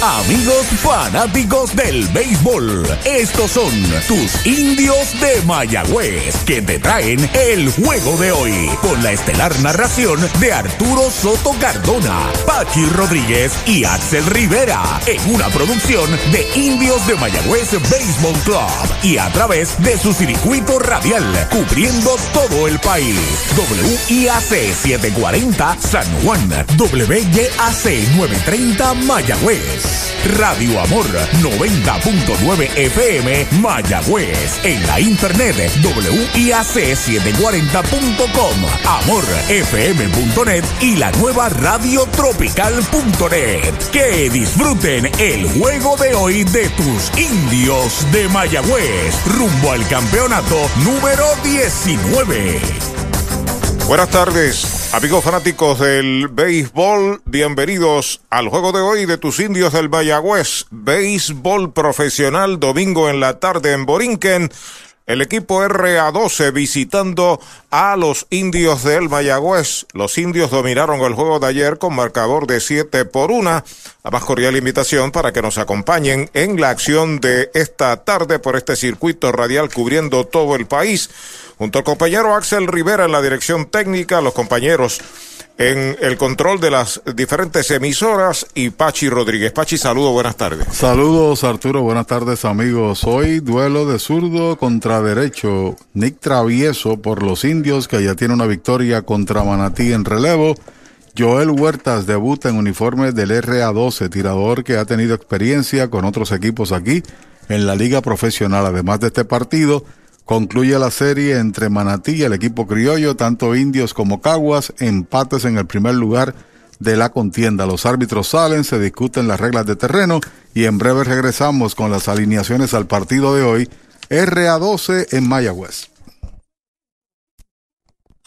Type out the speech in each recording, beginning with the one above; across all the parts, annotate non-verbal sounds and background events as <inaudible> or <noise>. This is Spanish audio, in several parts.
Amigos fanáticos del béisbol. Estos son tus indios de Mayagüez que te traen el juego de hoy con la estelar narración de Arturo Soto Cardona, Pachi Rodríguez y Axel Rivera en una producción de Indios de Mayagüez Baseball Club y a través de su circuito radial cubriendo todo el país. WIAC 740 San Juan, WYAC 930 Mayagüez. Radio Amor 90.9 FM Mayagüez. En la internet WIAC740.com, amorfm.net y la nueva radiotropical.net. Que disfruten el juego de hoy de tus indios de Mayagüez rumbo al campeonato número 19. Buenas tardes, amigos fanáticos del béisbol. Bienvenidos al juego de hoy de tus indios del Mayagüez. Béisbol profesional, domingo en la tarde en Borinquen. El equipo RA12 visitando a los indios del Mayagüez. Los indios dominaron el juego de ayer con marcador de 7 por 1. La más cordial invitación para que nos acompañen en la acción de esta tarde por este circuito radial cubriendo todo el país. Junto al compañero Axel Rivera en la dirección técnica, los compañeros en el control de las diferentes emisoras y Pachi Rodríguez. Pachi, saludos, buenas tardes. Saludos Arturo, buenas tardes amigos. Hoy duelo de zurdo contra derecho. Nick Travieso por los indios que ya tiene una victoria contra Manatí en relevo. Joel Huertas debuta en uniforme del RA12, tirador que ha tenido experiencia con otros equipos aquí en la liga profesional. Además de este partido, Concluye la serie entre Manatí y el equipo criollo, tanto indios como caguas, empates en el primer lugar de la contienda. Los árbitros salen, se discuten las reglas de terreno y en breve regresamos con las alineaciones al partido de hoy, RA12 en Mayagüez.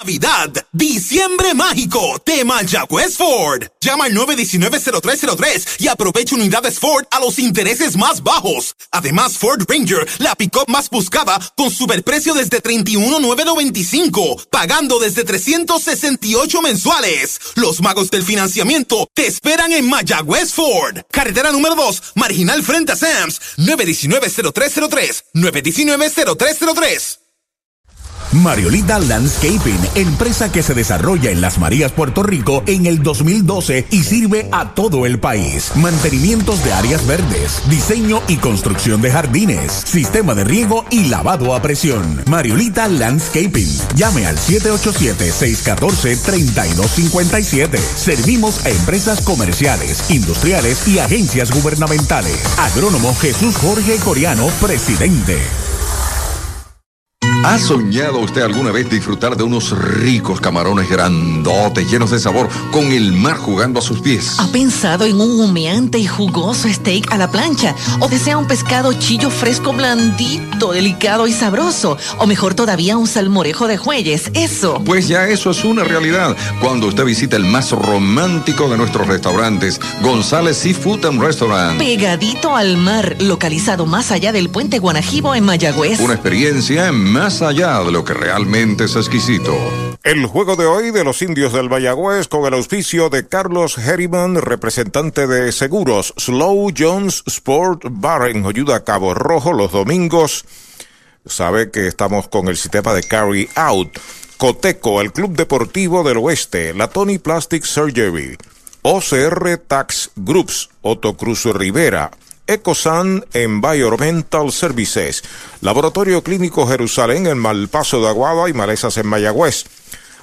Navidad, diciembre mágico de Mayagüez Ford. Llama al 919-0303 y aprovecha unidades Ford a los intereses más bajos. Además, Ford Ranger, la pick-up más buscada, con superprecio desde 31,995, pagando desde 368 mensuales. Los magos del financiamiento te esperan en Mayagüez Ford. Carretera número 2, marginal frente a Sams, 919-0303, 919-0303. Mariolita Landscaping, empresa que se desarrolla en Las Marías, Puerto Rico en el 2012 y sirve a todo el país. Mantenimientos de áreas verdes, diseño y construcción de jardines, sistema de riego y lavado a presión. Mariolita Landscaping. Llame al 787-614-3257. Servimos a empresas comerciales, industriales y agencias gubernamentales. Agrónomo Jesús Jorge Coriano, presidente. ¿Ha soñado usted alguna vez disfrutar de unos ricos camarones grandotes, llenos de sabor, con el mar jugando a sus pies? ¿Ha pensado en un humeante y jugoso steak a la plancha? ¿O desea un pescado chillo fresco, blandito, delicado y sabroso? ¿O mejor todavía un salmorejo de jueyes? Eso. Pues ya eso es una realidad cuando usted visita el más romántico de nuestros restaurantes, González Seafood and Restaurant. Pegadito al mar, localizado más allá del puente Guanajibo en Mayagüez. Una experiencia en más allá de lo que realmente es exquisito. El juego de hoy de los indios del Mayagüez con el auspicio de Carlos Herriman, representante de seguros Slow Jones Sport Bar en Ayuda Cabo Rojo los domingos. Sabe que estamos con el sistema de Carry Out. Coteco, el Club Deportivo del Oeste, la Tony Plastic Surgery, OCR Tax Groups, Otto Cruz Rivera, Ecosan Environmental Services, Laboratorio Clínico Jerusalén en Malpaso de Aguada y Malezas en Mayagüez,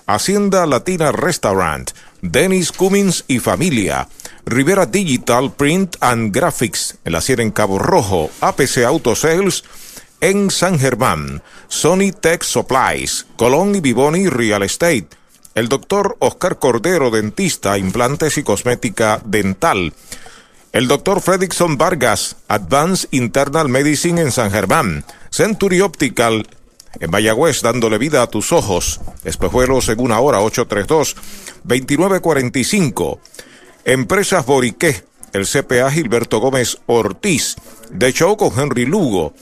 Hacienda Latina Restaurant, Dennis Cummins y Familia, Rivera Digital Print and Graphics en la Sierra en Cabo Rojo, APC Auto Sales en San Germán, Sony Tech Supplies, Colón y Vivoni Real Estate, el doctor Oscar Cordero, dentista, implantes y cosmética dental, el doctor Fredrickson Vargas, Advanced Internal Medicine en San Germán. Century Optical en Mayagüez, dándole vida a tus ojos. Espejuelos según ahora 832-2945. Empresas Boriqué, el CPA Gilberto Gómez Ortiz. De show con Henry Lugo.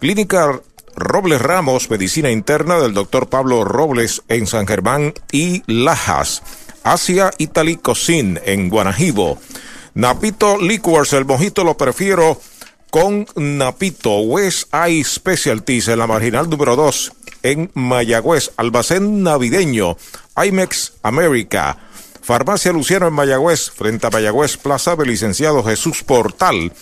Clínica Robles Ramos, Medicina Interna del doctor Pablo Robles en San Germán y Lajas. Asia Italy Cocine en Guanajibo. Napito Liquors, el mojito lo prefiero con Napito. West Eye Specialties en la marginal número 2 en Mayagüez. Almacén navideño. IMEX América. Farmacia Luciano en Mayagüez, frente a Mayagüez Plaza del licenciado Jesús Portal.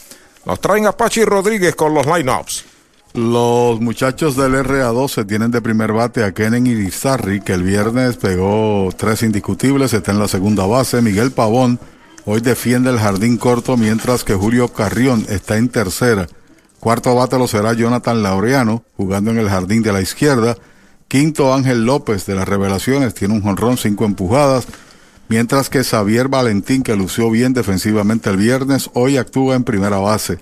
Nos traen a Pachi Rodríguez con los lineups. Los muchachos del RA12 tienen de primer bate a Kenen Irizarri, que el viernes pegó tres indiscutibles, está en la segunda base. Miguel Pavón hoy defiende el jardín corto, mientras que Julio Carrión está en tercera. Cuarto bate lo será Jonathan Laureano, jugando en el jardín de la izquierda. Quinto Ángel López de las Revelaciones, tiene un jonrón, cinco empujadas. Mientras que Xavier Valentín, que lució bien defensivamente el viernes, hoy actúa en primera base.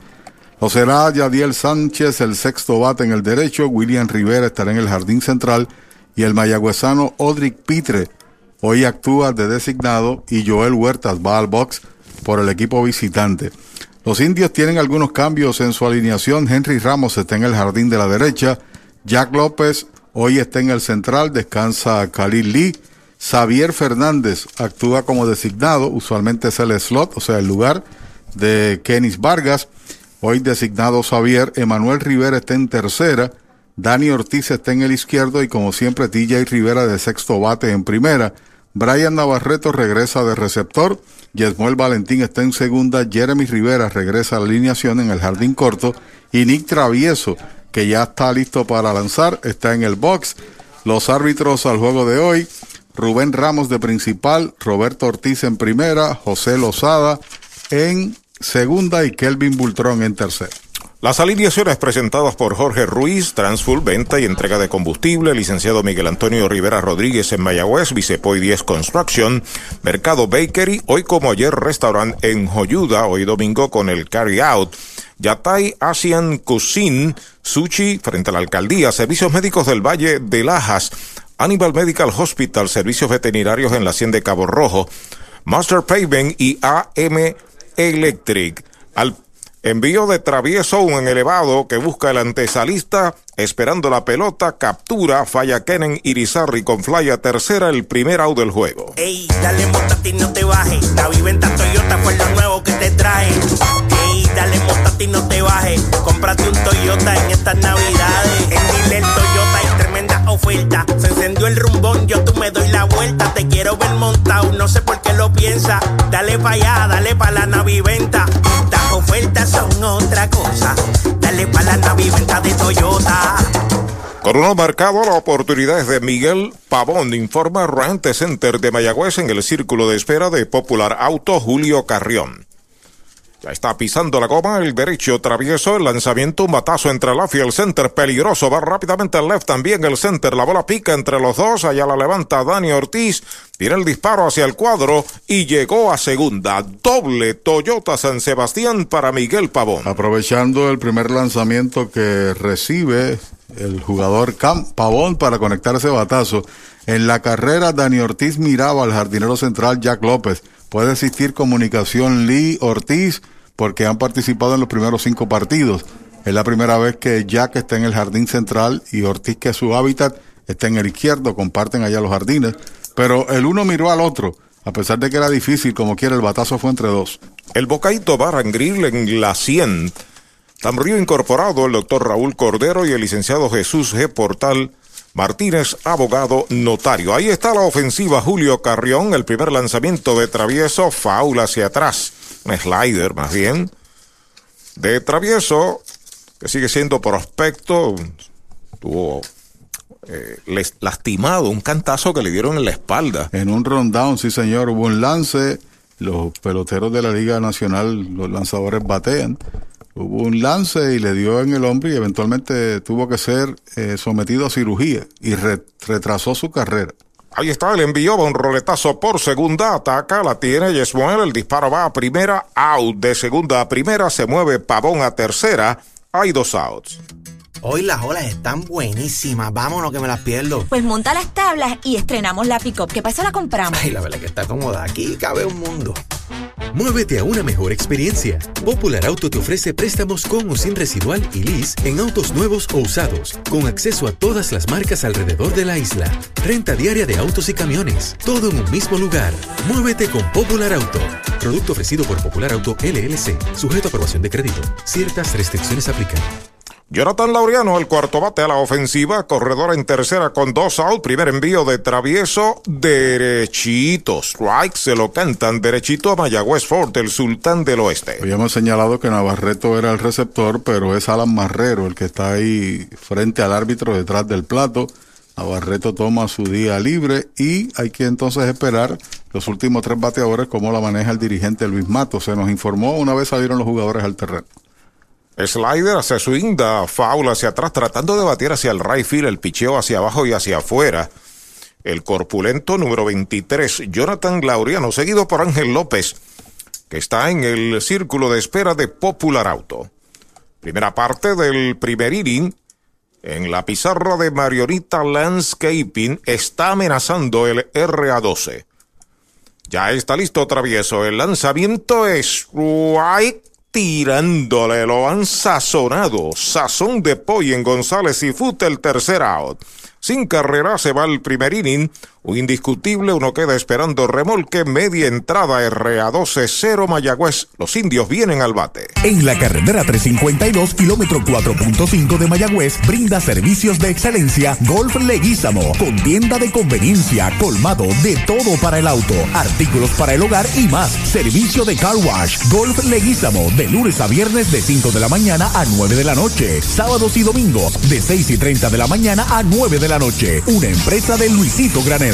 Lo será Yadiel Sánchez, el sexto bate en el derecho, William Rivera estará en el jardín central y el mayagüezano Odric Pitre hoy actúa de designado y Joel Huertas va al box por el equipo visitante. Los indios tienen algunos cambios en su alineación. Henry Ramos está en el jardín de la derecha. Jack López hoy está en el central. Descansa Khalil Lee. Xavier Fernández actúa como designado. Usualmente es el slot, o sea, el lugar de Kenis Vargas. Hoy designado Xavier, Emanuel Rivera está en tercera, Dani Ortiz está en el izquierdo y como siempre TJ Rivera de sexto bate en primera. Brian Navarreto regresa de receptor, Yesmuel Valentín está en segunda, Jeremy Rivera regresa a la alineación en el jardín corto y Nick Travieso, que ya está listo para lanzar, está en el box. Los árbitros al juego de hoy, Rubén Ramos de principal, Roberto Ortiz en primera, José Lozada en segunda y Kelvin Bultrón en tercera. Las alineaciones presentadas por Jorge Ruiz, Transfull, venta y entrega de combustible, licenciado Miguel Antonio Rivera Rodríguez en Mayagüez, Vicepoy 10 Construction, Mercado Bakery, hoy como ayer Restaurant en Joyuda, hoy domingo con el Carry Out, Yatay Asian Cuisine, Sushi frente a la alcaldía, Servicios Médicos del Valle de Lajas, Animal Medical Hospital, Servicios Veterinarios en la Hacienda de Cabo Rojo, Master Paving y AM Electric. Envío de travieso un elevado que busca el antesalista, esperando la pelota, captura, falla Kenen Irizarri con fly a tercera, el primer out del juego. Ey, dale ti no te bajes, la viventa Toyota fue lo nuevo que te trae. Ey, dale ti no te bajes, cómprate un Toyota en estas navidades. En Dile Toyota tremenda oferta, se encendió el rumbón, yo tú me doy la vuelta, te quiero ver montado, no sé por qué lo piensa, dale pa' allá, dale pa' la naviventa ofertas son otra cosa. Dale para la naviventa de Toyota. Con uno marcado, la oportunidad de Miguel Pavón, informa Rante Center de Mayagüez en el círculo de espera de Popular Auto Julio Carrión. Ya está pisando la goma, el derecho travieso, el lanzamiento, un batazo entre la y el center, peligroso, va rápidamente al left también el center, la bola pica entre los dos, allá la levanta Dani Ortiz, tiene el disparo hacia el cuadro y llegó a segunda, doble Toyota San Sebastián para Miguel Pavón. Aprovechando el primer lanzamiento que recibe el jugador Cam Pavón para conectar ese batazo, en la carrera Dani Ortiz miraba al jardinero central Jack López, Puede existir comunicación Lee Ortiz porque han participado en los primeros cinco partidos. Es la primera vez que Jack está en el jardín central y Ortiz, que es su hábitat, está en el izquierdo, comparten allá los jardines. Pero el uno miró al otro, a pesar de que era difícil, como quiera, el batazo fue entre dos. El Bocaito Barangril en la 100. Tamrío incorporado el doctor Raúl Cordero y el licenciado Jesús G. Portal Martínez, abogado notario. Ahí está la ofensiva Julio Carrión, el primer lanzamiento de travieso, faula hacia atrás, un slider más bien. De travieso, que sigue siendo prospecto, tuvo eh, lastimado, un cantazo que le dieron en la espalda. En un rundown, sí señor, hubo un lance, los peloteros de la Liga Nacional, los lanzadores batean Hubo un lance y le dio en el hombro y eventualmente tuvo que ser eh, sometido a cirugía y retrasó su carrera. Ahí está el envío va un roletazo por segunda, ataca, la tiene Yesmuel, el disparo va a primera, out de segunda a primera, se mueve Pavón a tercera, hay dos outs. Hoy las olas están buenísimas, vámonos que me las pierdo. Pues monta las tablas y estrenamos la pick-up, que para eso la compramos. Ay, la verdad que está cómoda, aquí cabe un mundo. Muévete a una mejor experiencia. Popular Auto te ofrece préstamos con o sin residual y lease en autos nuevos o usados, con acceso a todas las marcas alrededor de la isla. Renta diaria de autos y camiones, todo en un mismo lugar. Muévete con Popular Auto. Producto ofrecido por Popular Auto LLC, sujeto a aprobación de crédito. Ciertas restricciones aplican. Jonathan Laureano, el cuarto bate a la ofensiva, corredor en tercera con dos out, primer envío de travieso, derechito, strike, se lo cantan derechito a Mayagüez Fort, el sultán del oeste. Habíamos señalado que Navarreto era el receptor, pero es Alan Marrero el que está ahí frente al árbitro detrás del plato. Navarreto toma su día libre y hay que entonces esperar los últimos tres bateadores cómo la maneja el dirigente Luis Mato. Se nos informó una vez salieron los jugadores al terreno. Slider hacia swing, da foul hacia atrás, tratando de batir hacia el right field, el picheo hacia abajo y hacia afuera. El corpulento número 23, Jonathan Laureano, seguido por Ángel López, que está en el círculo de espera de Popular Auto. Primera parte del primer inning. En la pizarra de Marionita Landscaping está amenazando el RA12. Ya está listo travieso. El lanzamiento es right tirándole, lo han sazonado. Sazón de pollo en González y Fute el tercer out. Sin carrera se va el primer inning. Un indiscutible, uno queda esperando remolque, media entrada RA12-0 Mayagüez. Los indios vienen al bate. En la carretera 352, kilómetro 4.5 de Mayagüez, brinda servicios de excelencia Golf Leguízamo, con tienda de conveniencia, colmado de todo para el auto, artículos para el hogar y más. Servicio de car wash, Golf Leguízamo, de lunes a viernes de 5 de la mañana a 9 de la noche, sábados y domingos de 6 y 30 de la mañana a 9 de la noche. Una empresa de Luisito Granel.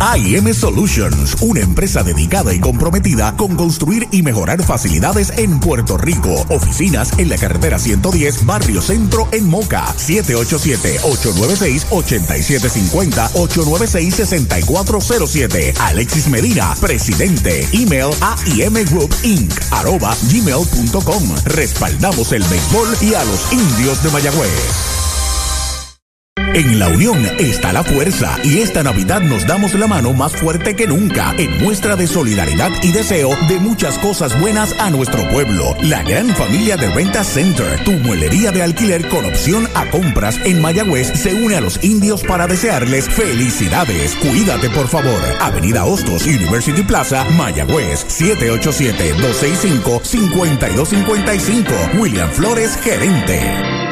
AIM Solutions, una empresa dedicada y comprometida con construir y mejorar facilidades en Puerto Rico. Oficinas en la carretera 110, Barrio Centro en Moca. 787-896-8750, 896-6407. Alexis Medina, presidente. Email AIM Group Inc. arroba gmail.com. Respaldamos el béisbol y a los indios de Mayagüez. En la unión está la fuerza y esta Navidad nos damos la mano más fuerte que nunca en muestra de solidaridad y deseo de muchas cosas buenas a nuestro pueblo. La gran familia de Renta Center, tu muelería de alquiler con opción a compras en Mayagüez, se une a los indios para desearles felicidades. Cuídate por favor. Avenida Hostos, University Plaza, Mayagüez, 787-265-5255. William Flores, gerente.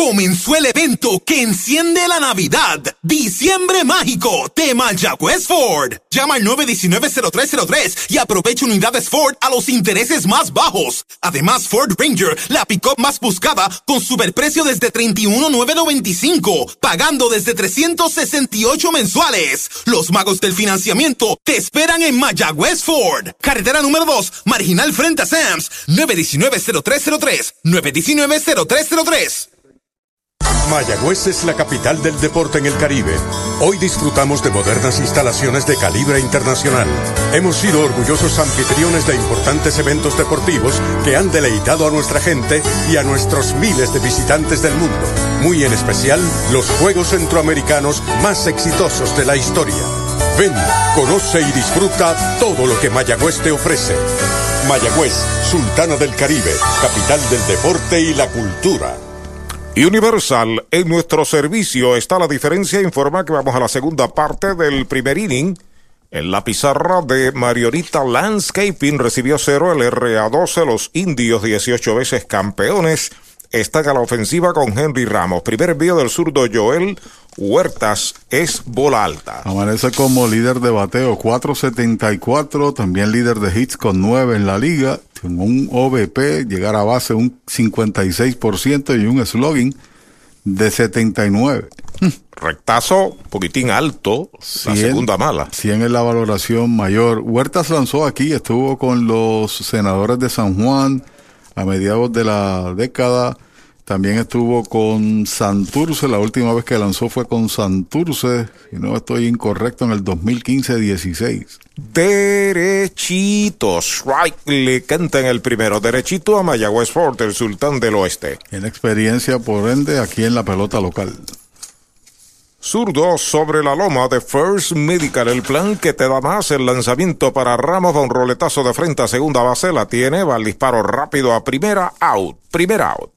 Comenzó el evento que enciende la Navidad. Diciembre Mágico de Mayagüez Ford. Llama al 919-0303 y aprovecha unidades Ford a los intereses más bajos. Además, Ford Ranger, la pick-up más buscada, con superprecio desde 31,995, pagando desde 368 mensuales. Los magos del financiamiento te esperan en Mayagüez Ford. Carretera número 2, marginal frente a Sams. 919-0303. 919-0303. Mayagüez es la capital del deporte en el Caribe. Hoy disfrutamos de modernas instalaciones de calibre internacional. Hemos sido orgullosos anfitriones de importantes eventos deportivos que han deleitado a nuestra gente y a nuestros miles de visitantes del mundo. Muy en especial, los Juegos Centroamericanos más exitosos de la historia. Ven, conoce y disfruta todo lo que Mayagüez te ofrece. Mayagüez, Sultana del Caribe, capital del deporte y la cultura. Universal, en nuestro servicio está la diferencia. Informa que vamos a la segunda parte del primer inning. En la pizarra de Marionita Landscaping recibió cero el RA12, los indios 18 veces campeones. Están la ofensiva con Henry Ramos. Primer envío del zurdo Joel Huertas es bola alta. Amanece como líder de bateo 474, también líder de hits con 9 en la liga, con un OVP, llegar a base un 56% y un slogan de 79. Rectazo, poquitín alto, la segunda mala. 100 es la valoración mayor. Huertas lanzó aquí, estuvo con los senadores de San Juan a mediados de la década también estuvo con Santurce, la última vez que lanzó fue con Santurce, si no estoy incorrecto, en el 2015-16. Derechito, strike le canta en el primero, derechito a Mayagüez Fort, el sultán del oeste. En experiencia, por ende, aquí en la pelota local. Zurdo sobre la loma de First Medical, el plan que te da más el lanzamiento para Ramos va un roletazo de frente a segunda base, la tiene, va el disparo rápido a primera, out, primera out.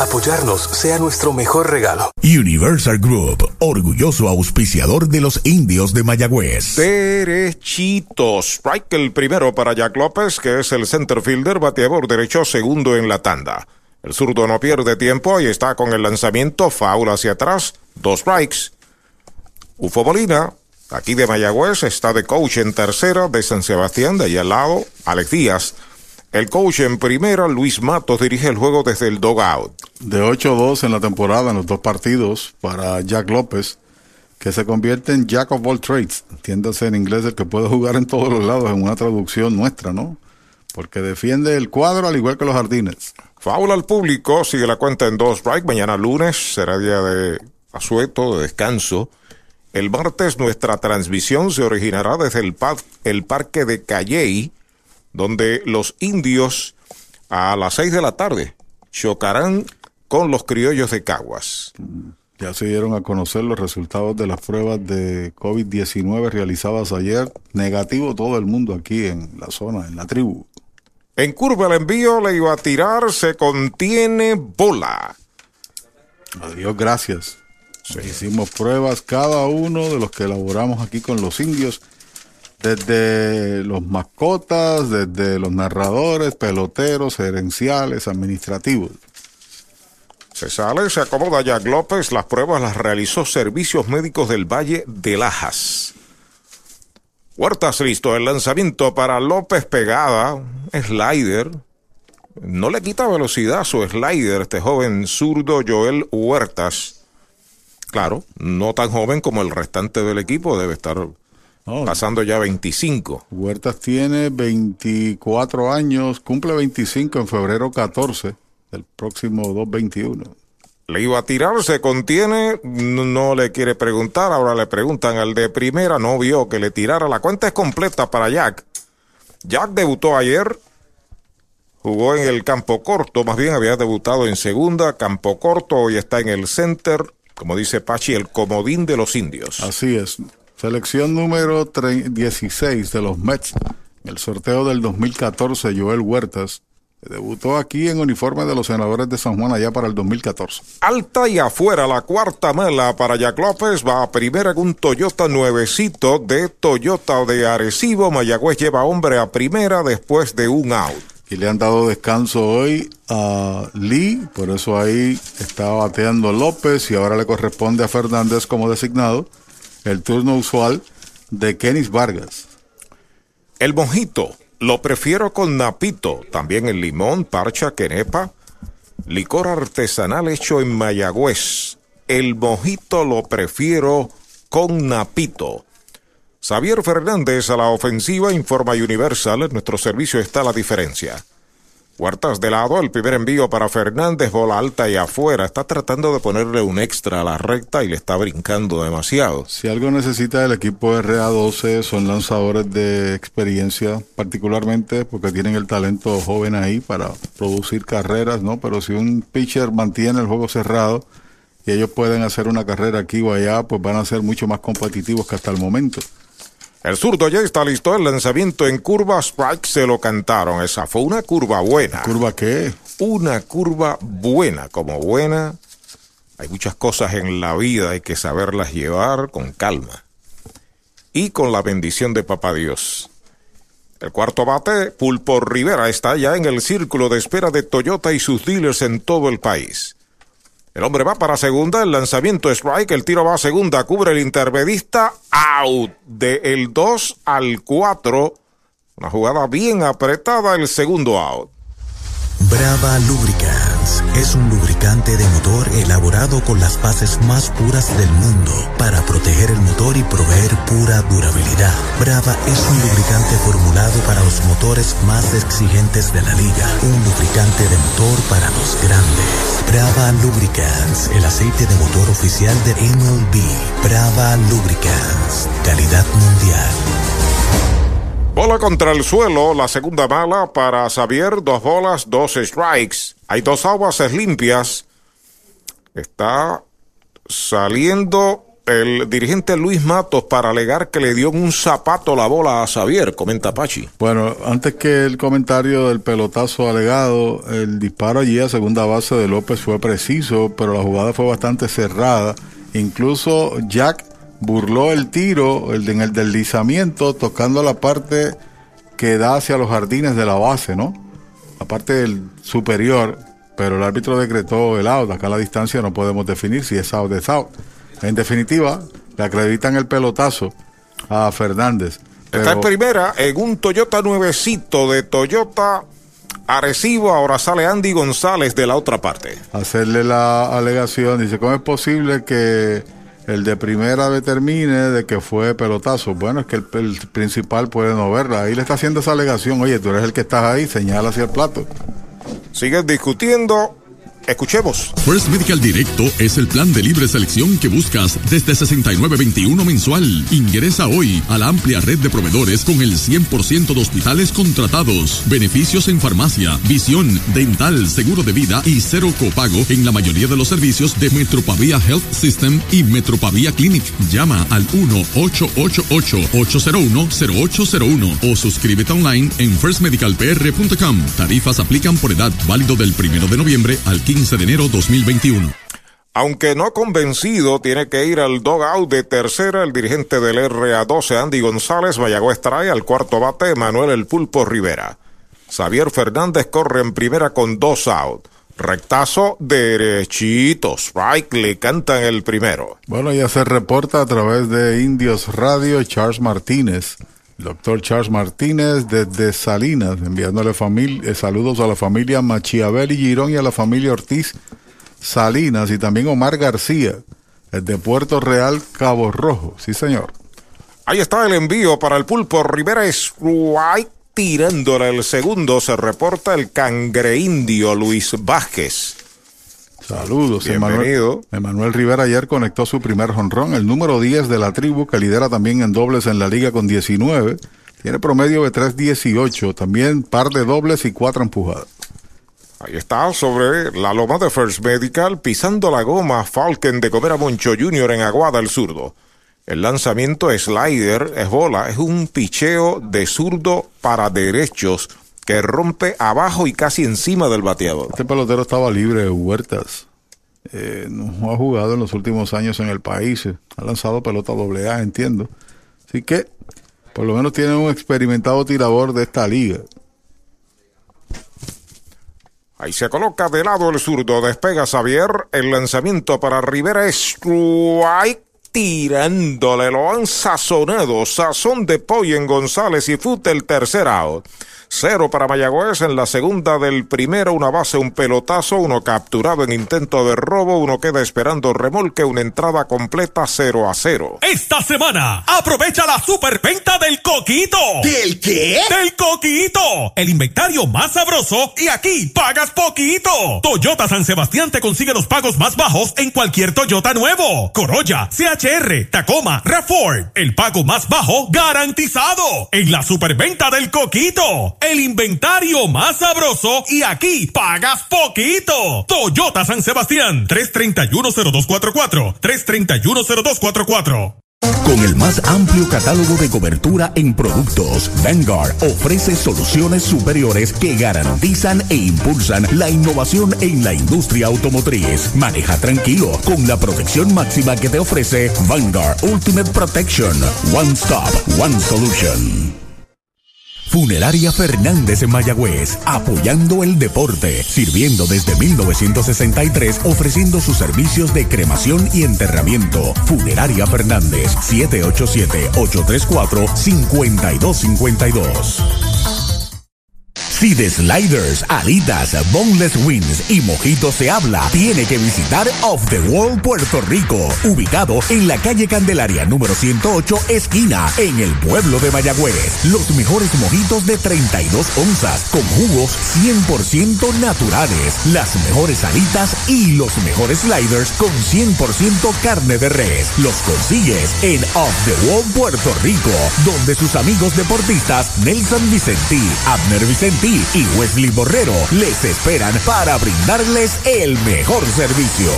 Apoyarnos sea nuestro mejor regalo. Universal Group, orgulloso auspiciador de los indios de Mayagüez. Derechitos. Strike el primero para Jack López, que es el center fielder, bateador derecho segundo en la tanda. El zurdo no pierde tiempo y está con el lanzamiento foul hacia atrás. Dos strikes. Ufo Bolina, aquí de Mayagüez, está de coach en tercera de San Sebastián, de allá al lado, Alex Díaz. El coach en primera, Luis Matos, dirige el juego desde el dogout. De 8-2 en la temporada en los dos partidos para Jack López, que se convierte en Jack of all trades. Entiéndase en inglés el que puede jugar en todos los lados en una traducción nuestra, ¿no? Porque defiende el cuadro al igual que los jardines. Faula al público, sigue la cuenta en dos strike. Mañana lunes será día de asueto, de descanso. El martes nuestra transmisión se originará desde el, el parque de Calley donde los indios a las seis de la tarde chocarán con los criollos de Caguas. Ya se dieron a conocer los resultados de las pruebas de COVID-19 realizadas ayer. Negativo todo el mundo aquí en la zona, en la tribu. En curva el envío le iba a tirar, se contiene bola. Adiós, gracias. Hicimos pruebas cada uno de los que elaboramos aquí con los indios desde los mascotas, desde los narradores, peloteros, gerenciales, administrativos. Se sale, se acomoda Jack López. Las pruebas las realizó Servicios Médicos del Valle de Lajas. Huertas listo. El lanzamiento para López pegada. Slider. No le quita velocidad a su slider este joven zurdo Joel Huertas. Claro, no tan joven como el restante del equipo. Debe estar pasando ya 25. Huertas tiene 24 años, cumple 25 en febrero 14 del próximo 221. Le iba a tirar, se contiene, no, le quiere preguntar, ahora le preguntan al de primera, no vio que le tirara. La cuenta es completa para Jack. Jack debutó ayer, jugó en el campo corto, más bien había debutado en segunda, campo corto, y está en el center, como dice Pachi, el comodín de los indios. Así es. Selección número 16 de los Mets. En el sorteo del 2014, Joel Huertas debutó aquí en uniforme de los senadores de San Juan allá para el 2014. Alta y afuera, la cuarta mela para Jack López. Va a primera con un Toyota nuevecito de Toyota de Arecibo. Mayagüez lleva hombre a primera después de un out. Y le han dado descanso hoy a Lee, por eso ahí está bateando López y ahora le corresponde a Fernández como designado el turno usual de Kenis Vargas. El mojito lo prefiero con napito, también el limón, parcha, quenepa, licor artesanal hecho en Mayagüez. El mojito lo prefiero con napito. Xavier Fernández a la ofensiva informa Universal, en nuestro servicio está la diferencia. Huertas de lado, el primer envío para Fernández, bola alta y afuera. Está tratando de ponerle un extra a la recta y le está brincando demasiado. Si algo necesita el equipo RA12 son lanzadores de experiencia, particularmente porque tienen el talento joven ahí para producir carreras, ¿no? Pero si un pitcher mantiene el juego cerrado y ellos pueden hacer una carrera aquí o allá, pues van a ser mucho más competitivos que hasta el momento. El zurdo ya está listo. El lanzamiento en curva. Strike se lo cantaron. Esa fue una curva buena. ¿Curva qué? Una curva buena. Como buena. Hay muchas cosas en la vida. Hay que saberlas llevar con calma. Y con la bendición de Papá Dios. El cuarto bate, Pulpo Rivera, está ya en el círculo de espera de Toyota y sus dealers en todo el país. El hombre va para segunda, el lanzamiento strike, el tiro va a segunda, cubre el intermedista, out de el 2 al 4. Una jugada bien apretada, el segundo out. Brava Lubricants es un lubricante de motor elaborado con las bases más puras del mundo para proteger el motor y proveer pura durabilidad. Brava es un lubricante formulado para los motores más exigentes de la liga. Un lubricante de motor para los grandes. Brava Lubricants, el aceite de motor oficial de MLB. Brava Lubricants, calidad mundial. Bola contra el suelo, la segunda mala para Xavier, dos bolas, dos strikes. Hay dos aguas limpias. Está saliendo el dirigente Luis Matos para alegar que le dio un zapato la bola a Xavier, comenta Pachi. Bueno, antes que el comentario del pelotazo alegado, el disparo allí a segunda base de López fue preciso, pero la jugada fue bastante cerrada. Incluso Jack burló el tiro el, en el deslizamiento tocando la parte que da hacia los jardines de la base, ¿no? La parte del superior, pero el árbitro decretó el out. Acá a la distancia no podemos definir si es out o es out. En definitiva, le acreditan el pelotazo a Fernández. Está en primera en un Toyota nuevecito de Toyota Arecibo. Ahora sale Andy González de la otra parte. Hacerle la alegación. Dice, ¿cómo es posible que el de primera determine de que fue pelotazo. Bueno, es que el, principal puede no verla. Ahí le está haciendo esa alegación. Oye, tú eres el que estás ahí, señala hacia el plato. Siguen discutiendo. Escuchemos. First Medical Directo es el plan de libre selección que buscas desde 69.21 mensual. Ingresa hoy a la amplia red de proveedores con el 100% de hospitales contratados, beneficios en farmacia, visión, dental, seguro de vida y cero copago en la mayoría de los servicios de Metropavia Health System y Metropavia Clinic. Llama al 1-888-801-0801 o suscríbete online en firstmedicalpr.com. Tarifas aplican por edad válido del 1 de noviembre al 15 de enero 2021. Aunque no convencido, tiene que ir al dogout de tercera el dirigente del RA12, Andy González. Mayagüez trae al cuarto bate Manuel El Pulpo Rivera. Xavier Fernández corre en primera con dos out. Rectazo derechito. Strike le cantan el primero. Bueno, ya se reporta a través de Indios Radio Charles Martínez. Doctor Charles Martínez desde Salinas, enviándole eh, saludos a la familia Machiabel y Girón y a la familia Ortiz Salinas y también Omar García, desde Puerto Real, Cabo Rojo. Sí, señor. Ahí está el envío para el pulpo Rivera Strike. Tirándole el segundo se reporta el cangreindio Luis Vázquez. Saludos, Bienvenido. Emanuel, Emanuel Rivera ayer conectó su primer jonrón, el número 10 de la tribu, que lidera también en dobles en la liga con 19. Tiene promedio de 3.18, también par de dobles y cuatro empujadas. Ahí está, sobre la loma de First Medical, pisando la goma Falcon de Comer a Moncho Jr. en Aguada, el zurdo. El lanzamiento slider es bola, es un picheo de zurdo para derechos que rompe abajo y casi encima del bateador. Este pelotero estaba libre, Huertas. Eh, no ha jugado en los últimos años en el país. Ha lanzado pelota doble A, entiendo. Así que, por lo menos tiene un experimentado tirador de esta liga. Ahí se coloca de lado el zurdo, despega Xavier, el lanzamiento para Rivera Strike, tirándole, lo han sazonado, sazón de pollo en González y Fute el tercer out. Cero para Mayagüez en la segunda del primero, una base, un pelotazo, uno capturado en intento de robo, uno queda esperando remolque, una entrada completa 0 a 0. Esta semana, aprovecha la superventa del coquito. ¿Del qué? Del coquito. El inventario más sabroso y aquí pagas poquito. Toyota San Sebastián te consigue los pagos más bajos en cualquier Toyota nuevo. Corolla, CHR, Tacoma, Rafford. El pago más bajo garantizado en la superventa del coquito el inventario más sabroso y aquí pagas poquito. Toyota San Sebastián, 3310244, 3310244. Con el más amplio catálogo de cobertura en productos, Vanguard ofrece soluciones superiores que garantizan e impulsan la innovación en la industria automotriz. Maneja tranquilo con la protección máxima que te ofrece Vanguard Ultimate Protection. One Stop, One Solution. Funeraria Fernández en Mayagüez, apoyando el deporte, sirviendo desde 1963, ofreciendo sus servicios de cremación y enterramiento. Funeraria Fernández, 787-834-5252. Si de sliders, alitas, boneless wings y mojitos se habla, tiene que visitar Off the Wall Puerto Rico, ubicado en la calle Candelaria número 108, esquina, en el pueblo de Mayagüez. Los mejores mojitos de 32 onzas, con jugos 100% naturales, las mejores alitas y los mejores sliders con 100% carne de res. Los consigues en Off the Wall Puerto Rico, donde sus amigos deportistas Nelson Vicentí, Abner Vicentí y Wesley Borrero les esperan para brindarles el mejor servicio.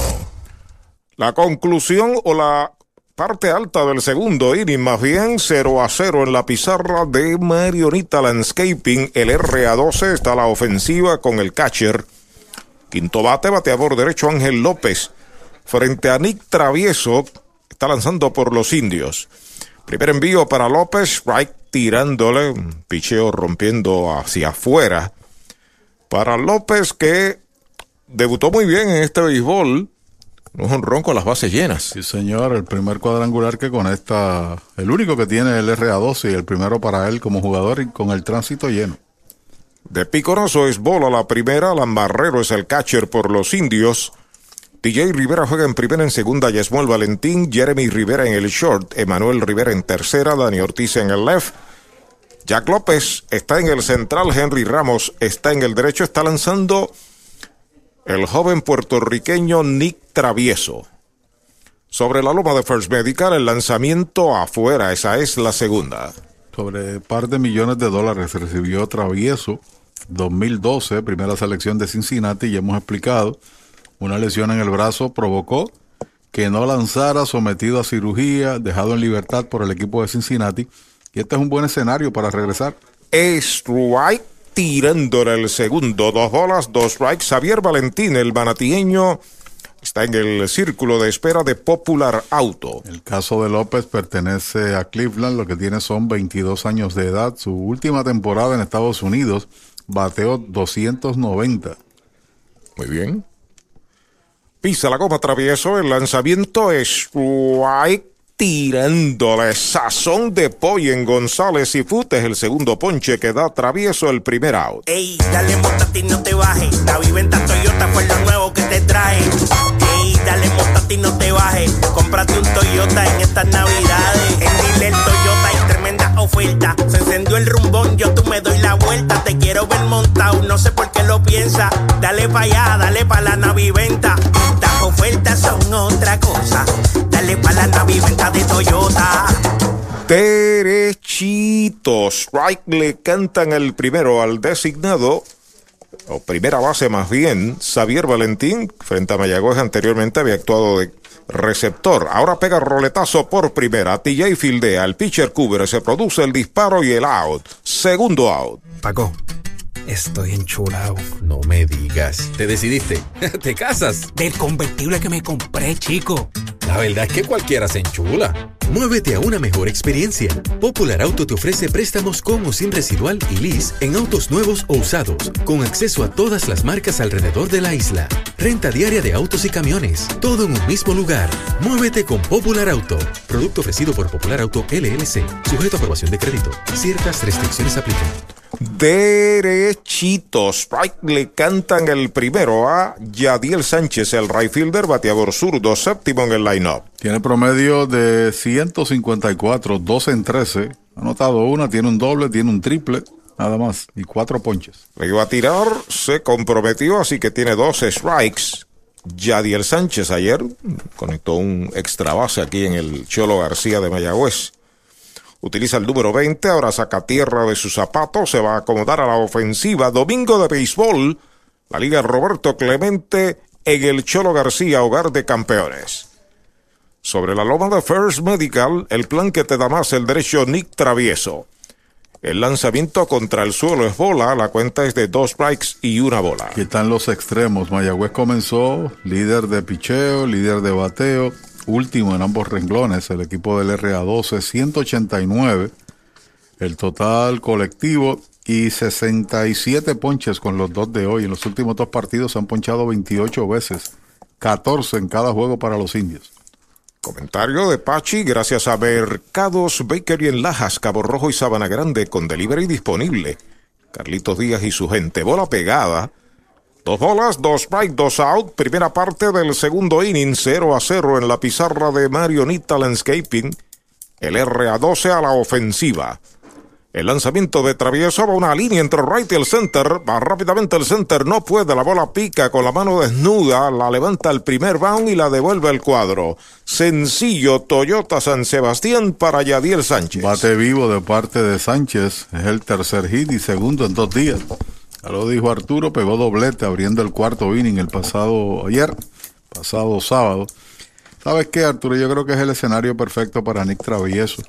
La conclusión o la parte alta del segundo inning, más bien 0 a 0 en la pizarra de Marionita Landscaping. El RA12 está la ofensiva con el catcher. Quinto bate, bateador derecho Ángel López. Frente a Nick Travieso, está lanzando por los indios. Primer envío para López, strike tirándole, un picheo rompiendo hacia afuera. Para López que debutó muy bien en este béisbol. Un honrón con las bases llenas. Sí, señor, el primer cuadrangular que conecta, el único que tiene el RA12 y el primero para él como jugador y con el tránsito lleno. De Picoroso es bola la primera, Lambarrero es el catcher por los indios. DJ Rivera juega en primera, en segunda, Yesmuel Valentín, Jeremy Rivera en el short, Emanuel Rivera en tercera, Dani Ortiz en el left. Jack López está en el central, Henry Ramos está en el derecho, está lanzando el joven puertorriqueño Nick Travieso. Sobre la loma de First Medical, el lanzamiento afuera, esa es la segunda. Sobre par de millones de dólares recibió Travieso 2012, primera selección de Cincinnati, y hemos explicado, una lesión en el brazo provocó que no lanzara sometido a cirugía, dejado en libertad por el equipo de Cincinnati, y este es un buen escenario para regresar. Strike tirándole el segundo, dos bolas, dos strikes. Xavier Valentín, el banatieño, está en el círculo de espera de Popular Auto. El caso de López pertenece a Cleveland, lo que tiene son 22 años de edad. Su última temporada en Estados Unidos bateó 290. Muy bien. Pisa la goma travieso, el lanzamiento es strike tirándole sazón de pollo en González y Futes el segundo ponche que da travieso el primer out. Ey, dale montate no te bajes. La viventa Toyota fue lo nuevo que te trae. Ey, dale montate no te bajes. Cómprate un Toyota en estas navidades. En Dile Toyota hay tremenda oferta. Se encendió el rumbón, yo tú me doy la vuelta. Te quiero ver montado, no sé por qué lo piensa. Dale pa' allá, dale pa' la naviventa. Estas ofertas son otra cosa. Dale pa' la naviventa de Toyota. Derechito. Strike le cantan el primero al designado. O primera base más bien, Xavier Valentín, frente a Mayagüez anteriormente había actuado de receptor. Ahora pega roletazo por primera. TJ fildea, el pitcher cubre, se produce el disparo y el out. Segundo out. Paco, estoy enchulado. No me digas. ¿Te decidiste? <laughs> ¿Te casas? Del convertible que me compré, chico. La verdad es que cualquiera se enchula. Muévete a una mejor experiencia. Popular Auto te ofrece préstamos con o sin residual y lease en autos nuevos o usados, con acceso a todas las marcas alrededor de la isla. Renta diaria de autos y camiones, todo en un mismo lugar. Muévete con Popular Auto. Producto ofrecido por Popular Auto LLC, sujeto a aprobación de crédito. Ciertas restricciones aplican. Derechitos. Strike le cantan el primero a Yadiel Sánchez, el right fielder, bateador zurdo, séptimo en el line-up. Tiene promedio de 154, 12 en 13. Ha anotado una, tiene un doble, tiene un triple, nada más, y cuatro ponches. Le iba a tirar, se comprometió, así que tiene 12 strikes. Yadiel Sánchez ayer conectó un extra base aquí en el Cholo García de Mayagüez. Utiliza el número 20, ahora saca tierra de sus zapatos, se va a acomodar a la ofensiva. Domingo de béisbol, la Liga Roberto Clemente en el Cholo García, hogar de campeones. Sobre la loma de First Medical, el plan que te da más el derecho Nick Travieso. El lanzamiento contra el suelo es bola, la cuenta es de dos strikes y una bola. Aquí están los extremos. Mayagüez comenzó líder de picheo, líder de bateo, último en ambos renglones, el equipo del RA12, 189. El total colectivo y 67 ponches con los dos de hoy. En los últimos dos partidos se han ponchado 28 veces, 14 en cada juego para los indios. Comentario de Pachi, gracias a Mercados Bakery en Lajas, Cabo Rojo y Sabana Grande, con delivery disponible. Carlitos Díaz y su gente. Bola pegada. Dos bolas, dos strike, dos out. Primera parte del segundo inning, 0 a 0 en la pizarra de Marionita Landscaping. El RA12 a la ofensiva. El lanzamiento de Travieso va una línea entre right y el center. Va rápidamente el center, no puede. La bola pica con la mano desnuda. La levanta el primer bound y la devuelve al cuadro. Sencillo Toyota San Sebastián para Yadiel Sánchez. Bate vivo de parte de Sánchez. Es el tercer hit y segundo en dos días. Ya lo dijo Arturo, pegó doblete abriendo el cuarto inning el pasado ayer, pasado sábado. ¿Sabes qué, Arturo? Yo creo que es el escenario perfecto para Nick Travieso.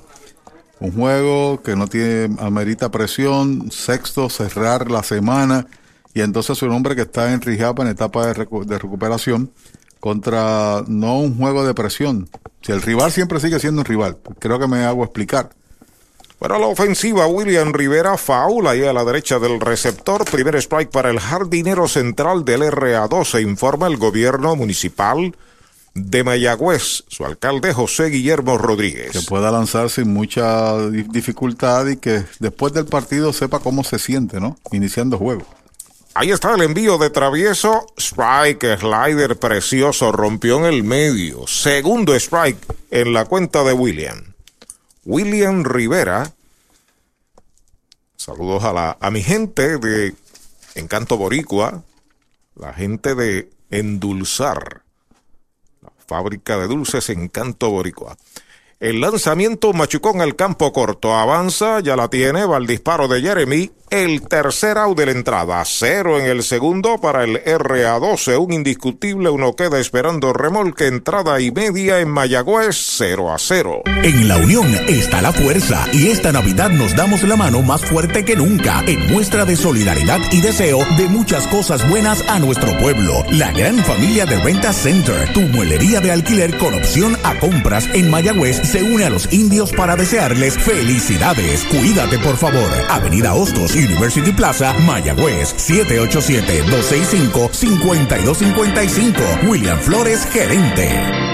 Un juego que no tiene amerita presión, sexto, cerrar la semana y entonces un hombre que está en rehab en etapa de recuperación contra no un juego de presión. Si el rival siempre sigue siendo un rival, creo que me hago explicar. Para la ofensiva, William Rivera faula ahí a la derecha del receptor. Primer strike para el jardinero central del RA12, informa el gobierno municipal de Mayagüez, su alcalde José Guillermo Rodríguez. Que pueda lanzar sin mucha dificultad y que después del partido sepa cómo se siente, ¿no? Iniciando juego. Ahí está el envío de travieso. Strike, slider precioso, rompió en el medio. Segundo strike en la cuenta de William. William Rivera. Saludos a, la, a mi gente de Encanto Boricua, la gente de Endulzar, la fábrica de dulces Encanto Boricua. El lanzamiento machucón al campo corto avanza, ya la tiene, va el disparo de Jeremy. El tercer out de la entrada, cero en el segundo para el RA12, un indiscutible, uno queda esperando remolque, entrada y media en Mayagüez, 0 a 0. En la unión está la fuerza y esta Navidad nos damos la mano más fuerte que nunca en muestra de solidaridad y deseo de muchas cosas buenas a nuestro pueblo. La gran familia de Renta Center, tu muelería de alquiler con opción a compras en Mayagüez se une a los indios para desearles felicidades. Cuídate por favor. Avenida Hostos University Plaza, Mayagüez, 787-265-5255. William Flores, gerente.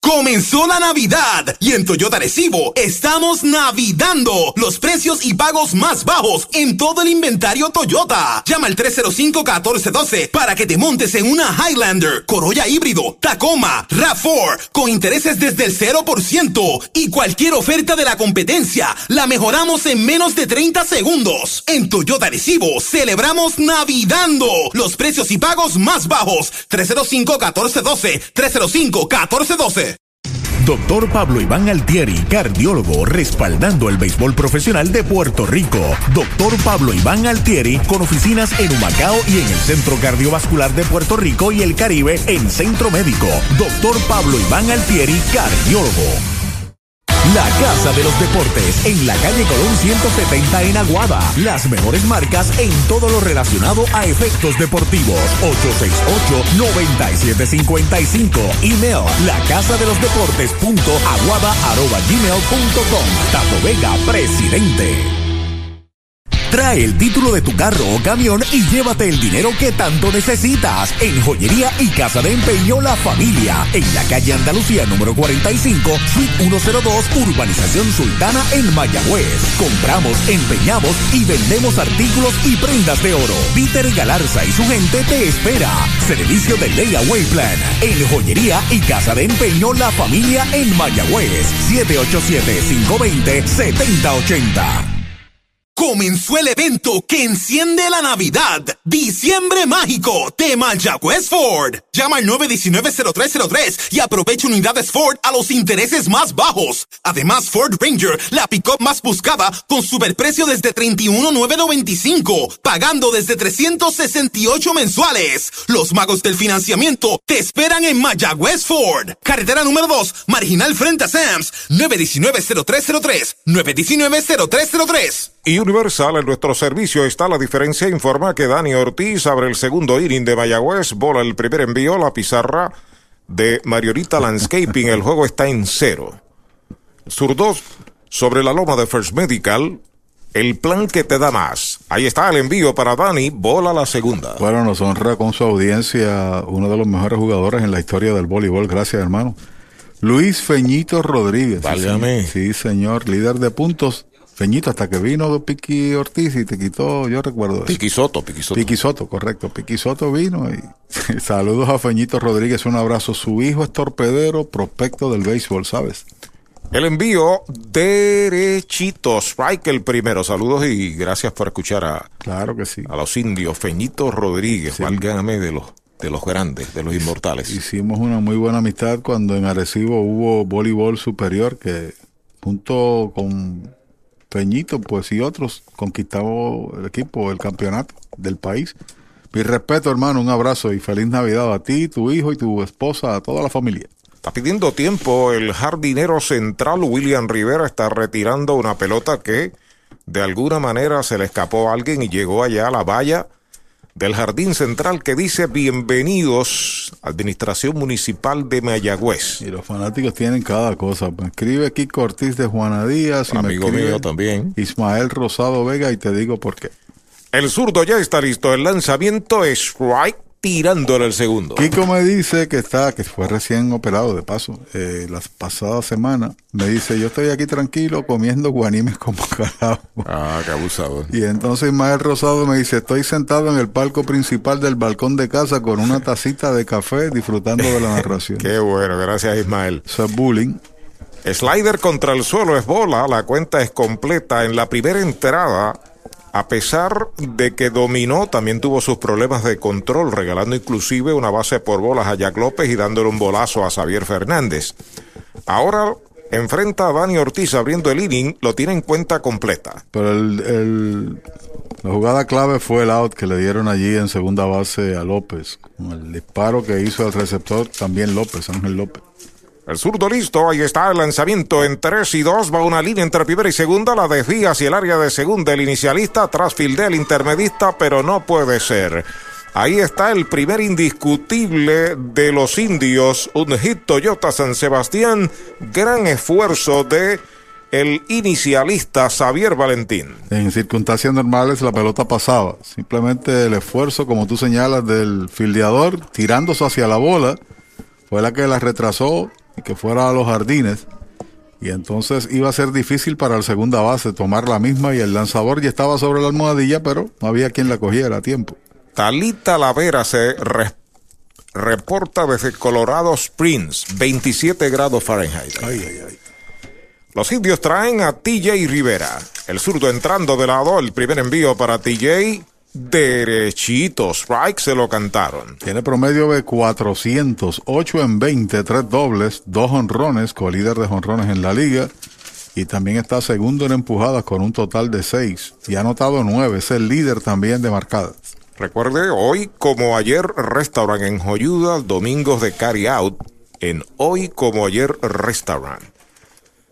Comenzó la Navidad y en Toyota Recibo estamos navidando los precios y pagos más bajos en todo el inventario Toyota. Llama al 305-1412 para que te montes en una Highlander, Corolla híbrido, Tacoma, RAV4 con intereses desde el 0% y cualquier oferta de la competencia la mejoramos en menos de 30 segundos. En Toyota Recibo celebramos navidando los precios y pagos más bajos. 305-1412, 305-1412. Doctor Pablo Iván Altieri, cardiólogo, respaldando el béisbol profesional de Puerto Rico. Doctor Pablo Iván Altieri, con oficinas en Humacao y en el Centro Cardiovascular de Puerto Rico y el Caribe en Centro Médico. Doctor Pablo Iván Altieri, cardiólogo. La Casa de los Deportes, en la calle Colón 170 en Aguada. Las mejores marcas en todo lo relacionado a efectos deportivos. 868-9755. Email, la casa de los deportes punto aguada arroba gmail punto com. Tato Vega, presidente. Trae el título de tu carro o camión y llévate el dinero que tanto necesitas. En Joyería y Casa de Empeño La Familia. En la calle Andalucía número 45, Suite 102, Urbanización Sultana en Mayagüez. Compramos, empeñamos y vendemos artículos y prendas de oro. Peter Galarza y su gente te espera. Servicio de Layaway Plan. En Joyería y Casa de Empeño La Familia en Mayagüez. 787-520-7080. Comenzó el evento que enciende la Navidad. Diciembre Mágico de Mayagüez Ford. Llama al 919-0303 y aprovecha unidades Ford a los intereses más bajos. Además, Ford Ranger, la pick-up más buscada, con superprecio desde 31,995, pagando desde 368 mensuales. Los magos del financiamiento te esperan en Mayagüez Ford. Carretera número 2, marginal frente a Sams. 919-0303. 919-0303. Y Universal en nuestro servicio está la diferencia. Informa que Dani Ortiz abre el segundo inning de Mayagüez, bola el primer envío, la pizarra de Mariorita Landscaping. El juego está en cero. Zurdos sobre la loma de First Medical. El plan que te da más. Ahí está el envío para Dani, bola la segunda. Bueno, nos honra con su audiencia uno de los mejores jugadores en la historia del voleibol. Gracias, hermano. Luis Feñito Rodríguez. Válgame. Sí, señor, líder de puntos Feñito, hasta que vino Piqui Ortiz y te quitó, yo recuerdo. Piqui Soto, Piqui Soto. Piqui Soto, correcto. Piqui Soto vino y <laughs> saludos a Feñito Rodríguez, un abrazo. Su hijo es torpedero, prospecto del béisbol, ¿sabes? El envío derechito, strike el primero. Saludos y gracias por escuchar a, claro que sí. a los indios. Feñito Rodríguez, sí. válgame de los, de los grandes, de los inmortales. Hicimos una muy buena amistad cuando en Arecibo hubo voleibol superior que junto con Peñito, pues y otros conquistamos el equipo, el campeonato del país. Mi respeto, hermano, un abrazo y feliz Navidad a ti, tu hijo y tu esposa, a toda la familia. Está pidiendo tiempo el jardinero central William Rivera está retirando una pelota que de alguna manera se le escapó a alguien y llegó allá a la valla del Jardín Central que dice bienvenidos Administración Municipal de Mayagüez. Y los fanáticos tienen cada cosa. Me escribe Kiko Ortiz de Juana Díaz. Y Amigo me mío también. Ismael Rosado Vega y te digo por qué. El zurdo ya está listo. El lanzamiento es strike tirándole el segundo. Kiko me dice que está, que fue recién operado de paso, eh, las pasadas semanas. Me dice, yo estoy aquí tranquilo comiendo guanimes como carajo. Ah, qué abusador. Y entonces Ismael Rosado me dice, estoy sentado en el palco principal del balcón de casa con una tacita de café disfrutando de la <laughs> narración. qué bueno, gracias Ismael. Eso es bullying. Slider contra el suelo es bola, la cuenta es completa. En la primera entrada a pesar de que dominó, también tuvo sus problemas de control, regalando inclusive una base por bolas a Jack López y dándole un bolazo a Xavier Fernández. Ahora enfrenta a Dani Ortiz abriendo el inning, lo tiene en cuenta completa. Pero el, la jugada clave fue el out que le dieron allí en segunda base a López. El disparo que hizo el receptor también López, Ángel López. El zurdo listo, ahí está el lanzamiento en 3 y 2, va una línea entre primera y segunda, la desvía hacia el área de segunda, el inicialista, tras el intermedista, pero no puede ser. Ahí está el primer indiscutible de los indios, un hit Toyota San Sebastián, gran esfuerzo de el inicialista Xavier Valentín. En circunstancias normales la pelota pasaba, simplemente el esfuerzo, como tú señalas, del fildeador tirándose hacia la bola fue la que la retrasó y que fuera a los jardines. Y entonces iba a ser difícil para el segunda base tomar la misma y el lanzador ya estaba sobre la almohadilla, pero no había quien la cogiera a tiempo. Talita Lavera se re reporta desde Colorado Springs, 27 grados Fahrenheit. Ay, ay, ay. Los indios traen a TJ Rivera. El zurdo entrando de lado, el primer envío para TJ. Derechito, strike se lo cantaron. Tiene promedio de 408 en 20, tres dobles, dos honrones, co-líder de honrones en la liga. Y también está segundo en empujadas con un total de seis. Y ha anotado nueve, es el líder también de marcadas. Recuerde, hoy como ayer, restaurant en Joyuda, domingos de carry out en Hoy como ayer, restaurant.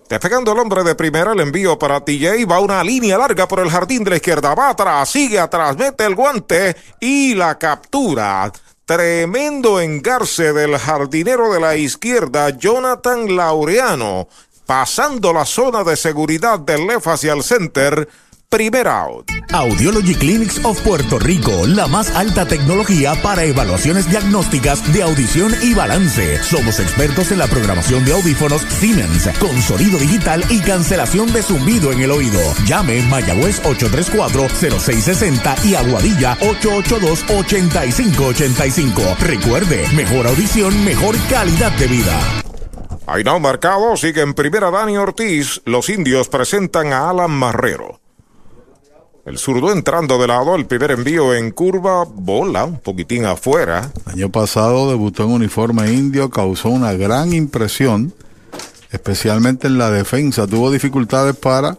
Despegando el hombre de primera, el envío para TJ. Va una línea larga por el jardín de la izquierda. Va atrás, sigue atrás, mete el guante y la captura. Tremendo engarce del jardinero de la izquierda, Jonathan Laureano. Pasando la zona de seguridad del left hacia el center. Primer out. Audiology Clinics of Puerto Rico, la más alta tecnología para evaluaciones diagnósticas de audición y balance. Somos expertos en la programación de audífonos Siemens, con sonido digital y cancelación de zumbido en el oído. Llame Mayagüez 834-0660 y Aguadilla 882-8585. Recuerde, mejor audición, mejor calidad de vida. Hay no marcado, sigue en primera Dani Ortiz. Los indios presentan a Alan Marrero. El zurdo entrando de lado, el primer envío en curva, bola, un poquitín afuera. Año pasado debutó en uniforme indio, causó una gran impresión, especialmente en la defensa. Tuvo dificultades para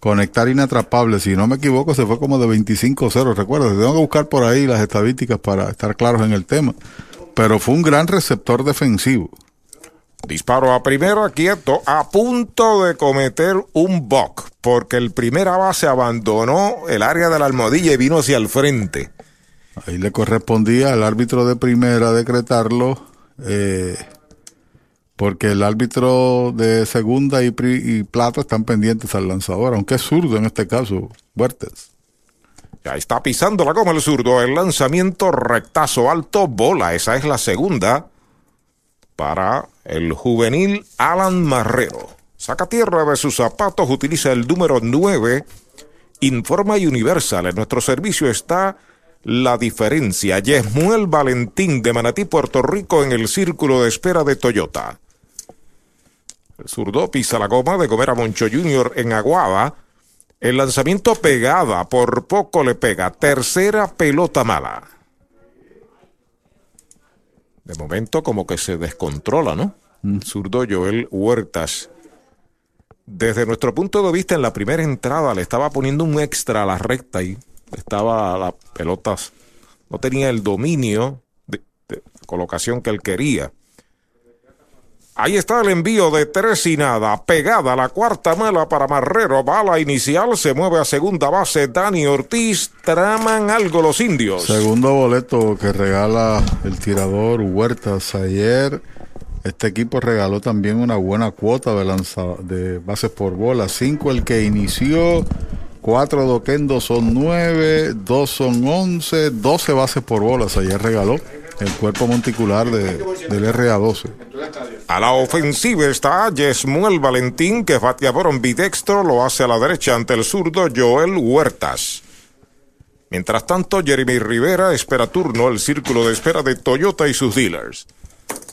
conectar inatrapables. Si no me equivoco, se fue como de 25-0. Recuerda, tengo que buscar por ahí las estadísticas para estar claros en el tema. Pero fue un gran receptor defensivo. Disparo a primera, quieto, a punto de cometer un buck, porque el primera base abandonó el área de la almohadilla y vino hacia el frente. Ahí le correspondía al árbitro de primera decretarlo, eh, porque el árbitro de segunda y, y, plato están pendientes al lanzador, aunque es zurdo en este caso, Huertes. Ya está pisando la goma el zurdo, el lanzamiento rectazo alto, bola, esa es la segunda para el juvenil Alan Marrero. Saca tierra de sus zapatos, utiliza el número 9. Informa Universal. En nuestro servicio está la diferencia. Yesmuel Valentín de Manatí, Puerto Rico, en el círculo de espera de Toyota. El zurdo pisa la goma de comer a Moncho Jr. en Aguada. El lanzamiento pegada, por poco le pega. Tercera pelota mala. De momento como que se descontrola, ¿no? Zurdo Joel Huertas. Desde nuestro punto de vista, en la primera entrada le estaba poniendo un extra a la recta y estaba la pelota, no tenía el dominio de, de colocación que él quería. Ahí está el envío de tres y nada. Pegada la cuarta mala para Marrero. Bala inicial. Se mueve a segunda base. Dani Ortiz. Traman algo los indios. Segundo boleto que regala el tirador Huertas ayer. Este equipo regaló también una buena cuota de, lanza, de bases por bola. Cinco el que inició. Cuatro doquendos son nueve. Dos son once. Doce bases por bolas. Ayer regaló el cuerpo monticular de, del RA12. A la ofensiva está Yesmuel Valentín, que bateador ambidextro lo hace a la derecha ante el zurdo Joel Huertas. Mientras tanto, Jeremy Rivera espera turno el círculo de espera de Toyota y sus dealers.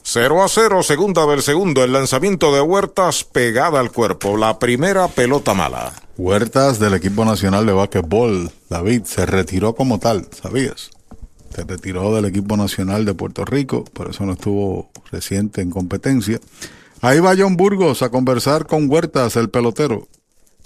0 a 0, segunda del segundo, el lanzamiento de Huertas pegada al cuerpo, la primera pelota mala. Huertas del equipo nacional de básquetbol, David, se retiró como tal, ¿sabías? Se retiró del equipo nacional de Puerto Rico, por eso no estuvo reciente en competencia. Ahí va John Burgos a conversar con Huertas, el pelotero.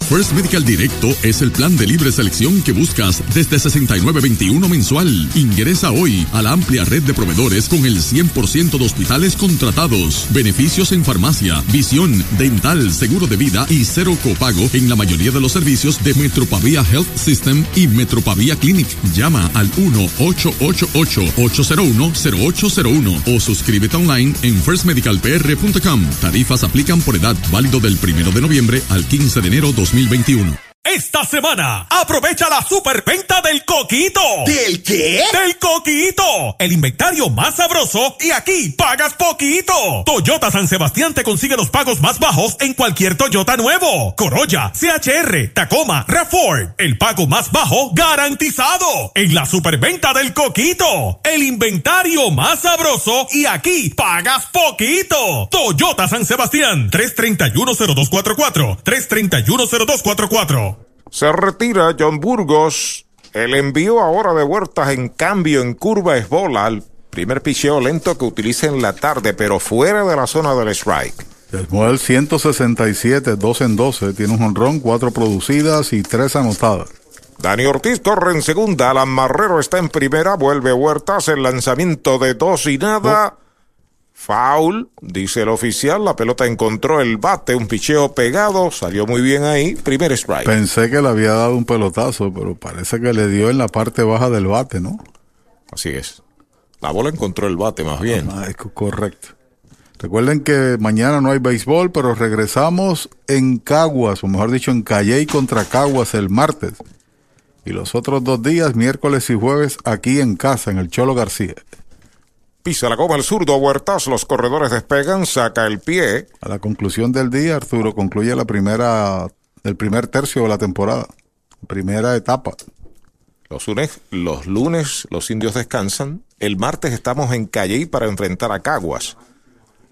First Medical Directo es el plan de libre selección que buscas desde 69.21 mensual. Ingresa hoy a la amplia red de proveedores con el 100% de hospitales contratados, beneficios en farmacia, visión, dental, seguro de vida y cero copago en la mayoría de los servicios de Metropavia Health System y Metropavia Clinic. Llama al 1-888-801-0801 o suscríbete online en firstmedicalpr.com. Tarifas aplican por edad válido del 1 de noviembre al 15 de enero 2021. Esta semana, aprovecha la superventa del Coquito. ¿Del qué? Del Coquito. El inventario más sabroso y aquí pagas poquito. Toyota San Sebastián te consigue los pagos más bajos en cualquier Toyota nuevo. Corolla, CHR, Tacoma, RAV4. El pago más bajo garantizado. En la superventa del Coquito. El inventario más sabroso y aquí pagas poquito. Toyota San Sebastián. 3310244. 3310244. Se retira John Burgos. El envío ahora de Huertas en cambio en curva es bola. El primer picheo lento que utiliza en la tarde, pero fuera de la zona del strike. Desmuel 167, 2 en 12. Tiene un honrón, 4 producidas y 3 anotadas. Dani Ortiz corre en segunda. Alan Marrero está en primera. Vuelve Huertas. El lanzamiento de dos y nada. Foul, dice el oficial. La pelota encontró el bate, un picheo pegado. Salió muy bien ahí. Primer strike. Pensé que le había dado un pelotazo, pero parece que le dio en la parte baja del bate, ¿no? Así es. La bola encontró el bate, más bien. Ah, correcto. Recuerden que mañana no hay béisbol, pero regresamos en Caguas, o mejor dicho, en Calley contra Caguas el martes. Y los otros dos días, miércoles y jueves, aquí en casa, en el Cholo García. Pisa la goma el zurdo Huertas, los corredores despegan, saca el pie. A la conclusión del día, Arturo concluye la primera, el primer tercio de la temporada, primera etapa. Los lunes, los lunes los indios descansan. El martes estamos en Calley para enfrentar a Caguas.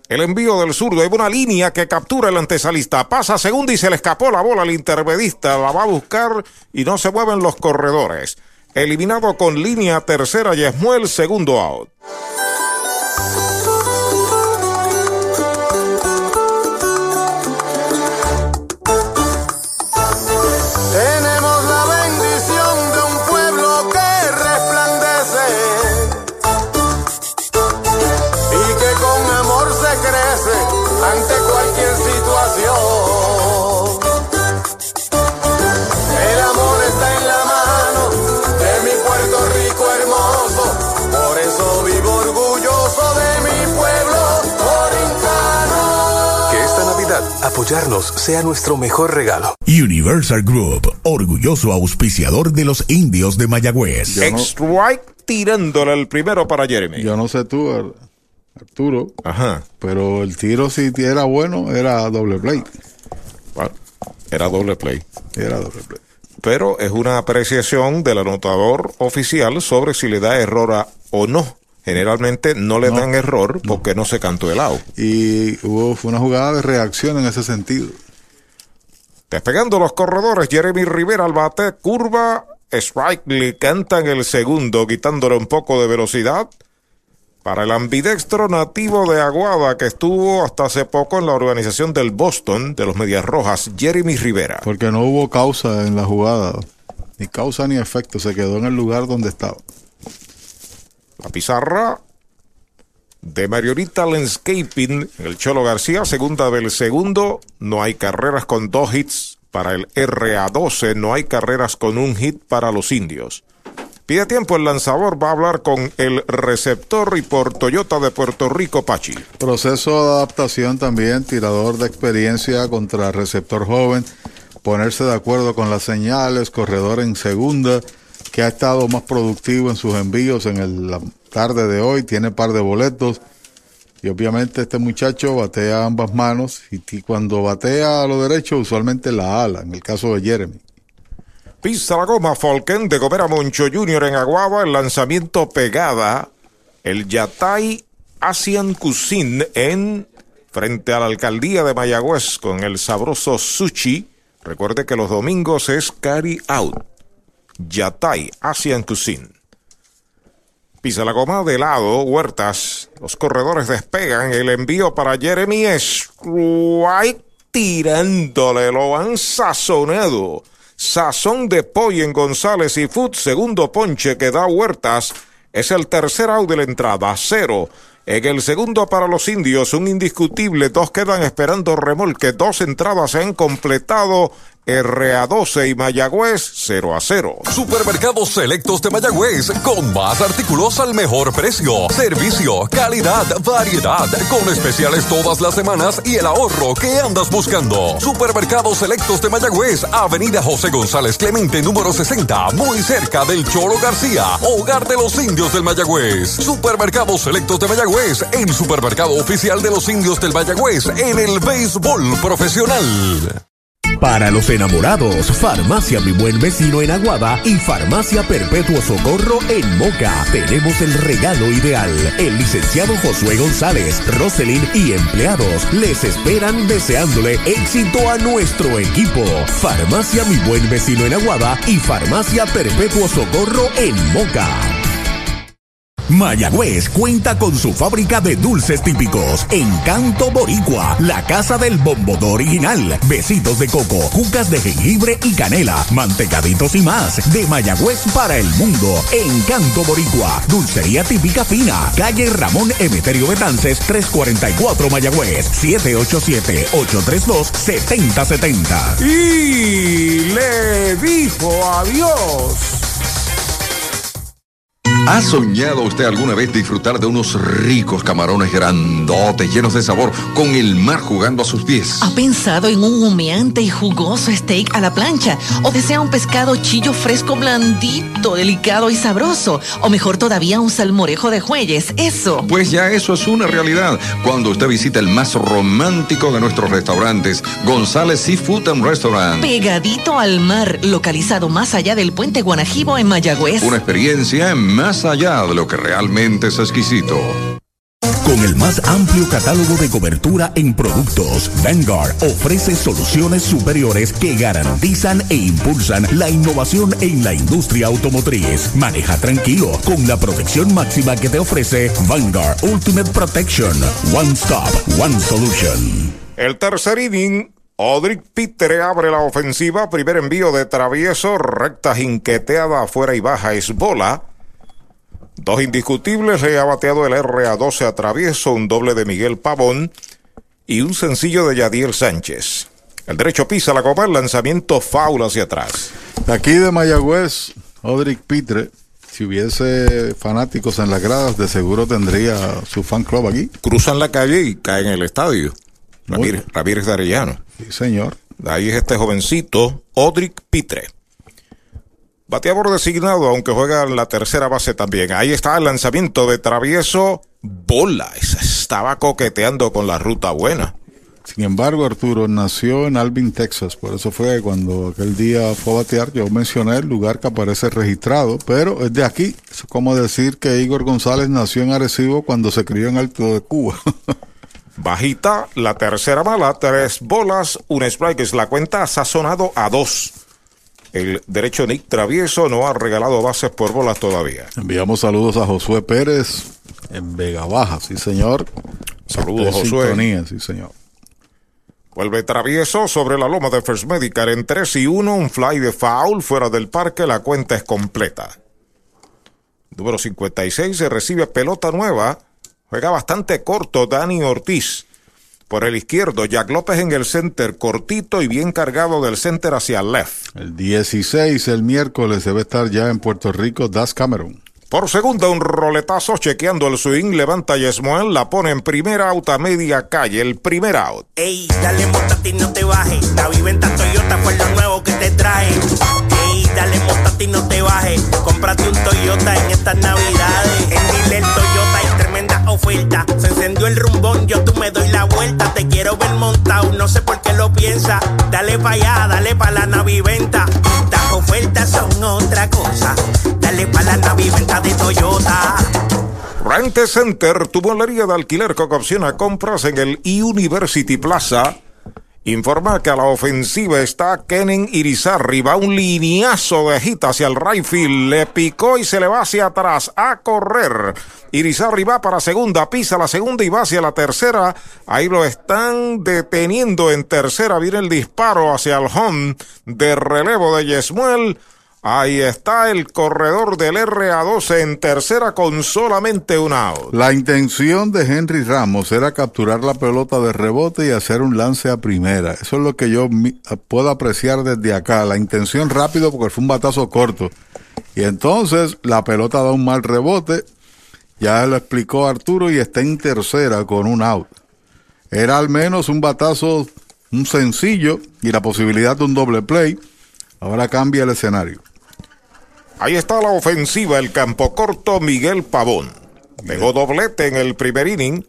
El envío del zurdo, hay una línea que captura el antesalista. Pasa segunda y se le escapó la bola al intermedista. La va a buscar y no se mueven los corredores. Eliminado con línea tercera, Yesmuel, segundo out. Apoyarnos sea nuestro mejor regalo. Universal Group, orgulloso auspiciador de los indios de Mayagüez. Strike tirándole el primero para Jeremy. Yo no sé tú, Ar- Arturo, Ajá. pero el tiro si era bueno era doble play. Bueno, era doble play. Era doble play. Pero es una apreciación del anotador oficial sobre si le da error a- o no. Generalmente no le No. dan error porque no se cantó el out. Y hubo fue una jugada de reacción en ese sentido. Despegando los corredores, Jeremy Rivera al bate, curva, strike, le cantan el segundo, quitándole un poco de velocidad. Para el ambidextro nativo de Aguada que estuvo hasta hace poco en la organización del Boston de los Medias Rojas, Jeremy Rivera. Porque no hubo causa en la jugada. Ni causa ni efecto. Se quedó en el lugar donde estaba. La pizarra de Mariorita Landscaping, el Cholo García, segunda del segundo. No hay carreras con dos hits para el RA12, no hay carreras con un hit para los indios. Pide tiempo el lanzador, va a hablar con el receptor y por Toyota de Puerto Rico, Pachi. Proceso de adaptación también, tirador de experiencia contra receptor joven, ponerse de acuerdo con las señales, corredor en segunda, que ha estado más productivo en sus envíos en la tarde de hoy, tiene par de boletos. Y obviamente este muchacho batea ambas manos y cuando batea a lo derecho usualmente la ala, en el caso de Jeremy. Pisa la goma Falken de Gomera Moncho Jr. en Aguada, el lanzamiento pegada, el Yatay Asian Cuisine en frente a la alcaldía de Mayagüez con el sabroso sushi. Recuerde que los domingos es carry out. Yatay Asian Cuisine. Pisa la goma de lado, Huertas. Los corredores despegan. El envío para Jeremy Strike tirándole. Lo han sazonado. Sazón de pollo en González y Food. Segundo ponche que da Huertas. Es el tercer out de la entrada. Cero. En el segundo para los indios, un indiscutible. Dos quedan esperando remolque. Dos entradas se han completado. RA12 y Mayagüez 0 a 0. Supermercados Selectos de Mayagüez, con más artículos al mejor precio. Servicio, calidad, variedad, con especiales todas las semanas y el ahorro que andas buscando. Supermercados Selectos de Mayagüez, Avenida José González Clemente, número 60, muy cerca del Choro García, hogar de los indios del Mayagüez. Supermercados Selectos de Mayagüez, el supermercado oficial de los indios del Mayagüez en el béisbol profesional. Para los enamorados, Farmacia Mi Buen Vecino en Aguada y Farmacia Perpetuo Socorro en Moca. Tenemos el regalo ideal. El licenciado Josué González, Roselyn y empleados les esperan deseándole éxito a nuestro equipo. Farmacia Mi Buen Vecino en Aguada y Farmacia Perpetuo Socorro en Moca. Mayagüez cuenta con su fábrica de dulces típicos. Encanto Boricua, la casa del bombodo original. Besitos de coco, cucas de jengibre y canela, mantecaditos y más. De Mayagüez para el mundo. Encanto Boricua, dulcería típica fina. Calle Ramón Emeterio Betances, 344 Mayagüez, 787-832-7070. Y le dijo adiós. ¿Ha soñado usted alguna vez disfrutar de unos ricos camarones grandotes, llenos de sabor, con el mar jugando a sus pies? ¿Ha pensado en un humeante y jugoso steak a la plancha? ¿O desea un pescado chillo fresco blandito, delicado y sabroso? ¿O mejor todavía un salmorejo de jueyes? Eso. Pues ya eso es una realidad cuando usted visita el más romántico de nuestros restaurantes, González Seafood and Restaurant. Pegadito al mar, localizado más allá del puente Guanajibo en Mayagüez. Una experiencia más allá de lo que realmente es exquisito. Con el más amplio catálogo de cobertura en productos, Vanguard ofrece soluciones superiores que garantizan e impulsan la innovación en la industria automotriz. Maneja tranquilo con la protección máxima que te ofrece Vanguard Ultimate Protection. One Stop, One Solution. El tercer inning, Odrick Pitre abre la ofensiva. Primer envío de travieso, recta jinqueteada afuera y baja es bola. Dos indiscutibles, le ha bateado el RA12 a travieso, un doble de Miguel Pavón y un sencillo de Yadiel Sánchez. El derecho pisa la copa, el lanzamiento faula hacia atrás. De aquí de Mayagüez, Odrick Pitre, si hubiese fanáticos en las gradas, de seguro tendría su fan club aquí. Cruzan la calle y caen en el estadio. Ramírez, Ramírez de Arellano. Sí, señor. Ahí es este jovencito, Odrick Pitre. Bateador designado, aunque juega en la tercera base también. Ahí está el lanzamiento de travieso. Bola. Esa estaba coqueteando con la ruta buena. Sin embargo, Arturo nació en Alvin, Texas. Por eso fue cuando aquel día fue a batear, yo mencioné el lugar que aparece registrado, pero es de aquí. Es como decir que Igor González nació en Arecibo cuando se crió en Alto de Cuba. <laughs> Bajita, la tercera mala, tres bolas, un strike. Es la cuenta ha sazonado a dos. El derecho Nick Travieso no ha regalado bases por bolas todavía. Enviamos saludos a Josué Pérez en Vega Baja, sí señor. Saludos, Josué. sintonía, sí señor. Vuelve Travieso sobre la loma de First Medical en 3 y 1, un fly de foul fuera del parque, la cuenta es completa. Número 56 se recibe pelota nueva, juega bastante corto Dani Ortiz. Por el izquierdo, Jack López en el center, cortito y bien cargado del center hacia el left. El 16, el miércoles, debe estar ya en Puerto Rico Das Cameron. Por segunda, un roletazo chequeando el swing, levanta a Yesmuel, la pone en primera out a media calle, el primer out. Ey, dale y no te bajes. La viventa Toyota fue lo nuevo que te trae. Ey, dale y no te bajes. Cómprate un Toyota en estas navidades. En Dile Toyota hay tremenda oferta. Se encendió el rumbón, yo tú me doy la vuelta. Te quiero ver montado, no sé por qué lo piensa. Dale pa' allá, dale pa' la naviventa. Estas ofertas son otra cosa. Dale pa' la naviventa de Toyota. Rent Center, tu bolería de alquiler con opción a compras en el E-University Plaza. Informa que a la ofensiva está Kenen Irizarri. Va un lineazo de hit hacia el right field. Le picó y se le va hacia atrás a correr. Irizarri va para segunda, pisa la segunda y va hacia la tercera. Ahí lo están deteniendo en tercera. Viene el disparo hacia el home de relevo de Yesmuel. Ahí está el corredor del RA12 en tercera con solamente un out. La intención de Henry Ramos era capturar la pelota de rebote y hacer un lance a primera. Eso es lo que yo puedo apreciar desde acá. La intención rápido porque fue un batazo corto. Y entonces la pelota da un mal rebote. Ya lo explicó Arturo y está en tercera con un out. Era al menos un batazo, un sencillo y la posibilidad de un doble play. Ahora cambia el escenario. Ahí está la ofensiva, el campo corto Miguel Pavón. Pegó doblete en el primer inning.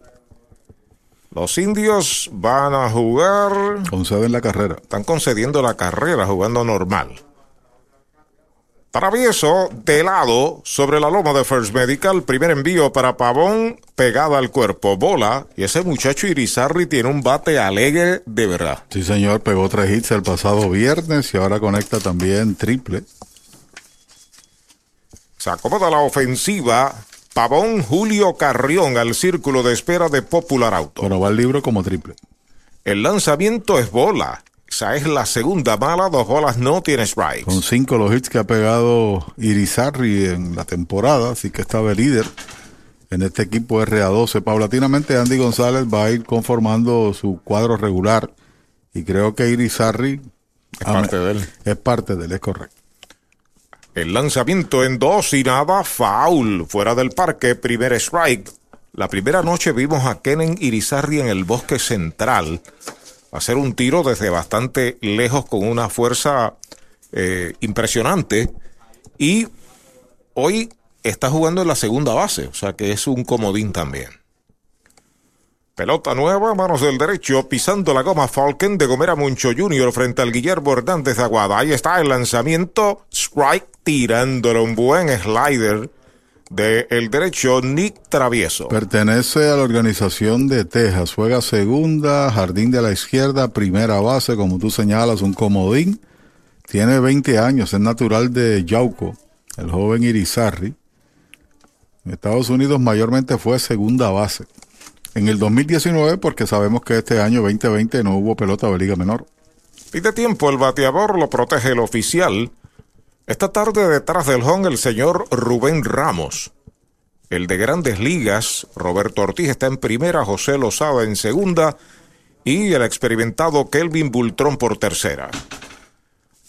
Los indios van a jugar. Conceden la carrera. Están concediendo la carrera jugando normal. Travieso de lado sobre la loma de First Medical. Primer envío para Pavón, pegada al cuerpo. Bola. Y ese muchacho Irizarri tiene un bate alegre de verdad. Sí, señor, pegó tres hits el pasado viernes y ahora conecta también triple. Se acomoda la ofensiva. Pavón Julio Carrión al círculo de espera de Popular Auto. Bueno, va el libro como triple. El lanzamiento es bola. Esa es la segunda mala, dos bolas no tiene strikes. Con cinco los hits que ha pegado Irizarri en la temporada, así que estaba el líder en este equipo RA12. Paulatinamente Andy González va a ir conformando su cuadro regular y creo que Irizarri Es parte de él. Es parte de él, es correcto. El lanzamiento en dos y nada, foul. Fuera del parque, primer strike. La primera noche vimos a Kenen Irizarri en el bosque central hacer un tiro desde bastante lejos con una fuerza eh, impresionante. Y hoy está jugando en la segunda base, o sea que es un comodín también. Pelota nueva, manos del derecho, pisando la goma Falcon de Gomera Muncho Jr. frente al Guillermo Hernández de Aguada. Ahí está el lanzamiento, strike, tirándole un buen slider de el derecho Nick Travieso. Pertenece a la organización de Texas. Juega segunda, jardín de la izquierda, primera base, como tú señalas, un comodín. Tiene 20 años, es natural de Yauco, el joven Irizarri. En Estados Unidos mayormente fue segunda base. En el 2019, porque sabemos que este año 2020 no hubo pelota de liga menor. Pide tiempo, el bateador lo protege el oficial. Esta tarde detrás del home el señor Rubén Ramos. El de grandes ligas, Roberto Ortiz está en primera, José Lozada en segunda y el experimentado Kelvin Bultrón por tercera.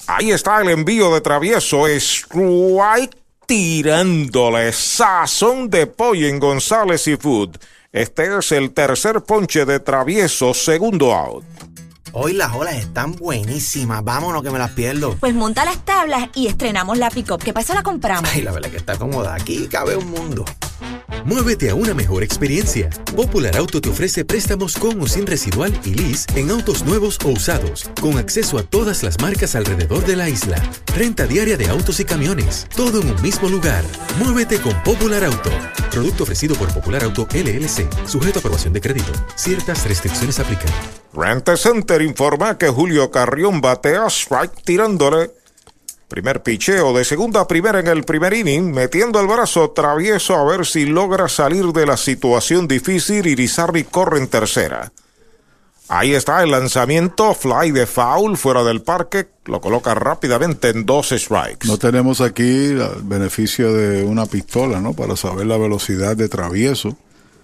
Ahí está el envío de travieso, strike tirándole sazón de pollo en González y Food. Este es el tercer ponche de travieso, segundo out. Hoy las olas están buenísimas. Vámonos que me las pierdo. Pues monta las tablas y estrenamos la pick-up. ¿Qué pasa? La compramos. Ay, la verdad que está cómoda. Aquí cabe un mundo. Muévete a una mejor experiencia. Popular Auto te ofrece préstamos con o sin residual y lease en autos nuevos o usados, con acceso a todas las marcas alrededor de la isla. Renta diaria de autos y camiones, todo en un mismo lugar. Muévete con Popular Auto. Producto ofrecido por Popular Auto LLC, sujeto a aprobación de crédito. Ciertas restricciones aplican. Rent Center informa que Julio Carrión batea strike tirándole Primer picheo de segunda a primera en el primer inning, metiendo el brazo travieso a ver si logra salir de la situación difícil y Rizarri corre en tercera. Ahí está el lanzamiento, fly de foul fuera del parque, lo coloca rápidamente en dos strikes. No tenemos aquí el beneficio de una pistola, ¿no? Para saber la velocidad de travieso,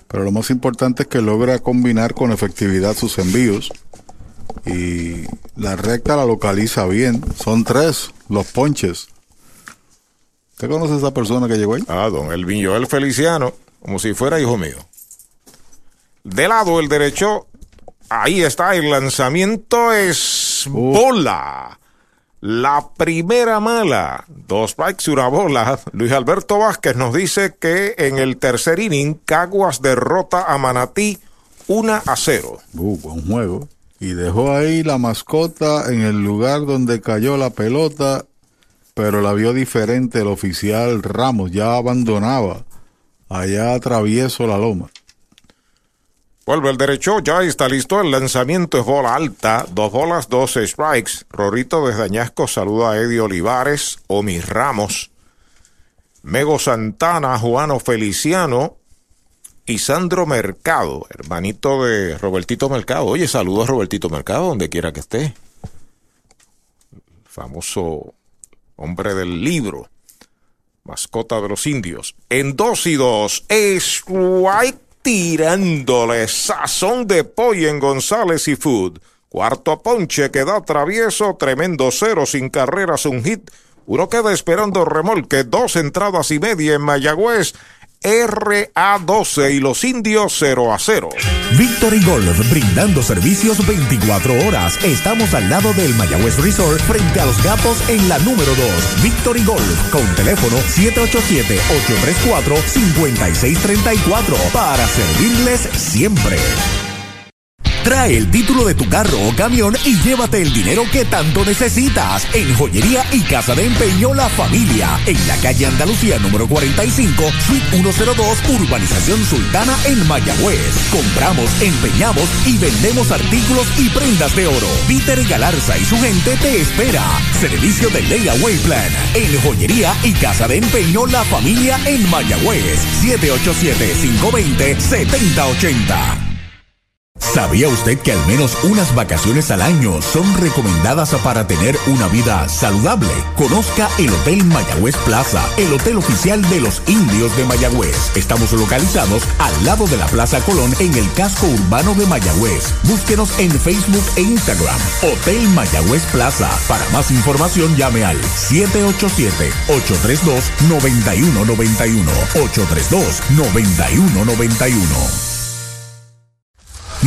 pero lo más importante es que logra combinar con efectividad sus envíos y la recta la localiza bien. Son tres los ponches. ¿Usted conoce a esa persona que llegó ahí? Ah, don Elvin Joel Feliciano, como si fuera hijo mío. De lado el derecho, ahí está el lanzamiento, es bola. La primera mala, dos strikes y una bola. Luis Alberto Vázquez nos dice que en el tercer inning, Caguas derrota a Manatí 1 a 0. Uh, buen juego y dejó ahí la mascota en el lugar donde cayó la pelota, pero la vio diferente el oficial Ramos, ya abandonaba, allá atravieso la loma. Vuelve el derecho, ya está listo, el lanzamiento es bola alta, dos bolas, dos strikes. Rorito desde Añasco saluda a Eddie Olivares, Omi Ramos, Mego Santana, Juano Feliciano, y Sandro Mercado, hermanito de Robertito Mercado. Oye, saludos a Robertito Mercado, donde quiera que esté. famoso hombre del libro, mascota de los indios. En dos y dos, es White tirándole sazón de pollo en González y Food. Cuarto ponche que da travieso, tremendo cero sin carreras, un hit. Uno queda esperando remolque, dos entradas y media en Mayagüez. RA12 y los indios 0 a 0. Victory Golf, brindando servicios 24 horas. Estamos al lado del Mayagüez Resort, frente a los gatos en la número 2. Victory Golf, con teléfono 787-834-5634, para servirles siempre. Trae el título de tu carro o camión y llévate el dinero que tanto necesitas. En Joyería y Casa de Empeño La Familia. En la calle Andalucía número 45, Suite 102, Urbanización Sultana en Mayagüez. Compramos, empeñamos y vendemos artículos y prendas de oro. Peter Galarza y su gente te espera. Servicio de Layaway Plan. En Joyería y Casa de Empeño La Familia en Mayagüez. 787-520-7080. ¿Sabía usted que al menos unas vacaciones al año son recomendadas para tener una vida saludable? Conozca el Hotel Mayagüez Plaza, el hotel oficial de los indios de Mayagüez. Estamos localizados al lado de la Plaza Colón en el casco urbano de Mayagüez. Búsquenos en Facebook e Instagram. Hotel Mayagüez Plaza. Para más información llame al 787-832-9191. 832-9191.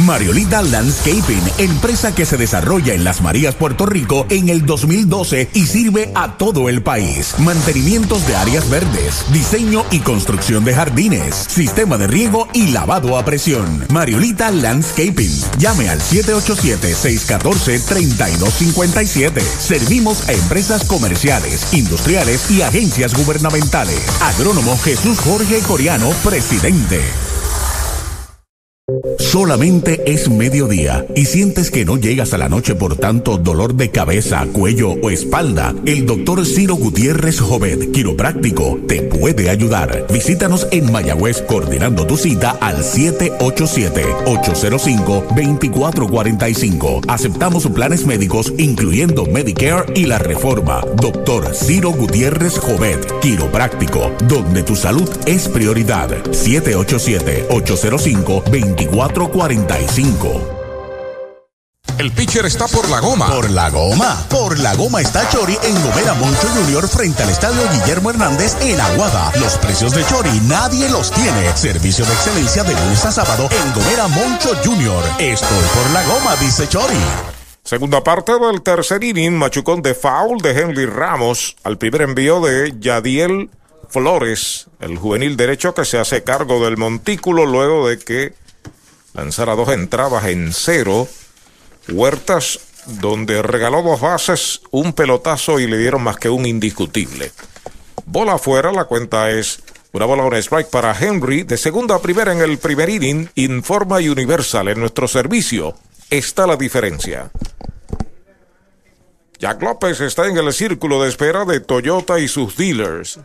Mariolita Landscaping, empresa que se desarrolla en Las Marías, Puerto Rico en el 2012 y sirve a todo el país. Mantenimientos de áreas verdes, diseño y construcción de jardines, sistema de riego y lavado a presión. Mariolita Landscaping. Llame al 787-614-3257. Servimos a empresas comerciales, industriales y agencias gubernamentales. Agrónomo Jesús Jorge Coriano, presidente. Solamente es mediodía y sientes que no llegas a la noche por tanto dolor de cabeza, cuello o espalda. El doctor Ciro Gutiérrez Jovet, quiropráctico, te puede ayudar. Visítanos en Mayagüez coordinando tu cita al 787-805-2445. Aceptamos planes médicos incluyendo Medicare y la reforma. Doctor Ciro Gutiérrez Jovet, quiropráctico, donde tu salud es prioridad. 787 805 2445 2445. El pitcher está por la goma. Por la goma. Por la goma está Chori en Gomera Moncho Junior frente al estadio Guillermo Hernández en Aguada. Los precios de Chori nadie los tiene. Servicio de excelencia de lunes a sábado en Gomera Moncho Junior. Estoy por la goma, dice Chori. Segunda parte del tercer inning, machucón de foul de Henry Ramos al primer envío de Yadiel Flores, el juvenil derecho que se hace cargo del montículo luego de que lanzara dos entradas en cero. Huertas, donde regaló dos bases, un pelotazo y le dieron más que un indiscutible. Bola afuera, la cuenta es una bola, un strike para Henry. De segunda a primera en el primer inning, informa Universal en nuestro servicio. Está la diferencia. Jack López está en el círculo de espera de Toyota y sus dealers.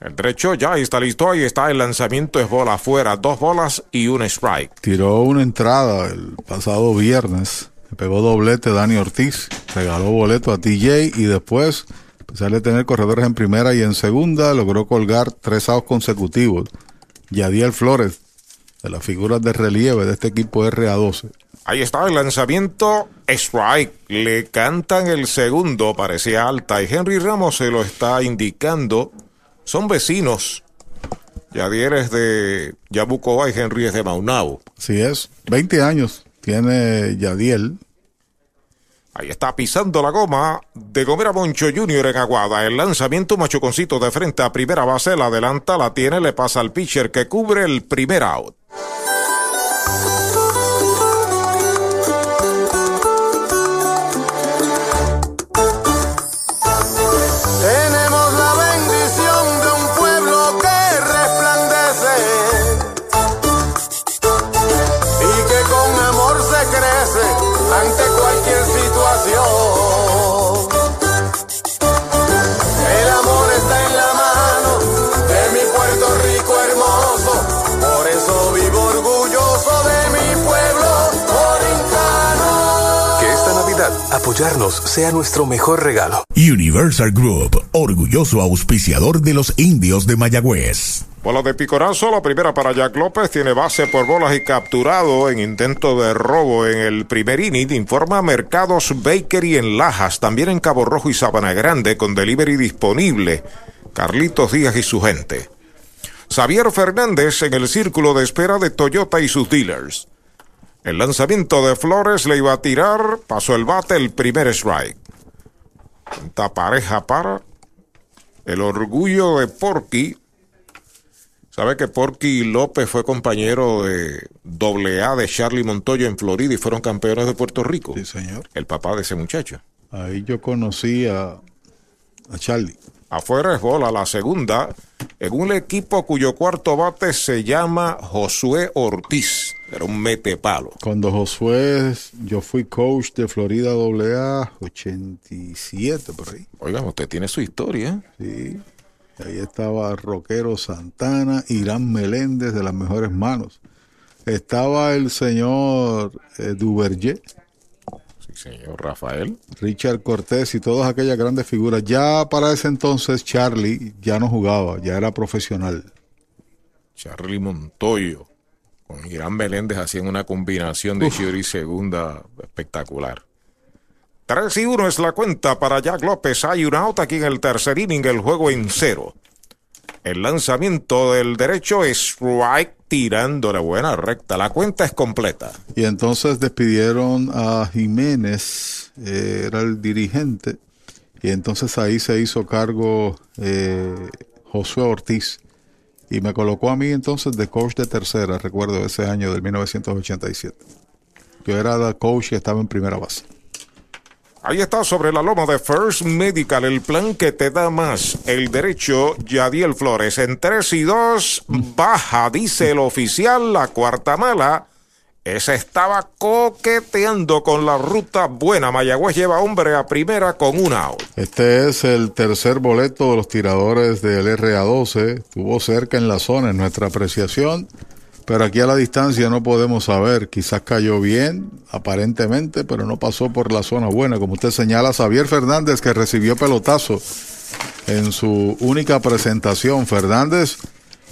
El derecho ya está listo, ahí está el lanzamiento, es bola afuera, dos bolas y un strike. Tiró una entrada el pasado viernes, le pegó doblete Dani Ortiz, regaló boleto a TJ y después, a pesar de tener corredores en primera y en segunda, logró colgar tres outs consecutivos. Yadiel Flores, de las figuras de relieve de este equipo RA12. Ahí está el lanzamiento, strike. Le cantan el segundo, parecía alta y Henry Ramos se lo está indicando. Son vecinos. Yadier es de Yabucoa y Henry es de Maunao. Así es, 20 años tiene Yadiel. Ahí está pisando la goma de Gomera Moncho Jr. en Aguada. El lanzamiento machuconcito de frente a primera base. La adelanta, la tiene, le pasa al pitcher que cubre el primer out. Apoyarnos sea nuestro mejor regalo. Universal Group, orgulloso auspiciador de los indios de Mayagüez. Bola de picorazo, la primera para Jack López, tiene base por bolas y capturado en intento de robo en el primer inning, informa Mercados Bakery en Lajas, también en Cabo Rojo y Sabana Grande, con delivery disponible. Carlitos Díaz y su gente. Xavier Fernández en el círculo de espera de Toyota y sus dealers. El lanzamiento de Flores le iba a tirar, pasó el bate, el primer strike. Esta pareja para el orgullo de Porky. Sabe que Porky López fue compañero de doble A de Charlie Montoyo en Florida y fueron campeones de Puerto Rico. Sí, señor. El papá de ese muchacho. Ahí yo conocí a, a Charlie. Afuera es bola la segunda en un equipo cuyo cuarto bate se llama Josué Ortiz. Era un metepalo. Cuando Josué, yo fui coach de Florida AA 87 por ahí. Oigan, usted tiene su historia. Sí. Ahí estaba Roquero Santana, Irán Meléndez de las mejores manos. Estaba el señor eh, Duverger, señor Rafael. Richard Cortés y todas aquellas grandes figuras. Ya para ese entonces Charlie ya no jugaba, ya era profesional. Charlie Montoyo con Irán Meléndez hacían una combinación de Chiri segunda espectacular. 3 y 1 es la cuenta para Jack López. Hay un out aquí en el tercer inning, el juego en cero. El lanzamiento del derecho es strike tirando la buena recta. La cuenta es completa. Y entonces despidieron a Jiménez, eh, era el dirigente, y entonces ahí se hizo cargo eh, Josué Ortiz. Y me colocó a mí entonces de coach de tercera, recuerdo ese año del 1987. Yo era coach y estaba en primera base. Ahí está sobre la loma de First Medical, el plan que te da más. El derecho, Yadiel Flores. En 3 y 2, baja, dice el oficial, la cuarta mala. Ese estaba coqueteando con la ruta buena. Mayagüez lleva hombre a primera con un out. Este es el tercer boleto de los tiradores del RA12. Estuvo cerca en la zona en nuestra apreciación, pero aquí a la distancia no podemos saber. Quizás cayó bien, aparentemente, pero no pasó por la zona buena. Como usted señala, Xavier Fernández, que recibió pelotazo en su única presentación. Fernández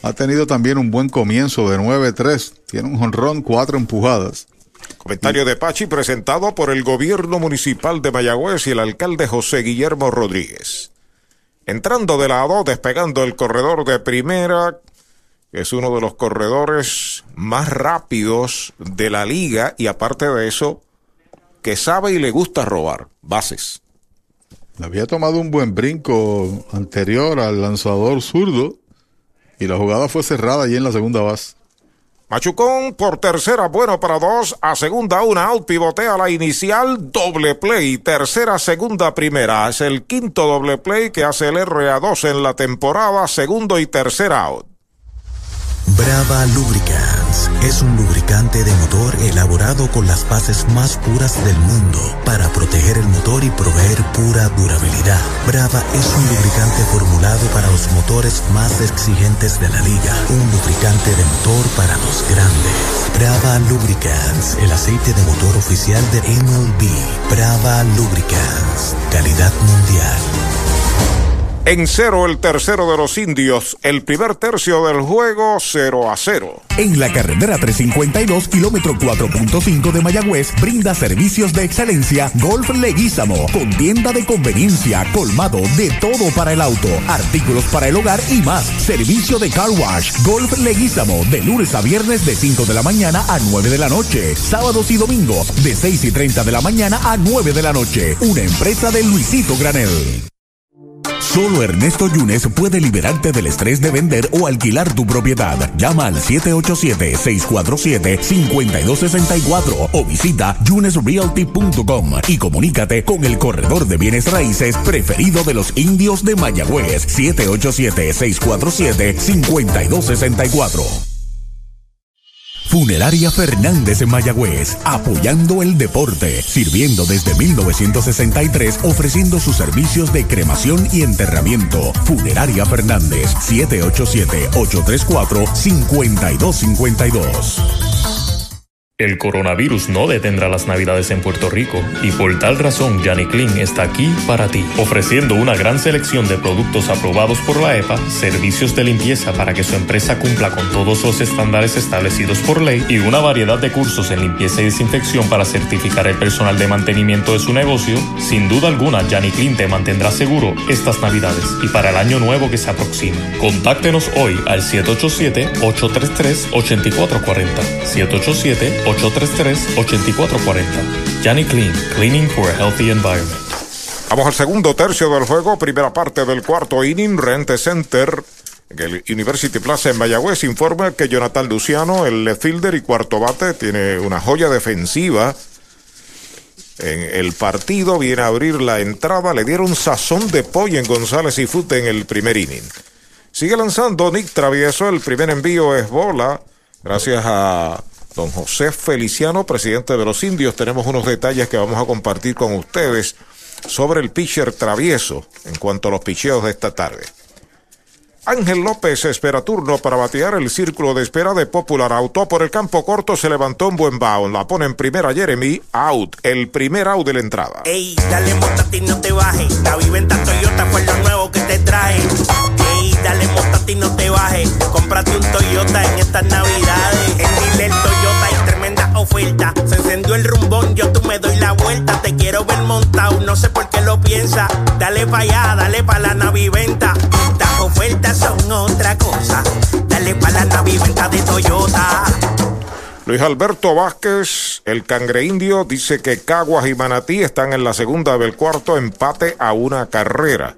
ha tenido también un buen comienzo de 9-3. Tiene un jonrón, cuatro empujadas. Comentario de Pachi presentado por el gobierno municipal de Mayagüez y el alcalde José Guillermo Rodríguez. Entrando de lado, despegando el corredor de primera, es uno de los corredores más rápidos de la liga y aparte de eso, que sabe y le gusta robar bases. Había tomado un buen brinco anterior al lanzador zurdo y la jugada fue cerrada allí en la segunda base. Machucón por tercera, bueno para dos. A segunda, una out. Pivotea la inicial. Doble play. Tercera, segunda, primera. Es el quinto doble play que hace el RA2 en la temporada. Segundo y tercera out. Brava Lubricants es un lubricante de motor elaborado con las bases más puras del mundo para proteger el motor y proveer pura durabilidad. Brava es un lubricante formulado para los motores más exigentes de la liga. Un lubricante de motor para los grandes. Brava Lubricants, el aceite de motor oficial de MLB. Brava Lubricants, calidad mundial. En cero el tercero de los indios, el primer tercio del juego 0 a 0. En la carretera 352, kilómetro 4.5 de Mayagüez, brinda servicios de excelencia Golf Leguízamo, con tienda de conveniencia, colmado, de todo para el auto, artículos para el hogar y más. Servicio de car wash, Golf Leguízamo, de lunes a viernes de 5 de la mañana a 9 de la noche, sábados y domingos de 6 y 30 de la mañana a 9 de la noche. Una empresa de Luisito Granel. Solo Ernesto Yunes puede liberarte del estrés de vender o alquilar tu propiedad. Llama al 787-647-5264 o visita yunesrealty.com y comunícate con el corredor de bienes raíces preferido de los indios de Mayagüez. 787-647-5264. Funeraria Fernández en Mayagüez, apoyando el deporte, sirviendo desde 1963, ofreciendo sus servicios de cremación y enterramiento. Funeraria Fernández, 787-834-5252. El coronavirus no detendrá las navidades en Puerto Rico y por tal razón Yanni Clean está aquí para ti, ofreciendo una gran selección de productos aprobados por la EPA, servicios de limpieza para que su empresa cumpla con todos los estándares establecidos por ley y una variedad de cursos en limpieza y desinfección para certificar el personal de mantenimiento de su negocio. Sin duda alguna, Yanni Clean te mantendrá seguro estas navidades y para el año nuevo que se aproxima. Contáctenos hoy al 787-833-8440. 787 833-8440. Yanni Clean, Cleaning for a Healthy Environment. Vamos al segundo tercio del juego, primera parte del cuarto inning, Rente Center. En el University Plaza en Mayagüez informa que Jonathan Luciano, el left fielder y cuarto bate, tiene una joya defensiva. En el partido viene a abrir la entrada, le dieron sazón de pollo en González y Fute en el primer inning. Sigue lanzando Nick Travieso, el primer envío es bola, gracias a don José Feliciano, presidente de los indios. Tenemos unos detalles que vamos a compartir con ustedes sobre el pitcher travieso en cuanto a los picheos de esta tarde. Ángel López espera turno para batear el círculo de espera de Popular Auto. Por el campo corto se levantó un buen bound. La pone en primera Jeremy. Out. El primer out de la entrada. Ey, dale montate y no te bajes. La viventa Toyota fue lo nuevo que te trae. Ey, dale montate y no te bajes. Cómprate un Toyota en estas navidades. En Dile Toyota tremenda oferta. Se encendió el rumbón, yo tú me doy la vuelta. Te quiero ver montado, no sé por qué lo piensa. Dale pa' allá, dale pa' la naviventa. Estas ofertas son otra cosa. Dale pa' la naviventa de Toyota. Luis Alberto Vázquez, el cangre indio, dice que Caguas y Manatí están en la segunda del cuarto empate a una carrera.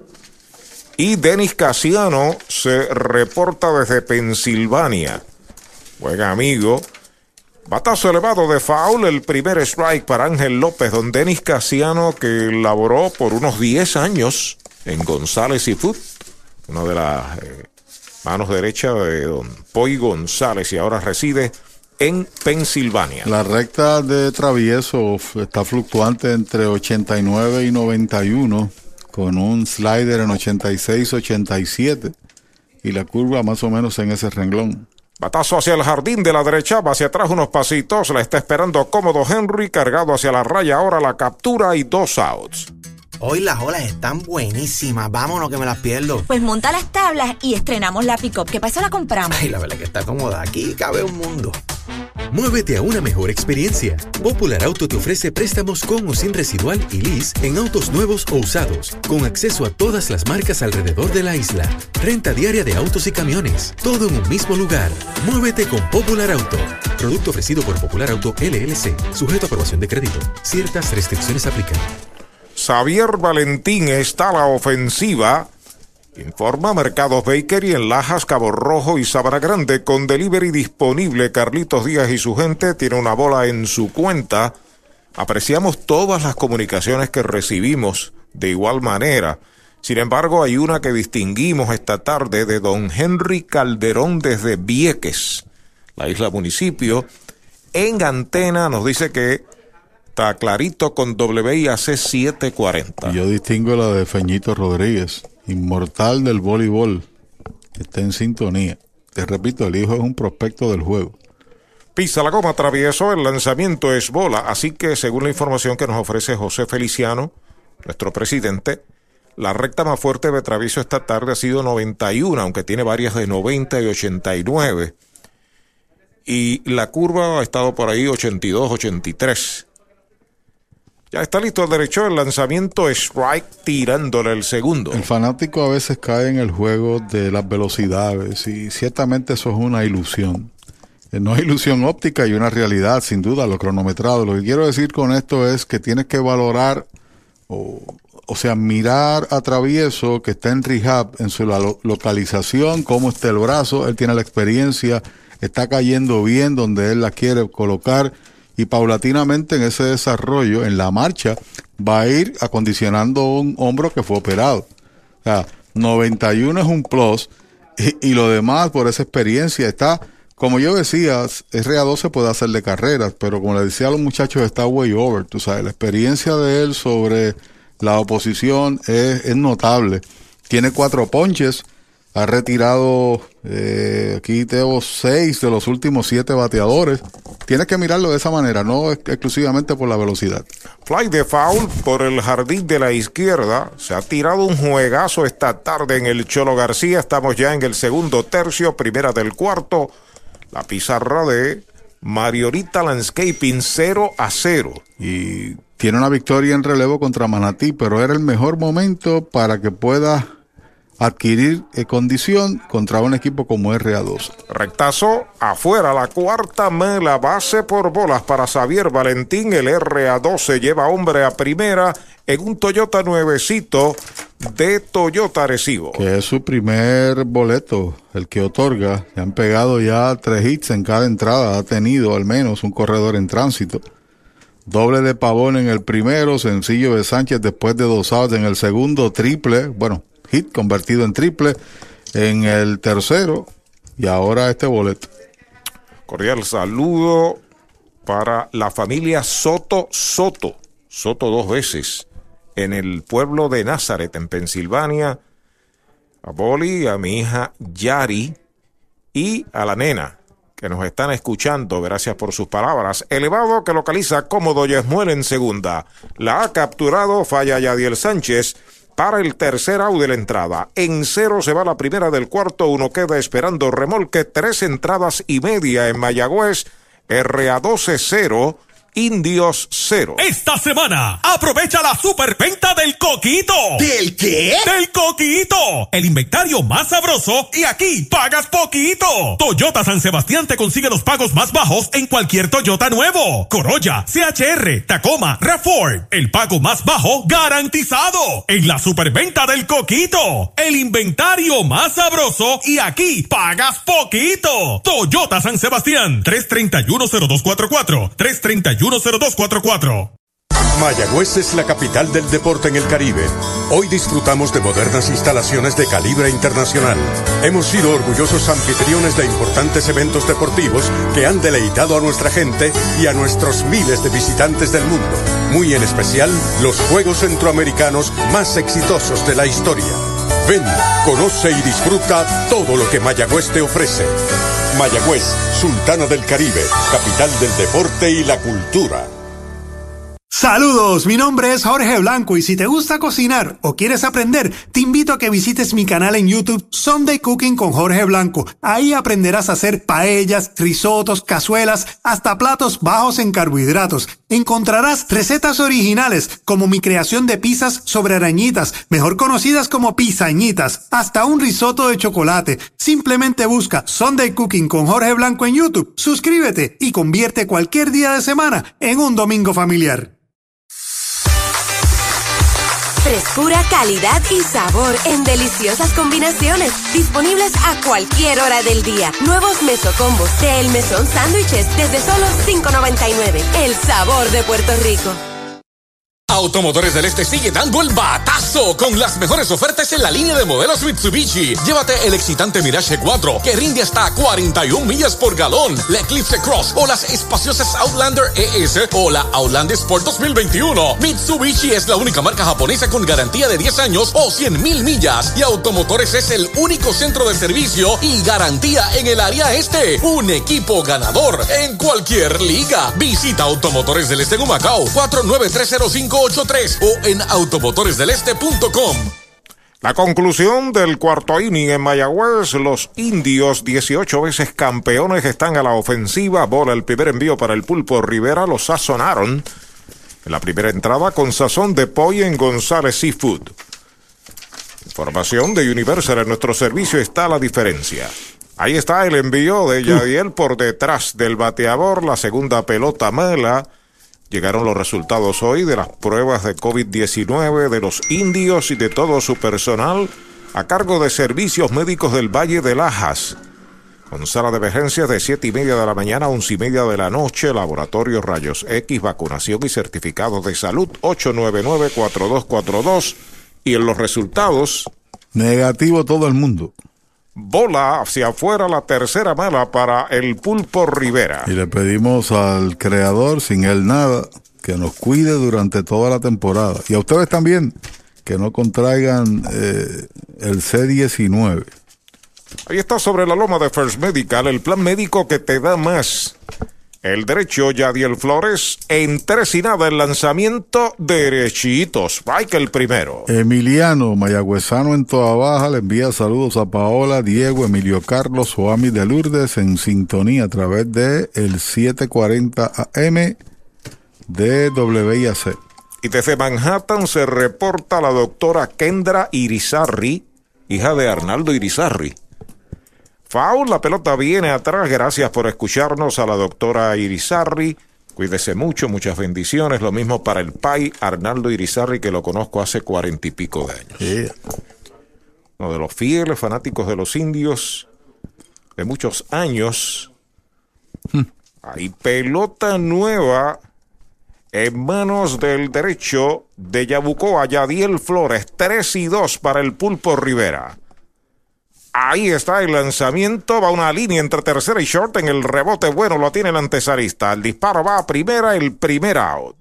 Y Denis Casiano se reporta desde Pensilvania. Buen amigo. Batazo elevado de foul, el primer strike para Ángel López, don Denis Casiano, que laboró por unos 10 años en González y Food, una de las eh, manos derechas de don Poi González, y ahora reside en Pensilvania. La recta de travieso está fluctuante entre 89 y 91, con un slider en 86-87 y la curva más o menos en ese renglón. Batazo hacia el jardín de la derecha, va hacia atrás unos pasitos, la está esperando cómodo Henry, cargado hacia la raya, ahora la captura y dos outs. Hoy las olas están buenísimas, vámonos que me las pierdo. Pues monta las tablas y estrenamos la pick-up, que para eso la compramos. Ay, la verdad que está cómoda, aquí cabe un mundo. Muévete a una mejor experiencia. Popular Auto te ofrece préstamos con o sin residual y lease en autos nuevos o usados, con acceso a todas las marcas alrededor de la isla. Renta diaria de autos y camiones, todo en un mismo lugar. Muévete con Popular Auto. Producto ofrecido por Popular Auto LLC, sujeto a aprobación de crédito. Ciertas restricciones aplican. Xavier Valentín está a la ofensiva. Informa Mercados Bakery en Lajas, Cabo Rojo y Sabana Grande con delivery disponible. Carlitos Díaz y su gente tiene una bola en su cuenta. Apreciamos todas las comunicaciones que recibimos de igual manera. Sin embargo, hay una que distinguimos esta tarde de don Henry Calderón desde Vieques, la isla municipio. En antena nos dice que está clarito con WIAC 740. Yo distingo la de Feñito Rodríguez, inmortal del voleibol. Está en sintonía. Te repito, el hijo es un prospecto del juego. Pisa la goma travieso, el lanzamiento es bola, así que según la información que nos ofrece José Feliciano, nuestro presidente, la recta más fuerte de travieso esta tarde ha sido 91, aunque tiene varias de 90 y 89. Y la curva ha estado por ahí 82, 83. Ya está listo el derecho, el lanzamiento strike tirándole el segundo. El fanático a veces cae en el juego de las velocidades y ciertamente eso es una ilusión. Eh, no es ilusión óptica y una realidad, sin duda, lo cronometrado. Lo que quiero decir con esto es que tienes que valorar o, o sea, mirar a Travieso que está en rehab, en su localización, cómo está el brazo, él tiene la experiencia, está cayendo bien donde él la quiere colocar y paulatinamente en ese desarrollo, en la marcha, va a ir acondicionando un hombro que fue operado. O sea, 91 es un plus y, lo demás por esa experiencia está, como yo decía, RA12 puede hacerle carreras, pero como le decía a los muchachos, está way over. Tú sabes, la experiencia de él sobre la oposición es notable. Tiene cuatro ponches ha retirado, eh, aquí tengo seis de los últimos siete bateadores. Tienes que mirarlo de esa manera, no exclusivamente por la velocidad. Fly de foul por el jardín de la izquierda. Se ha tirado un juegazo esta tarde en el Cholo García. Estamos ya en el segundo tercio, primera del cuarto. La pizarra de Mariorita Landscaping 0 a 0. Y tiene una victoria en relevo contra Manatí, pero era el mejor momento para que pueda adquirir eh, condición contra un equipo como RA2. Rectazo afuera, la cuarta mela, base por bolas para Xavier Valentín. El RA2 se lleva hombre a primera en un Toyota nuevecito de Toyota Recibo. Que es su primer boleto, el que otorga. Se han pegado ya tres hits en cada entrada. Ha tenido al menos un corredor en tránsito. Doble de Pavón en el primero, sencillo de Sánchez después de dos outs en el segundo, triple, bueno, hit convertido en triple en el tercero y ahora este boleto. Cordial saludo para la familia Soto Soto. Soto dos veces en el pueblo de Nazaret, en Pensilvania. A Boli, a mi hija Yari y a la nena que nos están escuchando. Gracias por sus palabras. Elevado que localiza cómodo Yesmuel en segunda. La ha capturado Falla Yadiel Sánchez para el tercer out de la entrada. En cero se va la primera del cuarto, uno queda esperando remolque, tres entradas y media en Mayagüez, RA12 0 Indios cero. Esta semana, aprovecha la superventa del coquito. ¿Del qué? Del coquito. El inventario más sabroso y aquí pagas poquito. Toyota San Sebastián te consigue los pagos más bajos en cualquier Toyota nuevo. Corolla, CHR, Tacoma, Reform. El pago más bajo garantizado. En la superventa del coquito. El inventario más sabroso y aquí pagas poquito. Toyota San Sebastián. 3310244. 331 10244. Mayagüez es la capital del deporte en el Caribe. Hoy disfrutamos de modernas instalaciones de calibre internacional. Hemos sido orgullosos anfitriones de importantes eventos deportivos que han deleitado a nuestra gente y a nuestros miles de visitantes del mundo. Muy en especial, los Juegos Centroamericanos más exitosos de la historia. Ven, conoce y disfruta todo lo que Mayagüez te ofrece. Mayagüez, Sultana del Caribe, capital del deporte y la cultura. Saludos, mi nombre es Jorge Blanco y si te gusta cocinar o quieres aprender, te invito a que visites mi canal en YouTube Sunday Cooking con Jorge Blanco. Ahí aprenderás a hacer paellas, risotos, cazuelas, hasta platos bajos en carbohidratos. Encontrarás recetas originales como mi creación de pizzas sobre arañitas, mejor conocidas como pizañitas, hasta un risotto de chocolate. Simplemente busca Sunday Cooking con Jorge Blanco en YouTube, suscríbete y convierte cualquier día de semana en un domingo familiar. Frescura, calidad y sabor en deliciosas combinaciones. Disponibles a cualquier hora del día. Nuevos mesocombos de El Mesón Sándwiches desde solo $5.99. El sabor de Puerto Rico. Automotores del Este sigue dando el batazo con las mejores ofertas en la línea de modelos Mitsubishi. Llévate el excitante Mirage 4 que rinde hasta 41 millas por galón, la Eclipse Cross o las espaciosas Outlander ES o la Outlander Sport 2021. Mitsubishi es la única marca japonesa con garantía de 10 años o 100 mil millas y Automotores es el único centro de servicio y garantía en el área este. Un equipo ganador en cualquier liga. Visita Automotores del Este en Humacao 49305 83 o en automotoresdeleste.com. La conclusión del cuarto inning en Mayagüez, los indios, 18 veces campeones, están a la ofensiva. Bola el primer envío para el pulpo Rivera, lo sazonaron en la primera entrada con sazón de pollo en González Seafood. Información de Universal en nuestro servicio está la diferencia. Ahí está el envío de Yadiel por detrás del bateador, la segunda pelota mala. Llegaron los resultados hoy de las pruebas de COVID-19 de los indios y de todo su personal a cargo de Servicios Médicos del Valle de Lajas. Con sala de emergencias de 7 y media de la mañana a 11 y media de la noche, laboratorio Rayos X, vacunación y certificados de salud 899-4242. Y en los resultados... Negativo todo el mundo. Bola hacia afuera la tercera mala para el Pulpo Rivera. Y le pedimos al creador, sin él nada, que nos cuide durante toda la temporada. Y a ustedes también, que no contraigan eh, el C19. Ahí está sobre la loma de First Medical, el plan médico que te da más. El derecho Yadiel Flores en tres y nada el lanzamiento derechitos. que el primero. Emiliano Mayagüezano en toda baja le envía saludos a Paola, Diego, Emilio Carlos, Joami de Lourdes en sintonía a través de el 740 AM de WIAC. Y desde Manhattan se reporta la doctora Kendra Irizarri, hija de Arnaldo Irizarri. Faul, la pelota viene atrás. Gracias por escucharnos a la doctora Irizarri. Cuídese mucho, muchas bendiciones. Lo mismo para el Pai Arnaldo Irizarri, que lo conozco hace cuarenta y pico de años. Uno de los fieles fanáticos de los indios de muchos años. Hmm. Hay pelota nueva en manos del derecho de Yabucoa, Yadiel Flores. 3 y 2 para el Pulpo Rivera. Ahí está el lanzamiento, va una línea entre tercera y short en el rebote bueno, lo tiene el antesarista. El disparo va a primera, el primer out.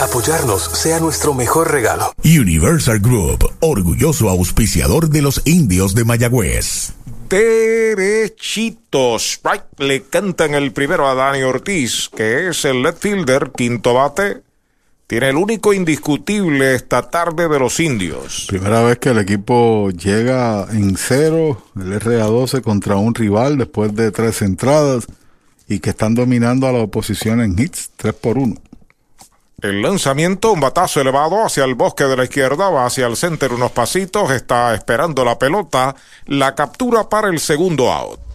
Apoyarnos sea nuestro mejor regalo. Universal Group, orgulloso auspiciador de los indios de Mayagüez. Derechitos. Right. Le cantan el primero a Dani Ortiz, que es el left fielder, quinto bate. Tiene el único indiscutible esta tarde de los indios. Primera vez que el equipo llega en cero, el RA12 contra un rival después de tres entradas y que están dominando a la oposición en hits, 3 por 1. El lanzamiento, un batazo elevado hacia el bosque de la izquierda, va hacia el center unos pasitos, está esperando la pelota, la captura para el segundo out.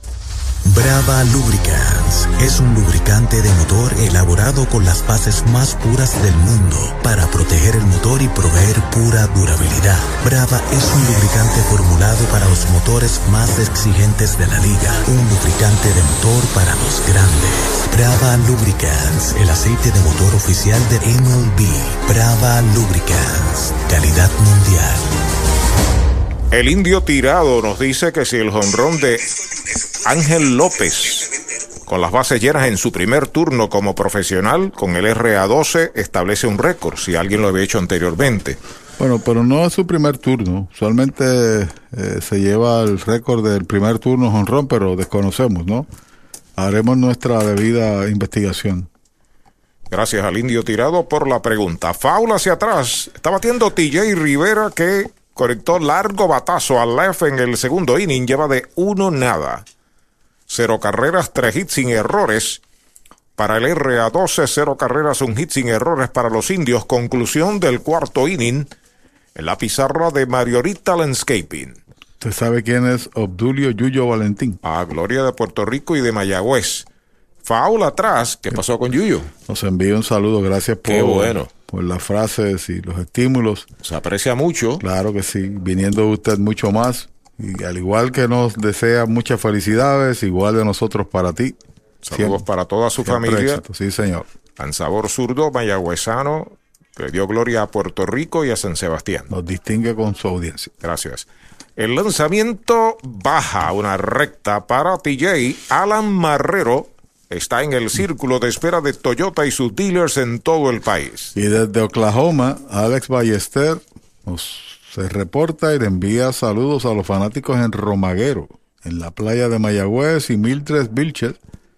Brava Lubricants es un lubricante de motor elaborado con las bases más puras del mundo para proteger el motor y proveer pura durabilidad. Brava es un lubricante formulado para los motores más exigentes de la liga, un lubricante de motor para los grandes. Brava Lubricants, el aceite de motor oficial de MLB. Brava Lubricants, calidad mundial. El indio tirado nos dice que si el jonrón de Ángel López, con las bases llenas en su primer turno como profesional, con el RA12, establece un récord, si alguien lo había hecho anteriormente. Bueno, pero no es su primer turno. Usualmente eh, se lleva el récord del primer turno jonrón, pero desconocemos, ¿no? Haremos nuestra debida investigación. Gracias al indio tirado por la pregunta. Faula hacia atrás. Está batiendo TJ Rivera que conectó largo batazo al left en el segundo inning. Lleva de uno nada. Cero carreras, tres hits sin errores. Para el RA12, cero carreras, un hit sin errores para los indios. Conclusión del cuarto inning en la pizarra de Mariorita Landscaping. ¿Usted sabe quién es Obdulio Yuyo Valentín? A Gloria de Puerto Rico y de Mayagüez. Faula atrás. ¿Qué pasó con Yuyo? Nos envía un saludo. Gracias por, Qué bueno. por las frases y los estímulos. Se aprecia mucho. Claro que sí. Viniendo usted mucho más. Y al igual que nos desea muchas felicidades, igual de nosotros para ti. Saludos Siempre- para toda su familia. éxito. Sí, señor. Ansabor zurdo, mayagüezano, que dio gloria a Puerto Rico y a San Sebastián. Nos distingue con su audiencia. Gracias. El lanzamiento baja una recta para TJ. Alan Marrero está en el círculo de espera de Toyota y sus dealers en todo el país. Y desde Oklahoma, Alex Ballester nos se reporta y le envía saludos a los fanáticos en Romaguero, en la playa de Mayagüez y Mildred Vilches.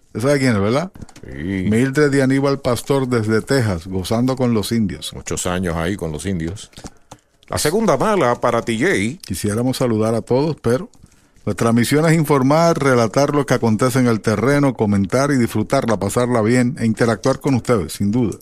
¿Usted sabe quién es, verdad? Mildred y Aníbal Pastor desde Texas, gozando con los indios. Muchos años ahí con los indios. La segunda mala para TJ. Quisiéramos saludar a todos, pero nuestra misión es informar, relatar lo que acontece en el terreno, comentar y disfrutarla, pasarla bien e interactuar con ustedes, sin duda.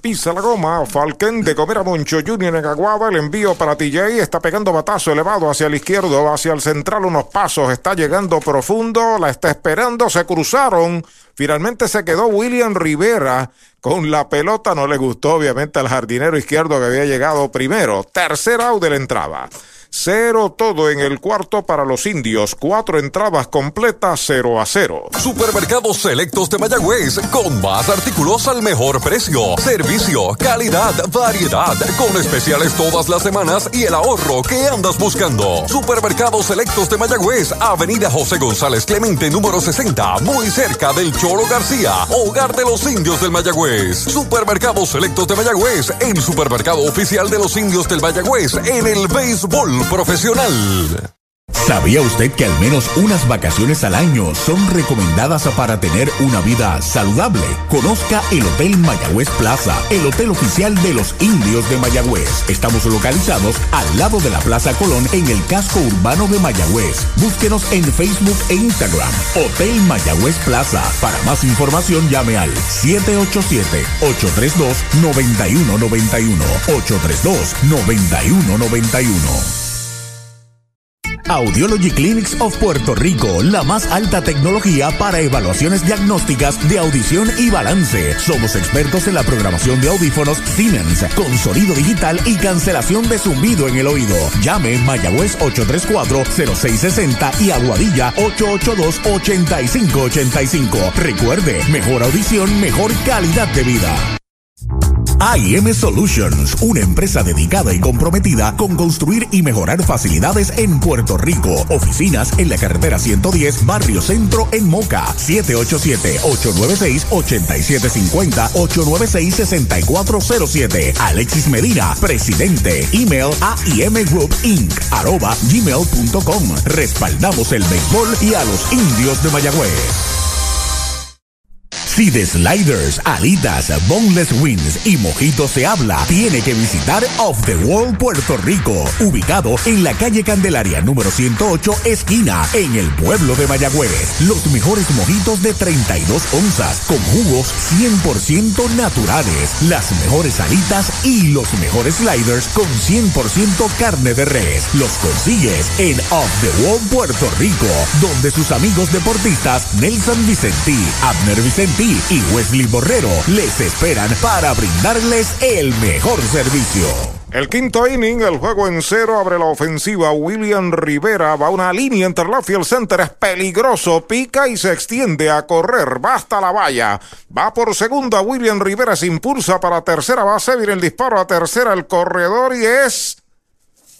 Pisa la goma, Falken de comer a Moncho Junior en Aguada, el envío para TJ, está pegando batazo elevado hacia el izquierdo, hacia el central unos pasos, está llegando profundo, la está esperando, se cruzaron, finalmente se quedó William Rivera con la pelota, no le gustó obviamente al jardinero izquierdo que había llegado primero, tercer out de la entrada. Cero todo en el cuarto para los indios. Cuatro entradas completas, cero a cero. Supermercados Selectos de Mayagüez, con más artículos al mejor precio. Servicio, calidad, variedad, con especiales todas las semanas y el ahorro que andas buscando. Supermercados Selectos de Mayagüez, Avenida José González Clemente, número 60, muy cerca del Cholo García, hogar de los indios del Mayagüez. Supermercados Selectos de Mayagüez, el supermercado oficial de los indios del Mayagüez en el béisbol profesional. ¿Sabía usted que al menos unas vacaciones al año son recomendadas para tener una vida saludable? Conozca el Hotel Mayagüez Plaza, el hotel oficial de los indios de Mayagüez. Estamos localizados al lado de la Plaza Colón en el casco urbano de Mayagüez. Búsquenos en Facebook e Instagram. Hotel Mayagüez Plaza. Para más información llame al 787-832-9191. 832-9191. Audiology Clinics of Puerto Rico, la más alta tecnología para evaluaciones diagnósticas de audición y balance. Somos expertos en la programación de audífonos Siemens con sonido digital y cancelación de zumbido en el oído. Llame Mayagüez 834-0660 y Aguadilla 882-8585. Recuerde, mejor audición, mejor calidad de vida. AIM Solutions, una empresa dedicada y comprometida con construir y mejorar facilidades en Puerto Rico. Oficinas en la carretera 110, Barrio Centro, en Moca. 787-896-8750, 896-6407. Alexis Medina, presidente. Email gmail.com. Respaldamos el béisbol y a los indios de Mayagüez. Si de sliders, alitas, boneless wings y mojitos se habla, tiene que visitar Off the Wall Puerto Rico, ubicado en la calle Candelaria número 108, esquina, en el pueblo de Mayagüez. Los mejores mojitos de 32 onzas, con jugos 100% naturales, las mejores alitas y los mejores sliders con 100% carne de res. Los consigues en Off the Wall Puerto Rico, donde sus amigos deportistas Nelson Vicentí, Abner Y Wesley Borrero les esperan para brindarles el mejor servicio. El quinto inning, el juego en cero, abre la ofensiva. William Rivera va a una línea entre la field center, es peligroso, pica y se extiende a correr, va hasta la valla. Va por segunda, William Rivera se impulsa para tercera base, viene el disparo a tercera, el corredor y es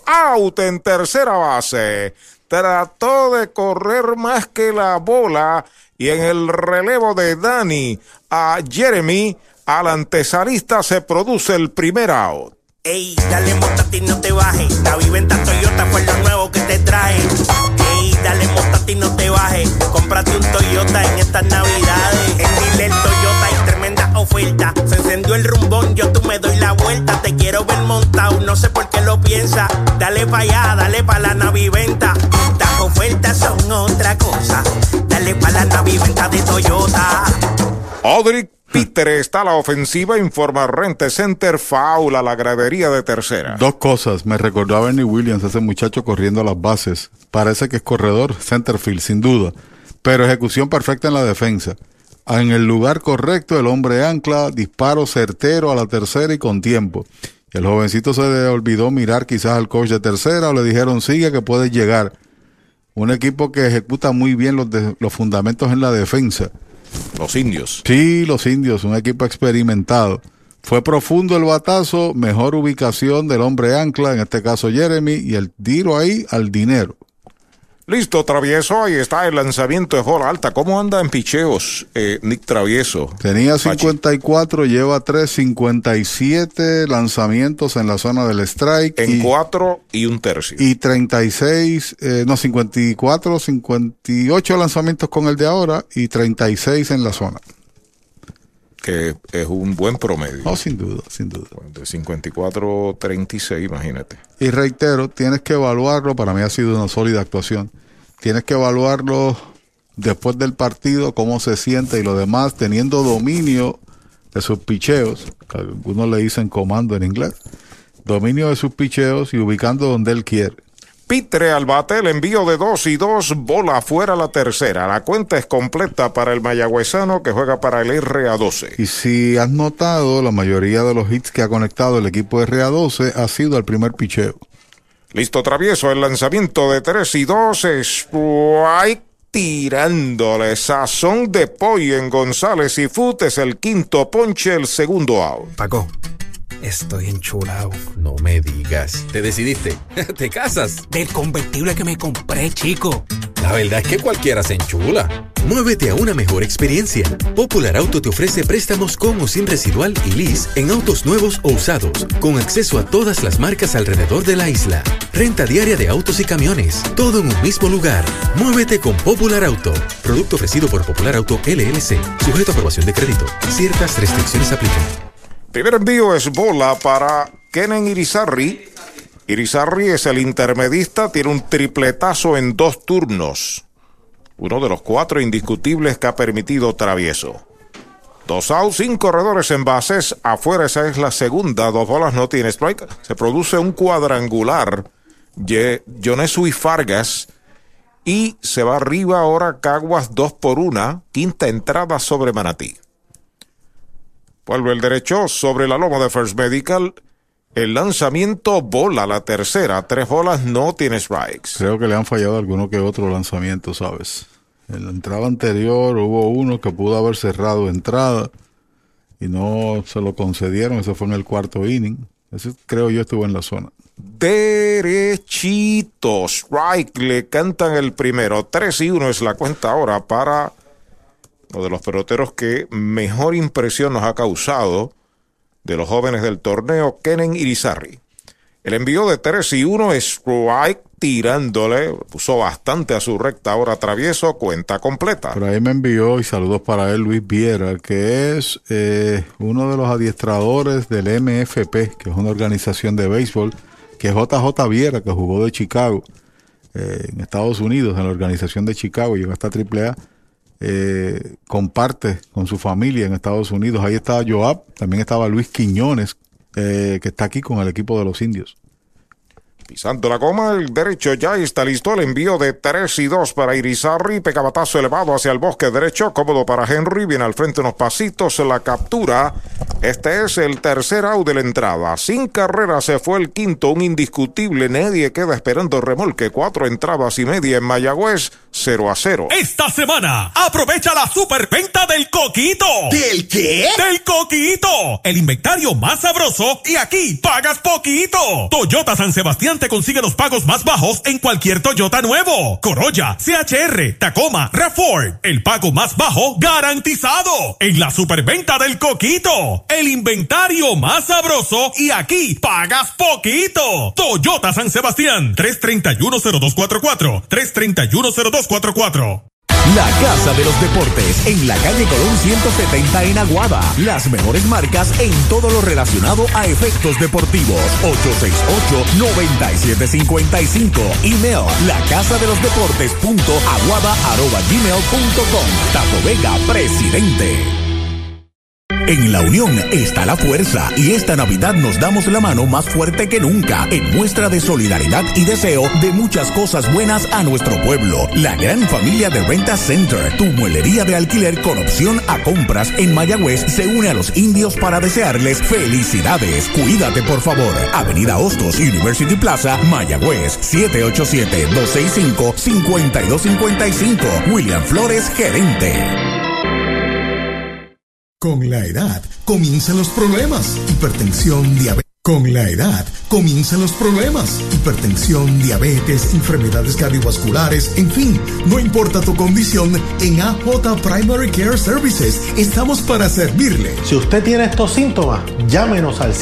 out en tercera base. Trató de correr más que la bola y en el relevo de Dani a Jeremy, al antesalista se produce el primer out. Ey, dale montate y no te bajes. La viventa Toyota fue lo nuevo que te trae. Ey, dale montate y no te bajes. Cómprate un Toyota en estas navidades. En Dile Toyota hay tremenda oferta. Se encendió el rumbón, yo tú me doy la vuelta. Te quiero ver montado, no sé por qué lo piensa. Dale pa' allá, dale pa' la naviventa. Las ofertas son otra cosa. Dale pa' la naviventa de Toyota. Audrey Peter está a la ofensiva, informa Rente Center, faula la gradería de tercera. Dos cosas, me recordó a Bernie Williams, ese muchacho corriendo a las bases. Parece que es corredor, centerfield, sin duda. Pero ejecución perfecta en la defensa. En el lugar correcto, el hombre ancla, disparo certero a la tercera y con tiempo. El jovencito se le olvidó mirar quizás al coach de tercera o le dijeron sigue que puedes llegar. Un equipo que ejecuta muy bien los, de, los fundamentos en la defensa. Los indios. Sí, los indios, un equipo experimentado. Fue profundo el batazo, mejor ubicación del hombre ancla, en este caso Jeremy, y el tiro ahí al dinero. Listo, Travieso, ahí está el lanzamiento de bola alta. ¿Cómo anda en picheos eh, Nick Travieso? Tenía 54, Pachi. lleva 3, 57 lanzamientos en la zona del strike. En 4 y, y, un tercio. Y 36, eh, no, 54, 58 lanzamientos con el de ahora y 36 en la zona que es un buen promedio. No, sin duda, sin duda. De 54 36, imagínate. Y reitero, tienes que evaluarlo, para mí ha sido una sólida actuación. Tienes que evaluarlo después del partido, cómo se siente y lo demás, teniendo dominio de sus picheos, algunos le dicen comando en inglés, dominio de sus picheos y ubicando donde él quiere. Pitre al bate, el envío de dos y dos, bola afuera la tercera. La cuenta es completa para el mayagüezano que juega para el RA12. Y si has notado, la mayoría de los hits que ha conectado el equipo RA12 ha sido el primer picheo. Listo, travieso, el lanzamiento de tres y dos, strike tirándole sazón de pollo en González y Fut es el quinto ponche, el segundo out. Paco, Estoy enchulado. No me digas. ¿Te decidiste? <laughs> ¿Te casas? Del convertible que me compré, chico. La verdad es que cualquiera se enchula. Muévete a una mejor experiencia. Popular Auto te ofrece préstamos con o sin residual y lease en autos nuevos o usados, con acceso a todas las marcas alrededor de la isla. Renta diaria de autos y camiones, todo en un mismo lugar. Muévete con Popular Auto. Producto ofrecido por Popular Auto LLC, sujeto a aprobación de crédito. Ciertas restricciones aplican. Primer envío es bola para Kenen Irizarri. Irizarri es el intermedista, tiene un tripletazo en dos turnos. Uno de los cuatro indiscutibles que ha permitido Travieso. Dos outs, cinco corredores en bases. Afuera esa es la segunda. Dos bolas no tiene strike. Se produce un cuadrangular. Jonesu y Fargas. Y se va arriba ahora Caguas dos por una. Quinta entrada sobre Manatí. Vuelve el derecho sobre la loma de First Medical. El lanzamiento bola la tercera. Tres bolas no tiene strikes. Creo que le han fallado alguno que otro lanzamiento, ¿sabes? En la entrada anterior hubo uno que pudo haber cerrado entrada y no se lo concedieron. Eso fue en el cuarto inning. Ese creo yo estuvo en la zona. Derechito. Strike. Le cantan el primero. 3 y 1 es la cuenta ahora para uno de los peloteros que mejor impresión nos ha causado de los jóvenes del torneo, Kenen Irizarri. El envío de 3 y 1 strike tirándole, puso bastante a su recta ahora travieso, cuenta completa. Por ahí me envió y saludos para él Luis Viera, que es eh, uno de los adiestradores del MFP, que es una organización de béisbol, que es JJ Viera, que jugó de Chicago eh, en Estados Unidos, en la organización de Chicago, llegó hasta AAA eh, comparte con su familia en Estados Unidos. Ahí estaba Joab, también estaba Luis Quiñones, eh, que está aquí con el equipo de los indios. Pisando la goma, el derecho ya está listo. El envío de 3 y 2 para Irizarri. Pecabatazo elevado hacia el bosque derecho. Cómodo para Henry. Viene al frente unos pasitos. La captura. Este es el tercer out de la entrada. Sin carrera se fue el quinto. Un indiscutible. Nadie queda esperando remolque. Cuatro entradas y media en Mayagüez. 0 a 0. Esta semana, aprovecha la superventa del Coquito. ¿Del qué? Del Coquito. El inventario más sabroso y aquí pagas poquito. Toyota San Sebastián te consigue los pagos más bajos en cualquier Toyota nuevo. Corolla, CHR, Tacoma, Reform. El pago más bajo garantizado. En la superventa del Coquito. El inventario más sabroso y aquí pagas poquito. Toyota San Sebastián. 3310244. 3310244. La Casa de los Deportes, en la calle Colón 170 en Aguada. Las mejores marcas en todo lo relacionado a efectos deportivos. 868-9755. Email la casa de los deportes punto aguada arroba gmail punto com. Tato Vega, presidente. En la unión está la fuerza y esta Navidad nos damos la mano más fuerte que nunca en muestra de solidaridad y deseo de muchas cosas buenas a nuestro pueblo. La gran familia de Renta Center, tu muelería de alquiler con opción a compras en Mayagüez, se une a los indios para desearles felicidades. Cuídate por favor. Avenida Hostos, University Plaza, Mayagüez, 787-265-5255. William Flores, gerente. Con la edad comienzan los problemas. Hipertensión, diabetes. Con la edad comienzan los problemas. Hipertensión, diabetes, enfermedades cardiovasculares, en fin, no importa tu condición, en AJ Primary Care Services estamos para servirle. Si usted tiene estos síntomas, llámenos al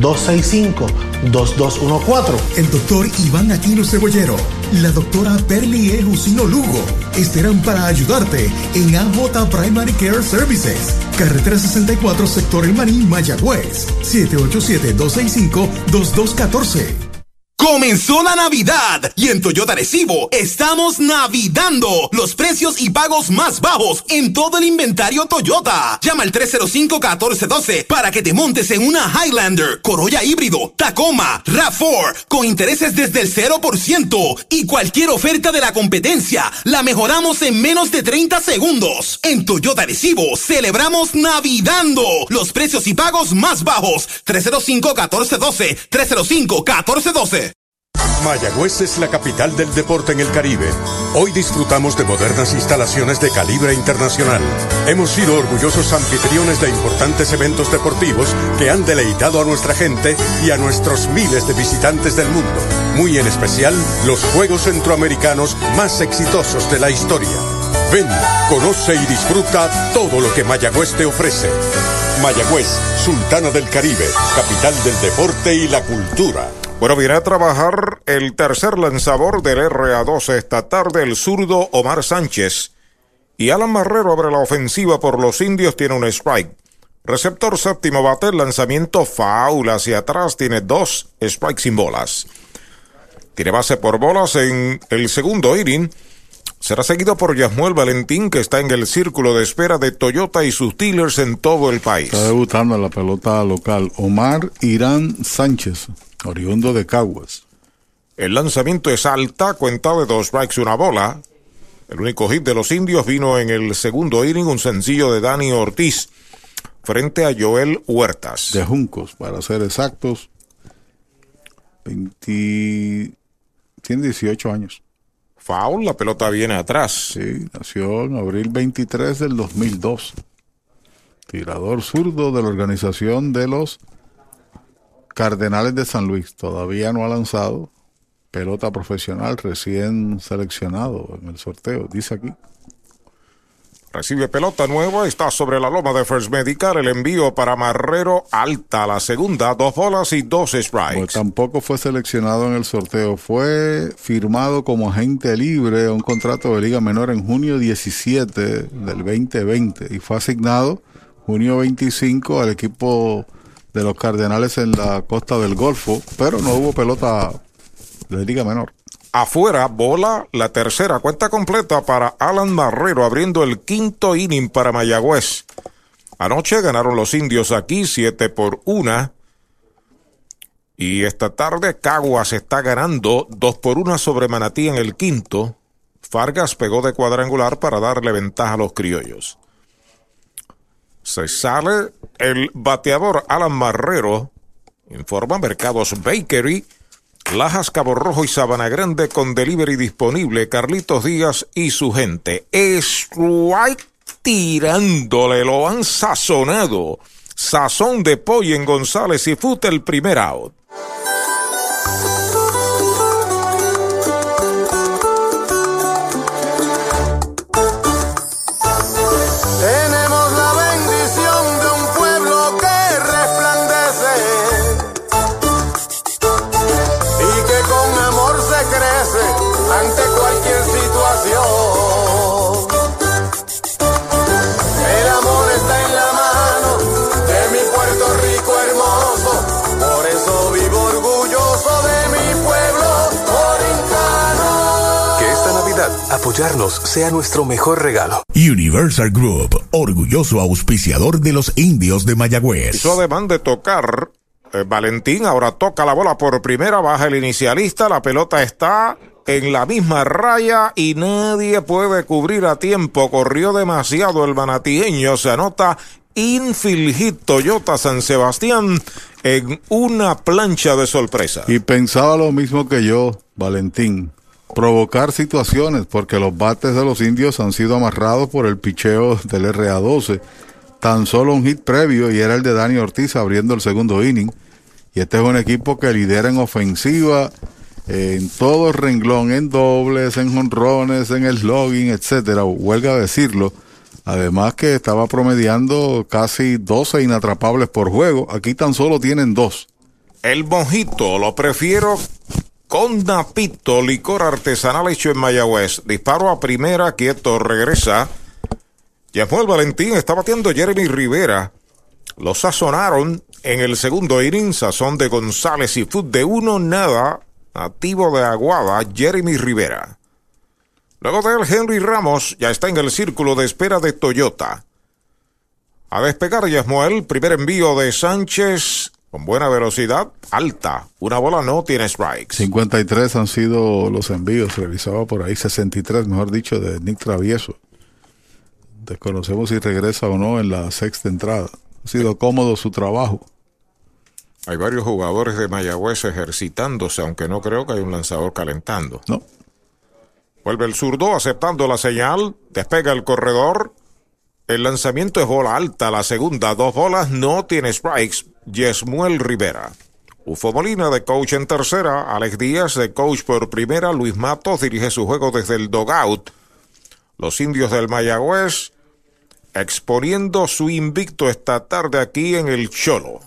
787-265-2214. El doctor Iván Aquino Cebollero, la doctora Perli E. Jusino Lugo estarán para ayudarte en AJ Primary Care Services. Carretera 64, sector El Maní, Mayagüez. 787-265-2214. Comenzó la Navidad y en Toyota Recibo estamos navidando los precios y pagos más bajos en todo el inventario Toyota. Llama al 305-1412 para que te montes en una Highlander, Corolla híbrido, Tacoma, RAV4 con intereses desde el 0% y cualquier oferta de la competencia la mejoramos en menos de 30 segundos. En Toyota Recibo celebramos navidando los precios y pagos más bajos. 305-1412, 305-1412. Mayagüez es la capital del deporte en el Caribe. Hoy disfrutamos de modernas instalaciones de calibre internacional. Hemos sido orgullosos anfitriones de importantes eventos deportivos que han deleitado a nuestra gente y a nuestros miles de visitantes del mundo. Muy en especial, los Juegos Centroamericanos más exitosos de la historia. Ven, conoce y disfruta todo lo que Mayagüez te ofrece. Mayagüez, Sultana del Caribe, capital del deporte y la cultura. Bueno, viene a trabajar el tercer lanzador del RA12 esta tarde, el zurdo Omar Sánchez. Y Alan Marrero abre la ofensiva por los indios, tiene un strike. Receptor séptimo bate, lanzamiento foul hacia atrás, tiene dos strikes sin bolas. Tiene base por bolas en el segundo inning. Será seguido por Yasmuel Valentín, que está en el círculo de espera de Toyota y sus dealers en todo el país. Está debutando en la pelota local. Omar Irán Sánchez oriundo de Caguas. El lanzamiento es alta, cuenta de dos strikes y una bola. El único hit de los indios vino en el segundo inning, un sencillo de Dani Ortiz frente a Joel Huertas. De Juncos, para ser exactos. 20... Tiene 18 años. Foul, la pelota viene atrás. Sí, nació en abril 23 del 2002. Tirador zurdo de la organización de los Cardenales de San Luis todavía no ha lanzado pelota profesional recién seleccionado en el sorteo, dice aquí. Recibe pelota nueva, está sobre la loma de First Medical, el envío para Marrero alta, la segunda, dos bolas y dos strikes. Pues tampoco fue seleccionado en el sorteo, fue firmado como agente libre a un contrato de liga menor en junio 17 del 2020 y fue asignado junio 25 al equipo de los Cardenales en la costa del Golfo, pero no hubo pelota de liga menor. Afuera, bola la tercera, cuenta completa para Alan Marrero, abriendo el quinto inning para Mayagüez. Anoche ganaron los indios aquí, siete por una. Y esta tarde Caguas está ganando dos por una sobre Manatí en el quinto. Fargas pegó de cuadrangular para darle ventaja a los criollos. Se sale el bateador Alan Marrero. Informa Mercados Bakery. Lajas, Cabo Rojo y Sabana Grande con delivery disponible. Carlitos Díaz y su gente. Strike tirándole, lo han sazonado. Sazón de pollo en González y Fute el primer out. Apoyarnos sea nuestro mejor regalo. Universal Group, orgulloso auspiciador de los indios de Mayagüez. Hizo además de tocar eh, Valentín, ahora toca la bola por primera, baja el inicialista, la pelota está en la misma raya y nadie puede cubrir a tiempo. Corrió demasiado el manatieño, se anota infield hit Toyota San Sebastián en una plancha de sorpresa. Y pensaba lo mismo que yo, Valentín. Provocar situaciones, porque los bates de los indios han sido amarrados por el picheo del RA12. Tan solo un hit previo y era el de Dani Ortiz abriendo el segundo inning. Y este es un equipo que lidera en ofensiva, en todo renglón, en dobles, en jonrones, en el logging, etcétera. Huelga decirlo. Además que estaba promediando casi 12 inatrapables por juego. Aquí tan solo tienen dos. El mojito lo prefiero con Napito, licor artesanal hecho en Mayagüez. Disparo a primera, quieto, regresa. Yamuel Valentín está batiendo Jeremy Rivera. Lo sazonaron en el segundo inning, sazón de González y foot de uno, nada. Nativo de Aguada, Jeremy Rivera. Luego de él, Henry Ramos ya está en el círculo de espera de Toyota. A despegar Yasmuel, primer envío de Sánchez con buena velocidad, alta. Una bola no tiene strikes. 53 han sido los envíos, revisaba por ahí 63, mejor dicho, de Nick Travieso. Desconocemos si regresa o no en la sexta entrada. Ha sido cómodo su trabajo. Hay varios jugadores de Mayagüez ejercitándose, aunque no creo que hay un lanzador calentando. No. Vuelve el zurdo aceptando la señal, despega el corredor. El lanzamiento es bola alta, la segunda, dos bolas, no tiene strikes. Yesmuel Rivera. Ufo Molina de coach en tercera, Alex Díaz de coach por primera, Luis Matos dirige su juego desde el dogout. Los indios del Mayagüez exponiendo su invicto esta tarde aquí en el Cholo.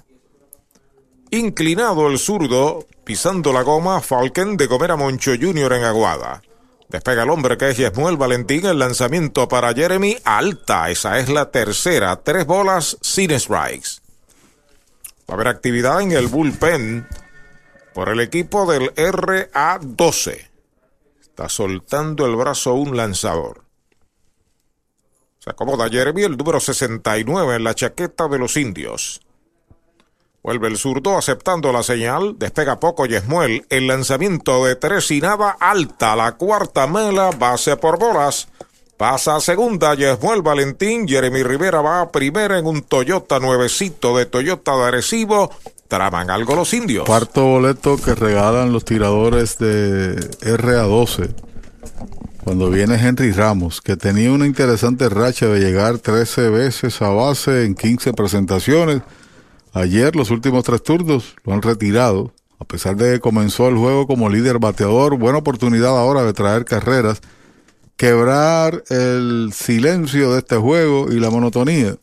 Inclinado el zurdo, pisando la goma, Falken de Gomera Moncho Jr. en Aguada. Despega el hombre que es Yesmuel Valentín, el lanzamiento para Jeremy alta, esa es la tercera, tres bolas sin strikes. Va a haber actividad en el bullpen por el equipo del RA12. Está soltando el brazo un lanzador. Se acomoda Jeremy, el número 69 en la chaqueta de los indios. Vuelve el zurdo aceptando la señal. Despega poco Yesmuel. El lanzamiento de tres y nada alta. La cuarta mela, base por bolas. Pasa a segunda Yesmuel Valentín. Jeremy Rivera va a primera en un Toyota nuevecito de Toyota de Arecibo. Traman algo los indios. Cuarto boleto que regalan los tiradores de RA12. Cuando viene Henry Ramos, que tenía una interesante racha de llegar 13 veces a base en 15 presentaciones. Ayer los últimos tres turnos lo han retirado, a pesar de que comenzó el juego como líder bateador, buena oportunidad ahora de traer carreras, quebrar el silencio de este juego y la monotonía.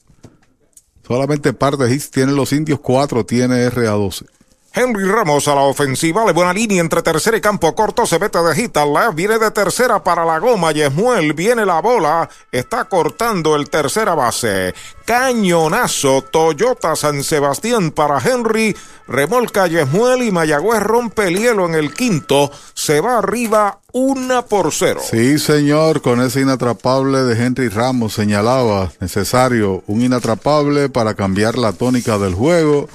Solamente par de hits tienen los indios, cuatro tiene RA12. Henry Ramos a la ofensiva, de buena línea entre tercera y campo corto, se mete de hit left, viene de tercera para la goma, Yesmuel, viene la bola, está cortando el tercera base. Cañonazo, Toyota San Sebastián para Henry, remolca Yesmuel y Mayagüez rompe el hielo en el quinto, se va arriba una por cero. Sí, señor, con ese inatrapable de Henry Ramos señalaba necesario un inatrapable para cambiar la tónica del juego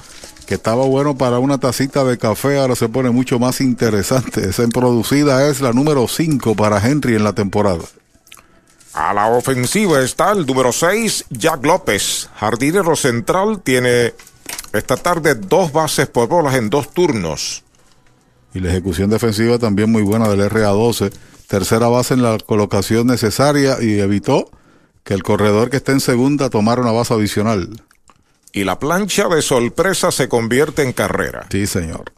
que estaba bueno para una tacita de café, ahora se pone mucho más interesante. Esa producida es la número 5 para Henry en la temporada. A la ofensiva está el número 6, Jack López. Jardinero central tiene esta tarde dos bases por bolas en dos turnos. Y la ejecución defensiva también muy buena del RA12. Tercera base en la colocación necesaria y evitó que el corredor que está en segunda tomara una base adicional y la plancha de sorpresa se convierte en carrera. Sí, señor.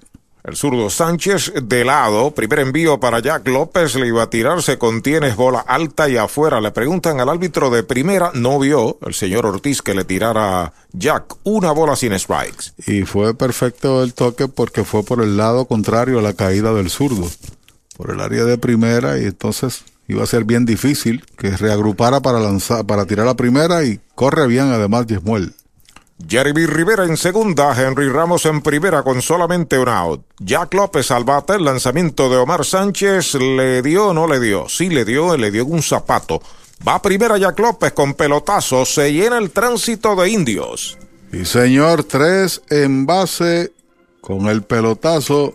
El zurdo Sánchez de lado, primer envío para Jack López, le iba a tirar, se contiene, bola alta y afuera. Le preguntan al árbitro de primera, no vio el señor Ortiz que le tirara Jack una bola sin strikes. Y fue perfecto el toque porque fue por el lado contrario a la caída del zurdo, por el área de primera y entonces iba a ser bien difícil que reagrupara para lanzar, para tirar la primera y corre bien además Yesmuel. Jeremy Rivera en segunda, Henry Ramos en primera con solamente un out. Jack López al bate, el lanzamiento de Omar Sánchez, ¿le dio no le dio? Sí le dio, le dio un zapato. Va primera Jack López con pelotazo, se llena el tránsito de indios. Y señor, tres en base con el pelotazo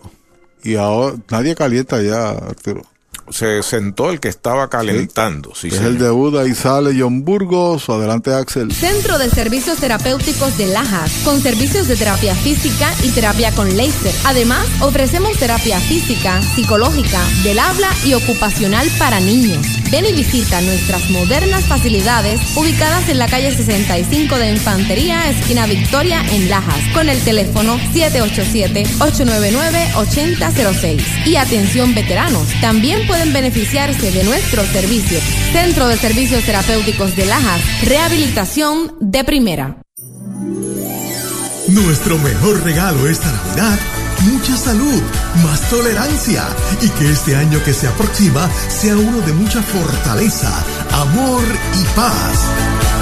y ahora nadie calienta ya, Arturo se sentó el que estaba calentando. Sí, es el debut, ahí sale John Burgos, adelante Axel. Centro de Servicios Terapéuticos de Lajas, con servicios de terapia física y terapia con láser. Además, ofrecemos terapia física, psicológica, del habla y ocupacional para niños. Ven y visita nuestras modernas facilidades ubicadas en la calle 65 de Infantería, esquina Victoria, en Lajas, con el teléfono 787-899-8006. Y atención veteranos, también pueden beneficiarse de nuestros servicios. Centro de Servicios Terapéuticos de Lajas, rehabilitación de primera. Nuestro mejor regalo esta Navidad, mucha salud, más tolerancia y que este año que se aproxima sea uno de mucha fortaleza, amor y paz.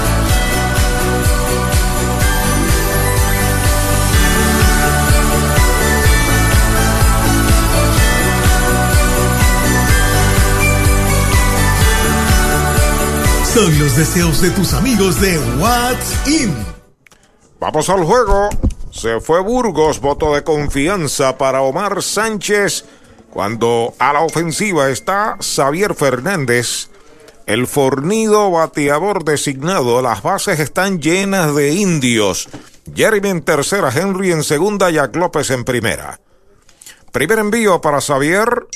Son los deseos de tus amigos de What's In. Vamos al juego. Se fue Burgos, voto de confianza para Omar Sánchez. Cuando a la ofensiva está Xavier Fernández, el fornido bateador designado. Las bases están llenas de indios. Jeremy en tercera, Henry en segunda, Jack López en primera. Primer envío para Xavier.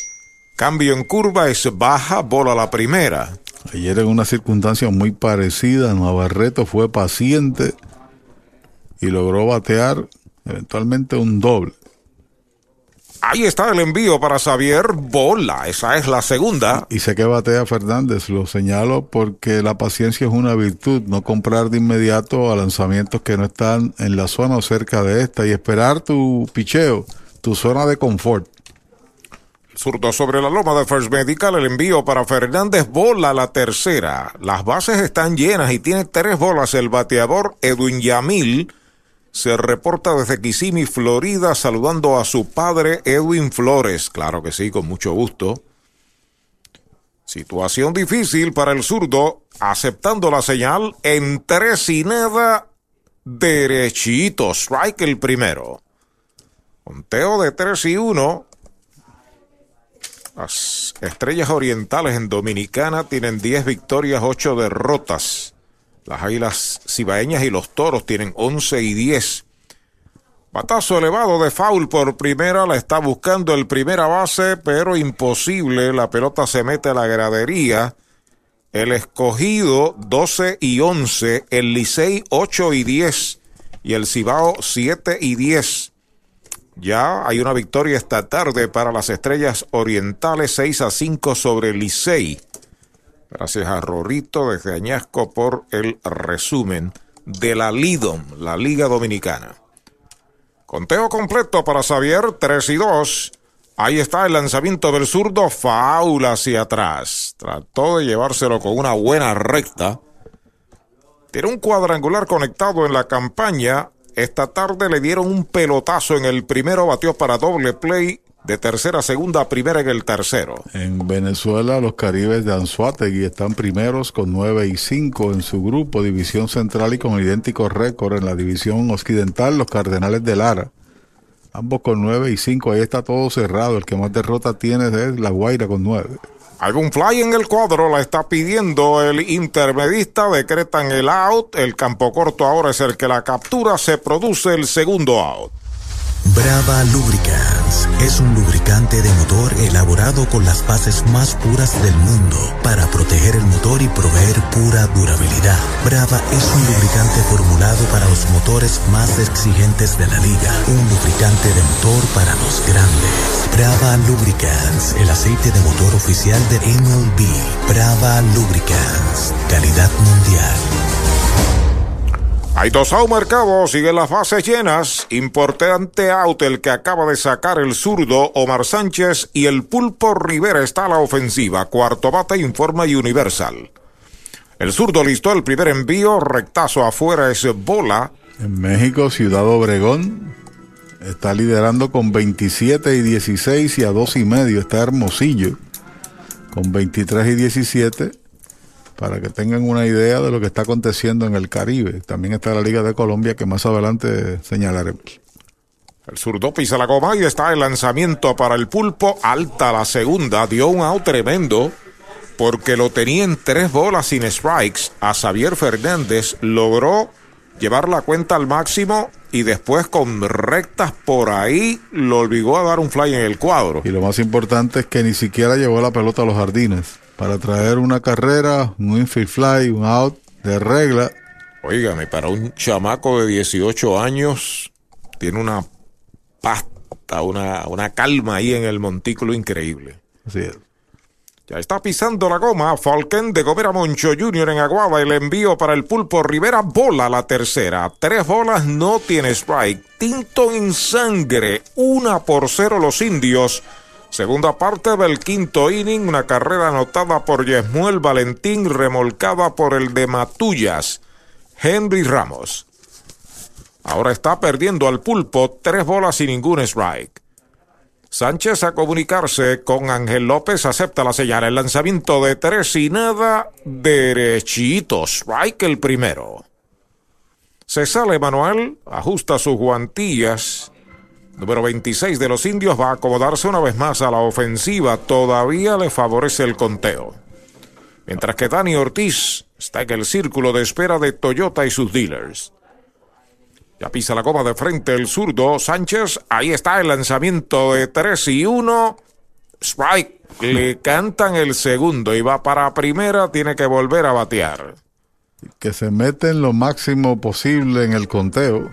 Cambio en curva es baja, bola la primera. Ayer en una circunstancia muy parecida, Navarreto fue paciente y logró batear eventualmente un doble. Ahí está el envío para Xavier Bola, esa es la segunda. Y sé que batea Fernández, lo señalo porque la paciencia es una virtud, no comprar de inmediato a lanzamientos que no están en la zona o cerca de esta y esperar tu picheo, tu zona de confort. Zurdo sobre la loma de First Medical, el envío para Fernández, bola la tercera. Las bases están llenas y tiene tres bolas. El bateador Edwin Yamil se reporta desde Kissimmee, Florida, saludando a su padre Edwin Flores. Claro que sí, con mucho gusto. Situación difícil para el zurdo, aceptando la señal en tres y nada, derechito, strike el primero. Conteo de tres y uno. Las estrellas orientales en Dominicana tienen 10 victorias, 8 derrotas. Las águilas cibaeñas y los toros tienen 11 y 10. Batazo elevado de foul por primera, la está buscando el primera base, pero imposible. La pelota se mete a la gradería. El escogido 12 y 11, el Licey 8 y 10 y el Cibao 7 y 10. Ya hay una victoria esta tarde para las Estrellas Orientales 6 a 5 sobre Licey. Gracias a Rorito desde Añasco por el resumen de la Lidom, la Liga Dominicana. Conteo completo para Xavier, 3 y 2. Ahí está el lanzamiento del zurdo, faula hacia atrás. Trató de llevárselo con una buena recta. Tiene un cuadrangular conectado en la campaña esta tarde le dieron un pelotazo en el primero, batió para doble play de tercera a segunda, primera en el tercero. En Venezuela, los Caribes de Anzuategui están primeros con 9 y 5 en su grupo, división central y con idéntico récord en la división occidental, los Cardenales de Lara. Ambos con 9 y 5, ahí está todo cerrado. El que más derrota tiene es La Guaira con 9. Algún fly en el cuadro la está pidiendo el intermedista, decretan el out, el campo corto ahora es el que la captura, se produce el segundo out. Brava Lubricants es un lubricante de motor elaborado con las bases más puras del mundo para proteger el motor y proveer pura durabilidad. Brava es un lubricante formulado para los motores más exigentes de la liga, un lubricante de motor para los grandes. Brava Lubricants, el aceite de motor oficial de MLB. Brava Lubricants, calidad mundial. Hay dos out marcados, siguen las bases llenas. Importante out el que acaba de sacar el zurdo Omar Sánchez y el pulpo Rivera está a la ofensiva. Cuarto bate informa Universal. El zurdo listó el primer envío, rectazo afuera es bola. En México, Ciudad Obregón está liderando con 27 y 16 y a 2 y medio está Hermosillo con 23 y 17 para que tengan una idea de lo que está aconteciendo en el Caribe. También está la Liga de Colombia que más adelante señalaremos. El zurdo pisa la goma y está el lanzamiento para el pulpo. Alta la segunda. Dio un out tremendo porque lo tenía en tres bolas sin strikes. A Xavier Fernández logró llevar la cuenta al máximo y después con rectas por ahí lo obligó a dar un fly en el cuadro. Y lo más importante es que ni siquiera llevó la pelota a los jardines para traer una carrera, un infield fly, un out de regla. Óigame, para un chamaco de 18 años tiene una pasta, una, una calma ahí en el montículo increíble. Así es. Ya está pisando la goma. Falken de Gobera Moncho Jr. en Aguaba. El envío para el pulpo Rivera. Bola la tercera. Tres bolas no tiene strike. Tinto en sangre. Una por cero los indios. Segunda parte del quinto inning. Una carrera anotada por Yesmuel Valentín. Remolcada por el de Matullas. Henry Ramos. Ahora está perdiendo al pulpo. Tres bolas y ningún strike. Sánchez a comunicarse con Ángel López, acepta la señal, el lanzamiento de tres y nada, derechito, strike el primero. Se sale Manuel, ajusta sus guantillas. Número 26 de los indios va a acomodarse una vez más a la ofensiva, todavía le favorece el conteo. Mientras que Dani Ortiz está en el círculo de espera de Toyota y sus dealers. Ya pisa la goma de frente el zurdo Sánchez. Ahí está el lanzamiento de 3 y 1. Strike. Le cantan el segundo y va para primera. Tiene que volver a batear. Que se meten lo máximo posible en el conteo.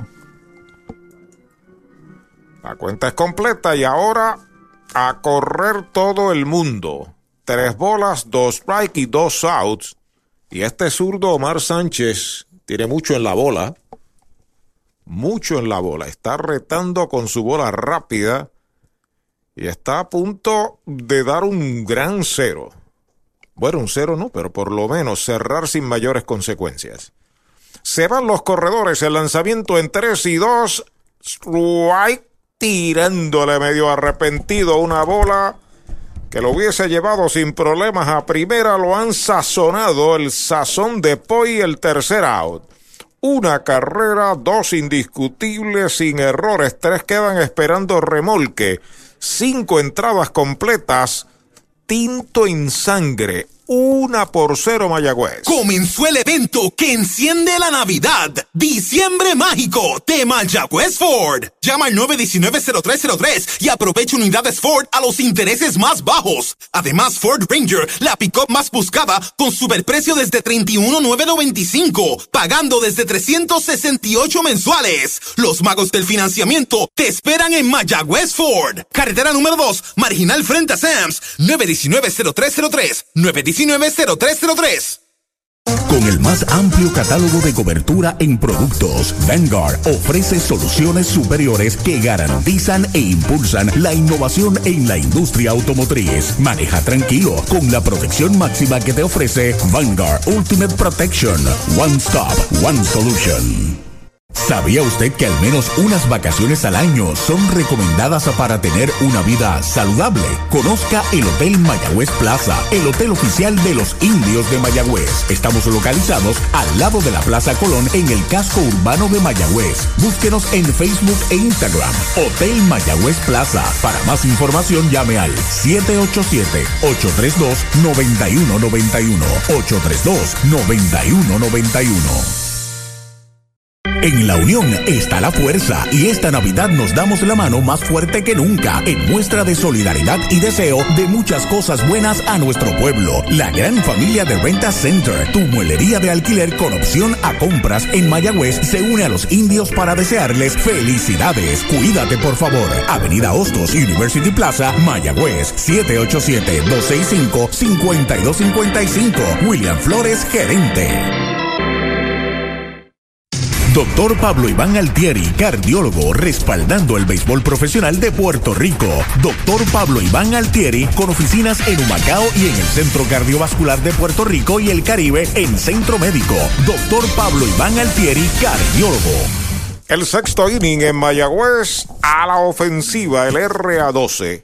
La cuenta es completa y ahora a correr todo el mundo. Tres bolas, dos strike y dos outs. Y este zurdo Omar Sánchez tiene mucho en la bola mucho en la bola. Está retando con su bola rápida y está a punto de dar un gran cero. Bueno, un cero no, pero por lo menos cerrar sin mayores consecuencias. Se van los corredores, el lanzamiento en 3 y 2. Strike tirándole medio arrepentido una bola que lo hubiese llevado sin problemas a primera. Lo han sazonado el sazón de Poi, el tercer out. Una carrera, dos indiscutibles sin errores, tres quedan esperando remolque, cinco entradas completas, tinto en sangre, una por cero Mayagüez. Comenzó el evento que enciende la Navidad. Diciembre mágico de Mayagüez Ford. Llama al 919-0303 y aprovecha unidades Ford a los intereses más bajos. Además, Ford Ranger, la pick-up más buscada, con superprecio desde 31,995, pagando desde 368 mensuales. Los magos del financiamiento te esperan en Mayagüez Ford. Carretera número 2, marginal frente a Sams. 919-0303. 919-0303. Con el más amplio catálogo de cobertura en productos, Vanguard ofrece soluciones superiores que garantizan e impulsan la innovación en la industria automotriz. Maneja tranquilo con la protección máxima que te ofrece Vanguard Ultimate Protection. One Stop, One Solution. ¿Sabía usted que al menos unas vacaciones al año son recomendadas para tener una vida saludable? Conozca el Hotel Mayagüez Plaza, el hotel oficial de los indios de Mayagüez. Estamos localizados al lado de la Plaza Colón en el casco urbano de Mayagüez. Búsquenos en Facebook e Instagram. Hotel Mayagüez Plaza. Para más información llame al 787-832-9191. 832-9191. En la unión está la fuerza y esta Navidad nos damos la mano más fuerte que nunca en muestra de solidaridad y deseo de muchas cosas buenas a nuestro pueblo. La gran familia de Renta Center, tu muelería de alquiler con opción a compras en Mayagüez, se une a los indios para desearles felicidades. Cuídate por favor. Avenida Hostos, University Plaza, Mayagüez, 787-265-5255. William Flores, gerente. Doctor Pablo Iván Altieri, cardiólogo, respaldando el béisbol profesional de Puerto Rico. Doctor Pablo Iván Altieri, con oficinas en Humacao y en el Centro Cardiovascular de Puerto Rico y el Caribe en Centro Médico. Doctor Pablo Iván Altieri, cardiólogo. El sexto inning en Mayagüez a la ofensiva, el RA12.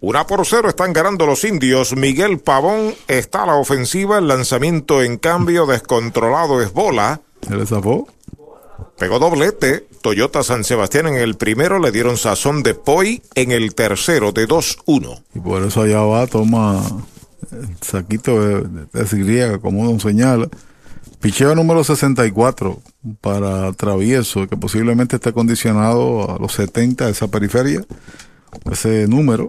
Una por cero están ganando los indios. Miguel Pavón está a la ofensiva. El lanzamiento en cambio descontrolado es bola. ¿Se le zafó? Pegó doblete. Toyota San Sebastián en el primero. Le dieron sazón de Poi en el tercero de 2-1. Y por eso allá va, toma el saquito de, de, de griega, como uno señala. Picheo número 64 para Travieso, que posiblemente está condicionado a los 70 de esa periferia. Ese número.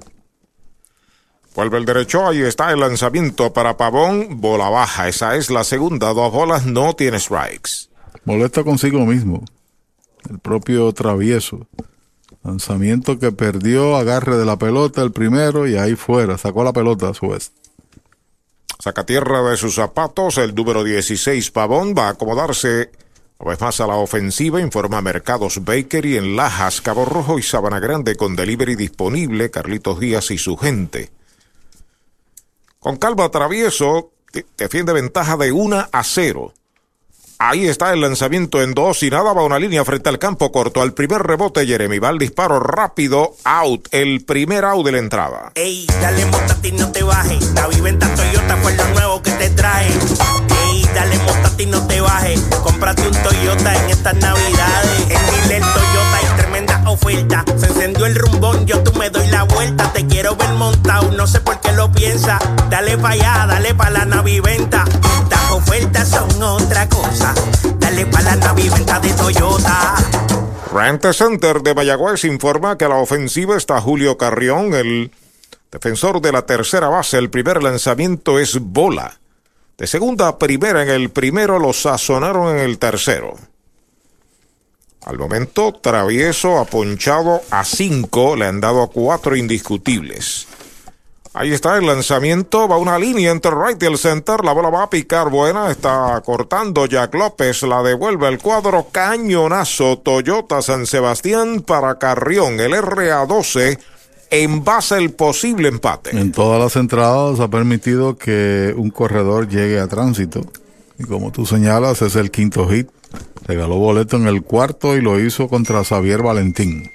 Vuelve el derecho, ahí está el lanzamiento para Pavón, bola baja, esa es la segunda, dos bolas, no tiene strikes. Molesta consigo mismo, el propio Travieso. Lanzamiento que perdió, agarre de la pelota el primero y ahí fuera, sacó la pelota a su vez. Saca tierra de sus zapatos, el número 16 Pavón va a acomodarse una vez más a la ofensiva, informa Mercados Bakery en Lajas, Cabo Rojo y Sabana Grande con delivery disponible, Carlitos Díaz y su gente. Con calva travieso, defiende ventaja de 1 a 0. Ahí está el lanzamiento en dos y nada va una línea frente al campo corto. Al primer rebote, Jeremy va al disparo rápido, out. El primer out de la entrada. Ey, dale montate y no te bajes. La viventa Toyota fue lo nuevo que te trae. Ey, dale montate y no te bajes. Cómprate un Toyota en estas navidades. En Dile Toyota tremenda oferta. Se encendió el rumbón, yo tú me doy la vuelta. Te quiero ver montado, no sé por qué lo piensa. Dale pa' allá, dale pa' la naviventa. Estas ofertas son otra cosa. Dale pa' la naviventa de Toyota. Rent Center de Mayagüez informa que a la ofensiva está Julio Carrión, el defensor de la tercera base. El primer lanzamiento es bola. De segunda a primera en el primero lo sazonaron en el tercero. Al momento, Travieso ha ponchado a cinco, le han dado cuatro indiscutibles. Ahí está el lanzamiento, va una línea entre right y el center, la bola va a picar buena, está cortando Jack López, la devuelve al cuadro, cañonazo Toyota San Sebastián para Carrión, el RA12 en base al posible empate. En todas las entradas ha permitido que un corredor llegue a tránsito. Y como tú señalas, es el quinto hit. Regaló boleto en el cuarto y lo hizo contra Xavier Valentín.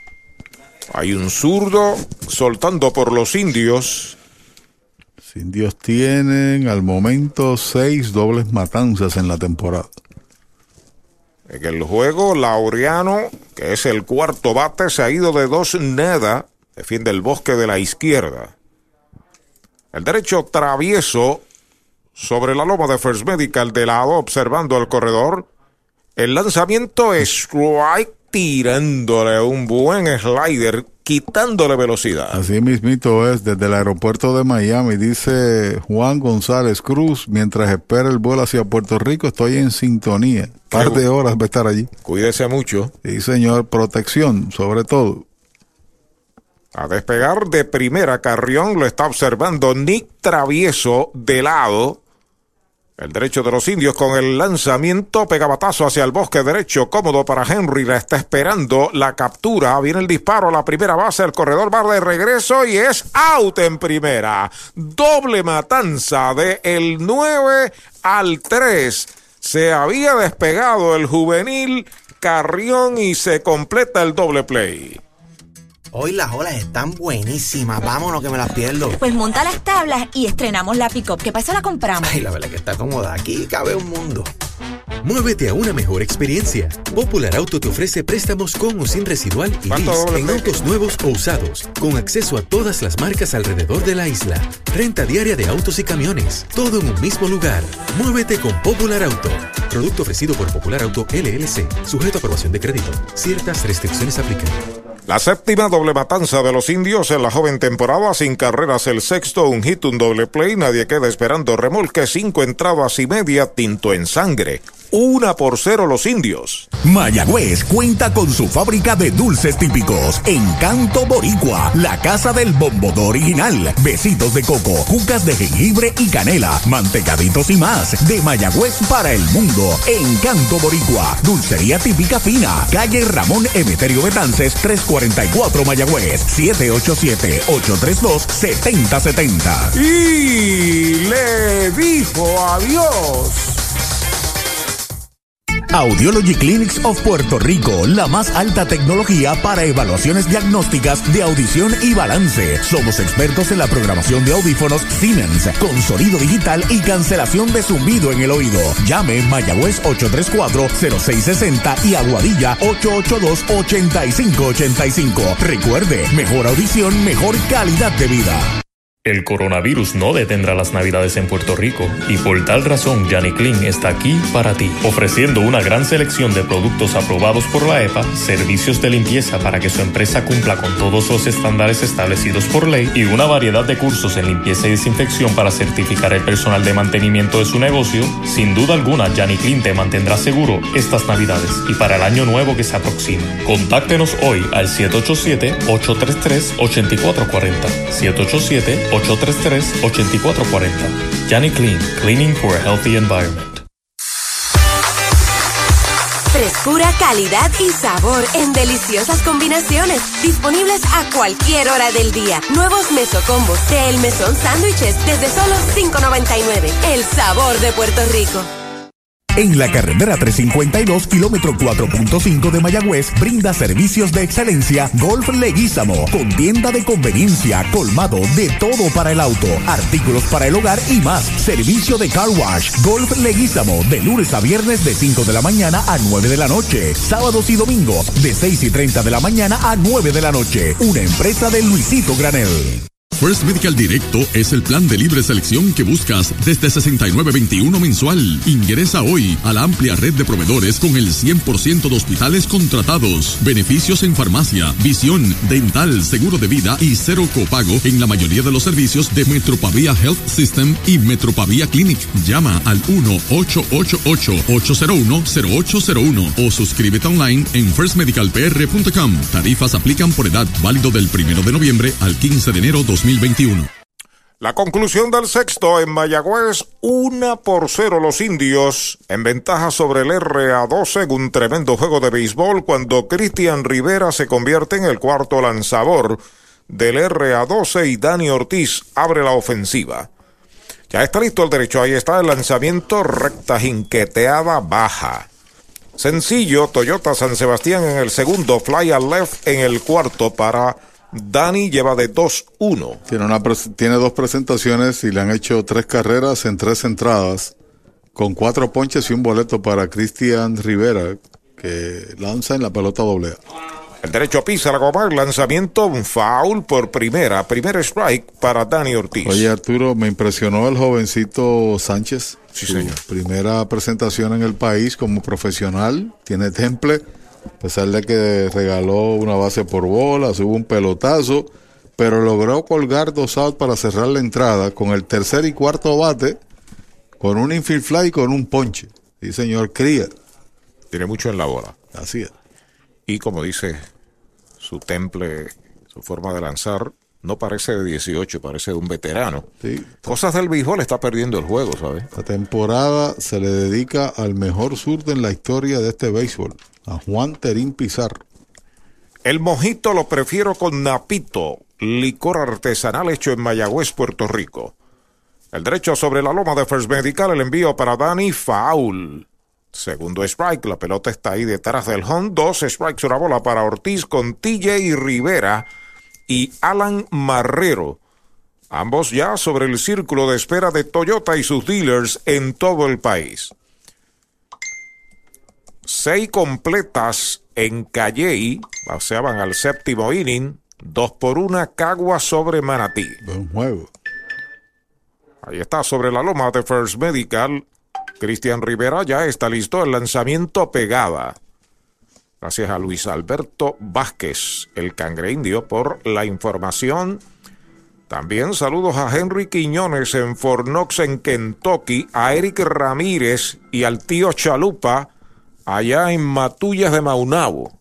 Hay un zurdo soltando por los indios. Los indios tienen al momento seis dobles matanzas en la temporada. En el juego, Laureano, que es el cuarto bate, se ha ido de dos nada. Defiende el bosque de la izquierda. El derecho travieso sobre la loma de First Medical de lado, observando al corredor. El lanzamiento es strike tirándole un buen slider, quitándole velocidad. Así mismito es, desde el aeropuerto de Miami, dice Juan González Cruz, mientras espera el vuelo hacia Puerto Rico, estoy en sintonía. Par de horas va a estar allí. Cuídese mucho. Sí, señor, protección, sobre todo. A despegar de primera, Carrión lo está observando Nick Travieso de lado. El derecho de los indios con el lanzamiento, pegabatazo hacia el bosque derecho, cómodo para Henry, la está esperando la captura, viene el disparo la primera base, el corredor va de regreso y es out en primera. Doble matanza de el 9 al 3. Se había despegado el juvenil Carrión y se completa el doble play. Hoy las olas están buenísimas. Vámonos que me las pierdo. Pues monta las tablas y estrenamos la pick-up, que para eso la compramos. Ay, la verdad que está cómoda. Aquí cabe un mundo. Muévete a una mejor experiencia. Popular Auto te ofrece préstamos con o sin residual y lease en autos nuevos o usados, con acceso a todas las marcas alrededor de la isla. Renta diaria de autos y camiones, todo en un mismo lugar. Muévete con Popular Auto. Producto ofrecido por Popular Auto LLC, sujeto a aprobación de crédito. Ciertas restricciones aplican. La séptima doble matanza de los indios en la joven temporada, sin carreras el sexto, un hit, un doble play, nadie queda esperando remolque, cinco entradas y media, tinto en sangre. Una por cero los indios. Mayagüez cuenta con su fábrica de dulces típicos. Encanto Boricua, la casa del bombodo original. Besitos de coco, cucas de jengibre y canela, mantecaditos y más. De Mayagüez para el mundo. Encanto Boricua, dulcería típica fina. Calle Ramón Emeterio Betances, 344 Mayagüez, 787-832-7070. Y le dijo adiós. Audiology Clinics of Puerto Rico, la más alta tecnología para evaluaciones diagnósticas de audición y balance. Somos expertos en la programación de audífonos Siemens, con sonido digital y cancelación de zumbido en el oído. Llame Mayagüez 834-0660 y Aguadilla 882-8585. Recuerde, mejor audición, mejor calidad de vida. El coronavirus no detendrá las navidades en Puerto Rico y por tal razón Janny Clean está aquí para ti, ofreciendo una gran selección de productos aprobados por la EPA, servicios de limpieza para que su empresa cumpla con todos los estándares establecidos por ley y una variedad de cursos en limpieza y desinfección para certificar el personal de mantenimiento de su negocio. Sin duda alguna, Janny Clean te mantendrá seguro estas navidades y para el año nuevo que se aproxima. Contáctenos hoy al 787-833-8440. 787 833-8440. Janny Clean, Cleaning for a Healthy Environment. Frescura, calidad y sabor en deliciosas combinaciones. Disponibles a cualquier hora del día. Nuevos mesocombos de El Mesón Sándwiches desde solo $5.99. El sabor de Puerto Rico. En la carretera 352, kilómetro 4.5 de Mayagüez, brinda servicios de excelencia Golf Leguízamo, con tienda de conveniencia, colmado de todo para el auto, artículos para el hogar y más. Servicio de car wash, Golf Leguízamo, de lunes a viernes de 5 de la mañana a 9 de la noche, sábados y domingos de 6 y 30 de la mañana a 9 de la noche. Una empresa de Luisito Granel. First Medical Directo es el plan de libre selección que buscas desde 69.21 mensual. Ingresa hoy a la amplia red de proveedores con el 100% de hospitales contratados, beneficios en farmacia, visión, dental, seguro de vida y cero copago en la mayoría de los servicios de Metropavia Health System y Metropavia Clinic. Llama al 1-888-801-0801 o suscríbete online en firstmedicalpr.com. Tarifas aplican por edad, válido del 1 de noviembre al 15 de enero 2021. La conclusión del sexto en Mayagüez, una por cero los indios, en ventaja sobre el RA12 en un tremendo juego de béisbol cuando Cristian Rivera se convierte en el cuarto lanzador del RA12 y Dani Ortiz abre la ofensiva. Ya está listo el derecho, ahí está el lanzamiento recta jinqueteada baja. Sencillo, Toyota San Sebastián en el segundo, fly al left en el cuarto para Dani lleva de 2-1. Tiene, una tiene dos presentaciones y le han hecho tres carreras en tres entradas, con cuatro ponches y un boleto para Cristian Rivera, que lanza en la pelota doble. El derecho pisa la goma, el lanzamiento, un foul por primera, primer strike para Dani Ortiz. Oye Arturo, me impresionó el jovencito Sánchez. Sí, señor. Primera presentación en el país como profesional, tiene temple a pesar de que regaló una base por bola, hubo un pelotazo, pero logró colgar dos outs para cerrar la entrada con el tercer y cuarto bate, con un infield fly y con un ponche. Sí, señor Cría. Tiene mucho en la bola. Así es. Y como dice su temple, su forma de lanzar, no parece de 18, parece de un veterano. Sí. Cosas del béisbol está perdiendo el juego, ¿sabes? La temporada se le dedica al mejor surdo en la historia de este béisbol a Juan Terín Pizarro. El mojito lo prefiero con Napito, licor artesanal hecho en Mayagüez, Puerto Rico. El derecho sobre la loma de First Medical, el envío para Dani, foul. Segundo strike, la pelota está ahí detrás del home. Dos strikes, una bola para Ortiz con TJ Rivera y Alan Marrero. Ambos ya sobre el círculo de espera de Toyota y sus dealers en todo el país seis completas en Calley, paseaban al séptimo inning, dos por una, Cagua sobre Manatí. Buen juego. Ahí está sobre la loma de First Medical. Cristian Rivera ya está listo. El lanzamiento pegada. Gracias a Luis Alberto Vázquez, el cangre indio, por la información. También saludos a Henry Quiñones en Fornox, en Kentucky, a Eric Ramírez y al tío Chalupa allá en Matullas de Maunabo,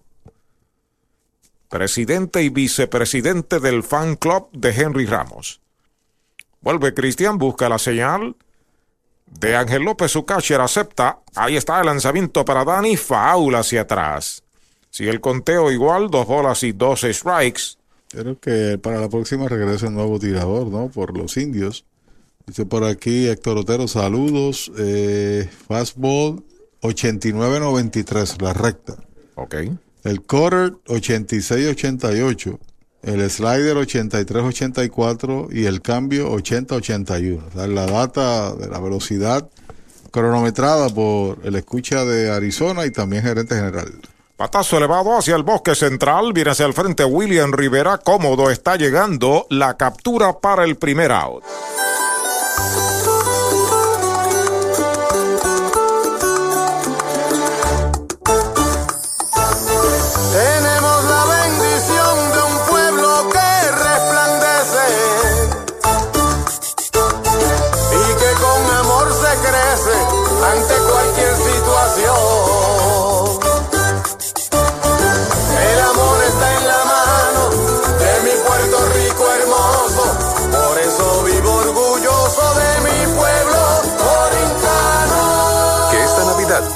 presidente y vicepresidente del fan club de Henry Ramos. Vuelve Cristian, busca la señal de Ángel López, su catcher acepta. Ahí está el lanzamiento para Dani, faula hacia atrás. Sigue el conteo igual, dos bolas y dos strikes. Creo que para la próxima regrese el nuevo tirador, ¿no? Por los indios. Dice por aquí Héctor Otero, saludos. Eh, fastball 89.93, la recta. Ok. El quarter 86.88. El slider 83.84 y el cambio 80.81. O sea, la data de la velocidad cronometrada por el escucha de Arizona y también gerente general. Patazo elevado hacia el bosque central, viene hacia el frente William Rivera, cómodo, está llegando la captura para el primer out.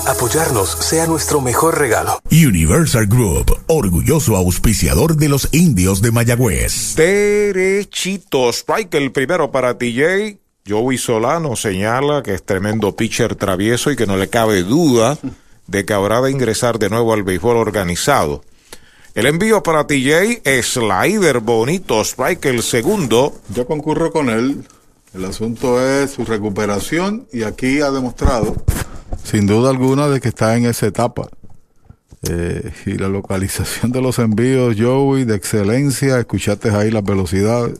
Apoyarnos sea nuestro mejor regalo. Universal Group, orgulloso auspiciador de los indios de Mayagüez. Derechito, strike el primero para TJ. Joey Solano señala que es tremendo pitcher travieso y que no le cabe duda de que habrá de ingresar de nuevo al béisbol organizado. El envío para TJ, slider bonito, strike el segundo. Yo concurro con él. El asunto es su recuperación y aquí ha demostrado, sin duda alguna, de que está en esa etapa. Eh, y la localización de los envíos, Joey, de excelencia. Escuchaste ahí las velocidades.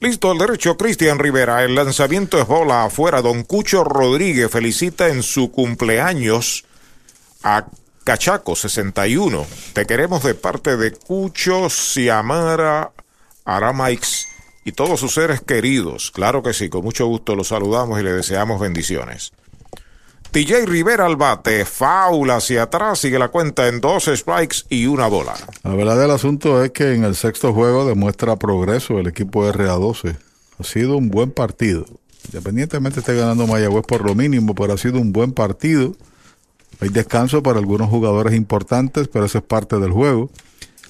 Listo, el derecho Cristian Rivera. El lanzamiento es bola afuera. Don Cucho Rodríguez felicita en su cumpleaños a Cachaco 61. Te queremos de parte de Cucho, Ciamara, Arameix y todos sus seres queridos. Claro que sí, con mucho gusto los saludamos y le deseamos bendiciones. TJ Rivera al bate, faula hacia atrás, sigue la cuenta en dos strikes y una bola. La verdad del asunto es que en el sexto juego demuestra progreso el equipo RA12. Ha sido un buen partido. Independientemente esté ganando Mayagüez por lo mínimo, pero ha sido un buen partido. Hay descanso para algunos jugadores importantes, pero eso es parte del juego.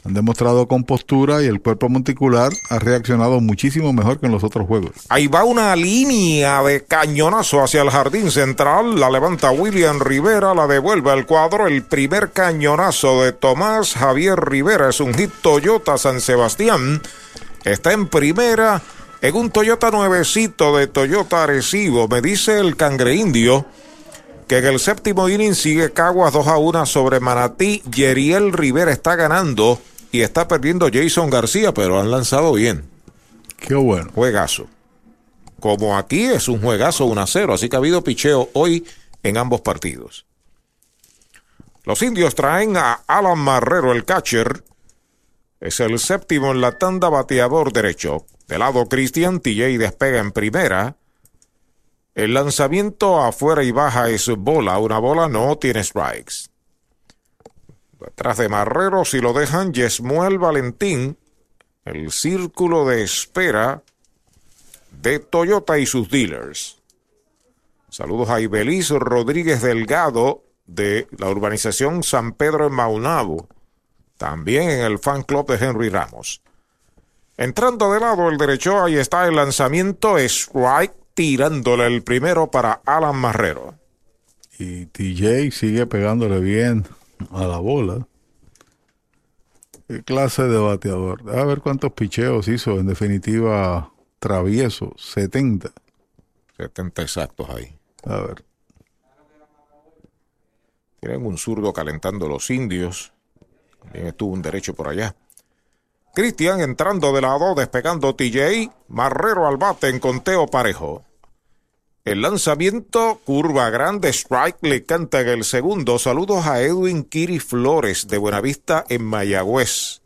Han demostrado compostura y el cuerpo monticular ha reaccionado muchísimo mejor que en los otros juegos. Ahí va una línea de cañonazo hacia el jardín central. La levanta William Rivera, la devuelve al cuadro. El primer cañonazo de Tomás Javier Rivera es un hit Toyota San Sebastián. Está en primera en un Toyota nuevecito de Toyota Arecibo. Me dice el cangre indio que en el séptimo inning sigue Caguas 2 a 1 sobre Manatí. Yeriel Rivera está ganando y está perdiendo Jason García, pero han lanzado bien. Qué bueno. Juegazo. Como aquí es un juegazo 1 a 0, así que ha habido picheo hoy en ambos partidos. Los indios traen a Alan Marrero, el catcher. Es el séptimo en la tanda bateador derecho. De lado Cristian, TJ despega en primera. El lanzamiento afuera y baja es bola. Una bola no tiene strikes. Detrás de Marrero, si lo dejan, Yesmuel Valentín. El círculo de espera de Toyota y sus dealers. Saludos a Ibeliz Rodríguez Delgado de la urbanización San Pedro en Maunabo. También en el fan club de Henry Ramos. Entrando de lado el derecho, ahí está el lanzamiento strike tirándole el primero para Alan Marrero. Y TJ sigue pegándole bien a la bola. ¿Qué clase de bateador? A ver cuántos picheos hizo. En definitiva, travieso. 70. 70 exactos ahí. A ver. Tienen un zurdo calentando los indios. También estuvo un derecho por allá. Cristian entrando de lado, despegando TJ. Marrero al bate en conteo parejo. El lanzamiento, curva grande, strike, le canta en el segundo. Saludos a Edwin Kiri Flores de Buenavista en Mayagüez.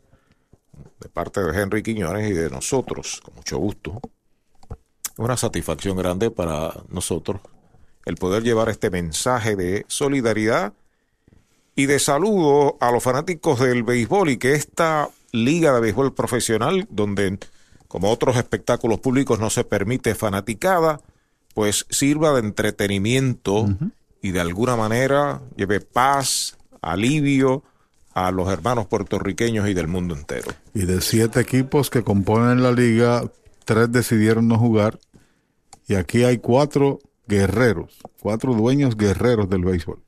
De parte de Henry Quiñones y de nosotros, con mucho gusto. Una satisfacción grande para nosotros el poder llevar este mensaje de solidaridad y de saludo a los fanáticos del béisbol y que esta liga de béisbol profesional, donde como otros espectáculos públicos no se permite fanaticada, pues sirva de entretenimiento uh -huh. y de alguna manera lleve paz, alivio a los hermanos puertorriqueños y del mundo entero. Y de siete equipos que componen la liga, tres decidieron no jugar y aquí hay cuatro guerreros, cuatro dueños guerreros del béisbol.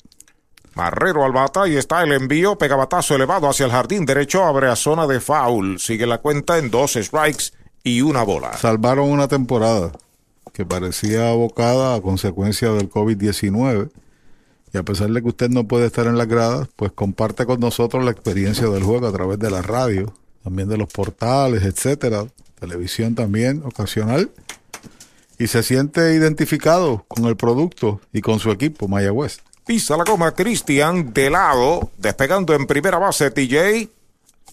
Marrero al bata y está el envío, pegabatazo elevado hacia el jardín derecho, abre a zona de foul. Sigue la cuenta en dos strikes y una bola. Salvaron una temporada que parecía abocada a consecuencia del COVID-19. Y a pesar de que usted no puede estar en las gradas, pues comparte con nosotros la experiencia del juego a través de la radio, también de los portales, etcétera, televisión también ocasional. Y se siente identificado con el producto y con su equipo, Mayagüez. Pisa la goma Cristian de lado, despegando en primera base TJ.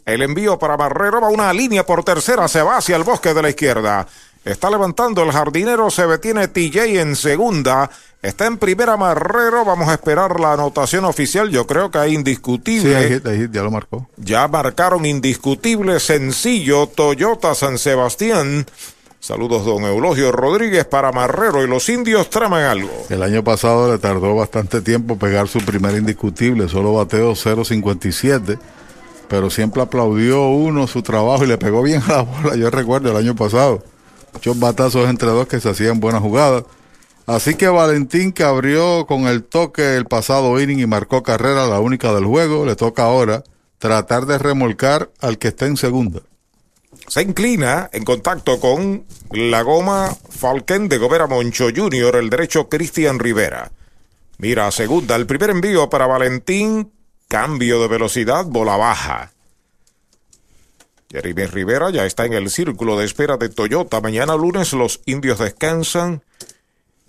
El envío para Barrero va una línea por tercera, se va hacia el bosque de la izquierda. Está levantando el jardinero, se detiene TJ en segunda. Está en primera Marrero, vamos a esperar la anotación oficial, yo creo que hay indiscutible. Sí, ahí, ahí, ya lo marcó. Ya marcaron indiscutible, sencillo, Toyota San Sebastián. Saludos, don Eulogio Rodríguez para Marrero y los indios traman algo. El año pasado le tardó bastante tiempo pegar su primer indiscutible, solo bateó 0.57, pero siempre aplaudió uno su trabajo y le pegó bien a la bola. Yo recuerdo el año pasado, muchos batazos entre dos que se hacían buenas jugadas. Así que Valentín, que abrió con el toque el pasado inning y marcó carrera, la única del juego, le toca ahora tratar de remolcar al que está en segunda se inclina en contacto con la goma Falken de Gobera Moncho Jr., el derecho Cristian Rivera. Mira, segunda, el primer envío para Valentín, cambio de velocidad, bola baja. Jeremy Rivera ya está en el círculo de espera de Toyota. Mañana lunes los indios descansan.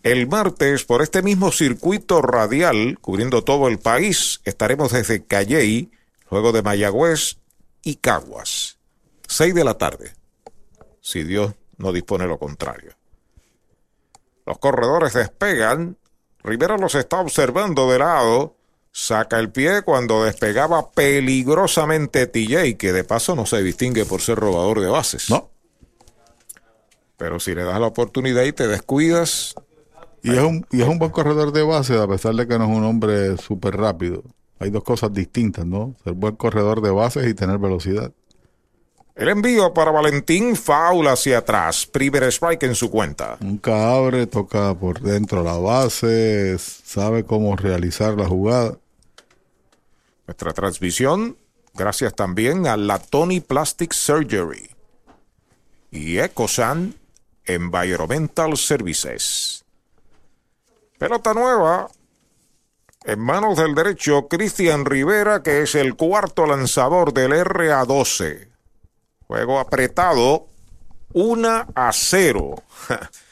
El martes, por este mismo circuito radial, cubriendo todo el país, estaremos desde Calley, luego de Mayagüez y Caguas. 6 de la tarde, si Dios no dispone lo contrario. Los corredores despegan, Rivera los está observando de lado, saca el pie cuando despegaba peligrosamente TJ, que de paso no se distingue por ser robador de bases. No. Pero si le das la oportunidad y te descuidas. Y es, un, y es un buen corredor de bases, a pesar de que no es un hombre súper rápido. Hay dos cosas distintas, ¿no? Ser buen corredor de bases y tener velocidad. El envío para Valentín Faula hacia atrás. Primer strike en su cuenta. Nunca abre, toca por dentro la base, sabe cómo realizar la jugada. Nuestra transmisión, gracias también a la Tony Plastic Surgery y Ecosan Environmental Services. Pelota nueva en manos del derecho Cristian Rivera, que es el cuarto lanzador del RA12. Juego apretado, 1 a 0. <laughs>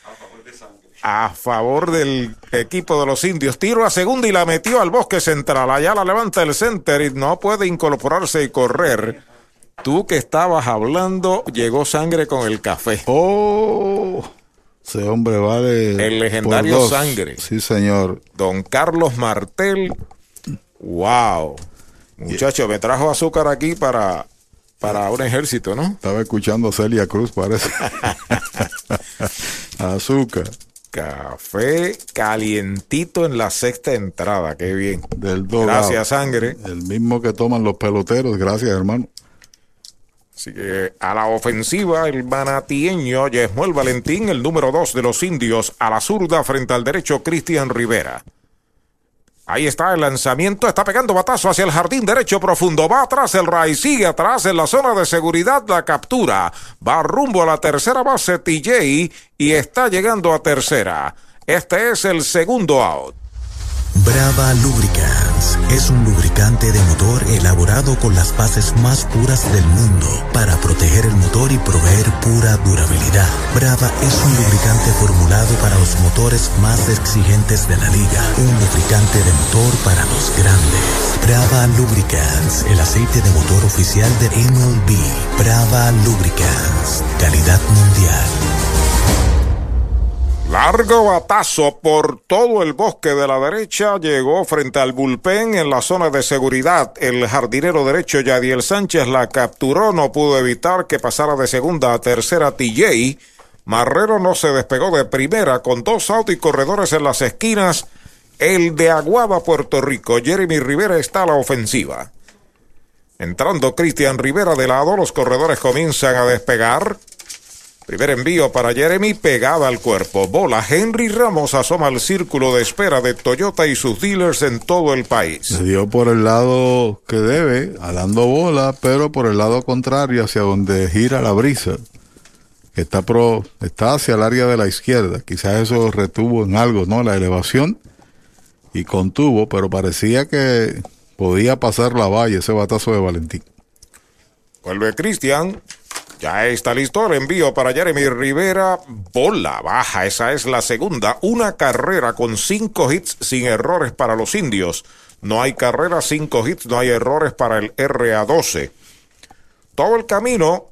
a favor del equipo de los indios. Tiro a segunda y la metió al bosque central. Allá la levanta el center y no puede incorporarse y correr. Tú que estabas hablando, llegó sangre con el café. Oh, ese hombre vale. El legendario sangre. Sí, señor. Don Carlos Martel. Wow. Muchacho, me trajo azúcar aquí para para un ejército, ¿no? Estaba escuchando a Celia Cruz, parece. <laughs> Azúcar. Café calientito en la sexta entrada, qué bien. Del Gracias, sangre. El mismo que toman los peloteros, gracias, hermano. Así que a la ofensiva, el manatieño Yesmuel Valentín, el número dos de los indios, a la zurda frente al derecho Cristian Rivera. Ahí está el lanzamiento, está pegando batazo hacia el jardín derecho profundo, va atrás el Ray, sigue atrás en la zona de seguridad la captura, va rumbo a la tercera base TJ y está llegando a tercera. Este es el segundo out. Brava Lubricants es un lubricante de motor elaborado con las bases más puras del mundo para proteger el motor y proveer pura durabilidad. Brava es un lubricante formulado para los motores más exigentes de la liga, un lubricante de motor para los grandes. Brava Lubricants, el aceite de motor oficial de MLB. Brava Lubricants, calidad mundial. Largo batazo por todo el bosque de la derecha. Llegó frente al bullpen en la zona de seguridad. El jardinero derecho Yadiel Sánchez la capturó. No pudo evitar que pasara de segunda a tercera TJ. Marrero no se despegó de primera con dos autos y corredores en las esquinas. El de Aguada, Puerto Rico. Jeremy Rivera está a la ofensiva. Entrando Cristian Rivera de lado, los corredores comienzan a despegar. Primer envío para Jeremy pegada al cuerpo. Bola. Henry Ramos asoma al círculo de espera de Toyota y sus dealers en todo el país. Se dio por el lado que debe, dando bola, pero por el lado contrario, hacia donde gira la brisa. Está, pro, está hacia el área de la izquierda. Quizás eso retuvo en algo, ¿no? La elevación y contuvo, pero parecía que podía pasar la valla ese batazo de Valentín. Vuelve Cristian. Ya está listo el envío para Jeremy Rivera. Bola baja, esa es la segunda. Una carrera con cinco hits sin errores para los indios. No hay carrera, cinco hits, no hay errores para el RA12. Todo el camino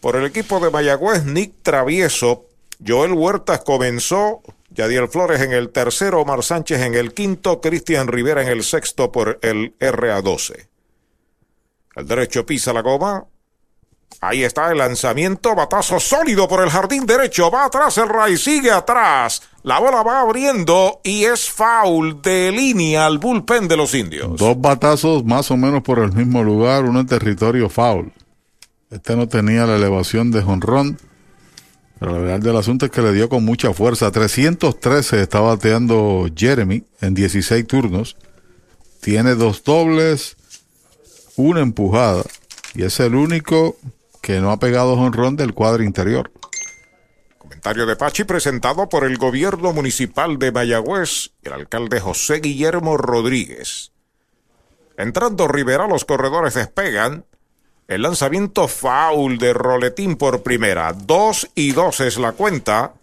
por el equipo de Mayagüez, Nick Travieso. Joel Huertas comenzó. Yadiel Flores en el tercero, Omar Sánchez en el quinto, Cristian Rivera en el sexto por el RA12. El derecho pisa la goma, Ahí está el lanzamiento, batazo sólido por el jardín derecho, va atrás el Ray, sigue atrás, la bola va abriendo y es foul de línea al bullpen de los indios. Dos batazos más o menos por el mismo lugar, uno en territorio foul. Este no tenía la elevación de jonrón, pero la verdad del asunto es que le dio con mucha fuerza. 313 está bateando Jeremy en 16 turnos. Tiene dos dobles, una empujada y es el único que no ha pegado jonrón del cuadro interior. Comentario de Pachi presentado por el gobierno municipal de Mayagüez, el alcalde José Guillermo Rodríguez. Entrando Rivera, los corredores despegan. El lanzamiento foul de Roletín por primera. Dos y dos es la cuenta.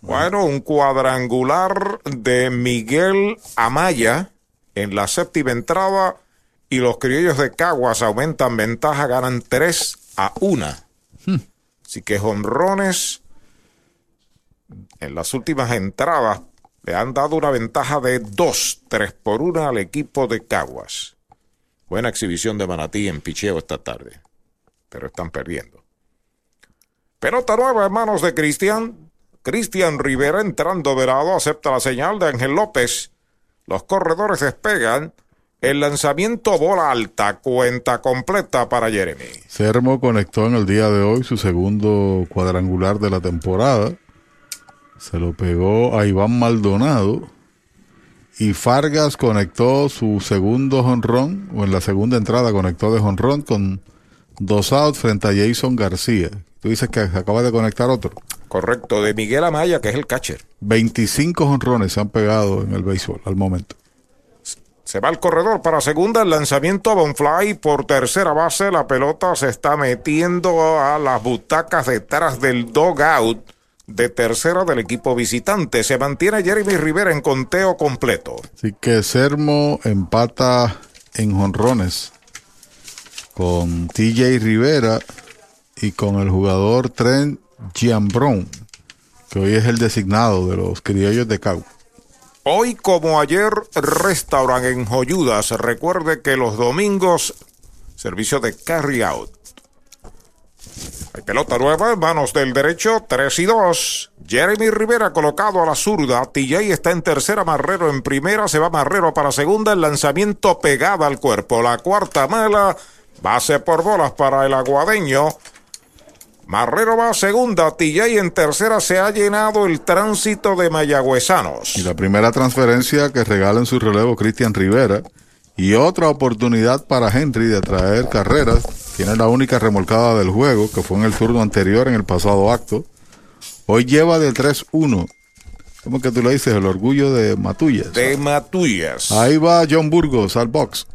Bueno, un cuadrangular de Miguel Amaya en la séptima entrada y los criollos de Caguas aumentan ventaja, ganan 3 a 1. Hmm. Así que honrones en las últimas entradas le han dado una ventaja de 2, 3 por 1 al equipo de Caguas. Buena exhibición de Manatí en picheo esta tarde, pero están perdiendo. Pelota nueva en manos de Cristian. Cristian Rivera entrando verado acepta la señal de Ángel López. Los corredores despegan. El lanzamiento bola alta, cuenta completa para Jeremy. Sermo conectó en el día de hoy su segundo cuadrangular de la temporada. Se lo pegó a Iván Maldonado. Y Fargas conectó su segundo honrón, o en la segunda entrada conectó de honrón con dos outs frente a Jason García. Tú dices que acaba de conectar otro. Correcto, de Miguel Amaya, que es el catcher. 25 honrones se han pegado en el béisbol al momento. Se va al corredor para segunda, el lanzamiento a Bonfly por tercera base. La pelota se está metiendo a las butacas detrás del dogout de tercera del equipo visitante. Se mantiene Jeremy Rivera en conteo completo. Así que Sermo empata en jonrones con TJ Rivera y con el jugador Trent Giambron, que hoy es el designado de los criollos de Cau. Hoy como ayer, restaurant en Joyudas. Recuerde que los domingos, servicio de carry out. Hay pelota nueva en manos del derecho, 3 y 2. Jeremy Rivera colocado a la zurda. TJ está en tercera, Marrero en primera. Se va Marrero para segunda. El lanzamiento pegada al cuerpo. La cuarta mala. Base por bolas para el aguadeño. Marrero va a segunda, TJ en tercera se ha llenado el tránsito de mayagüezanos. Y la primera transferencia que regala en su relevo Cristian Rivera. Y otra oportunidad para Henry de traer carreras. Tiene la única remolcada del juego, que fue en el turno anterior, en el pasado acto. Hoy lleva de 3-1. ¿Cómo que tú le dices? El orgullo de Matullas. De Matullas. Ahí va John Burgos al box.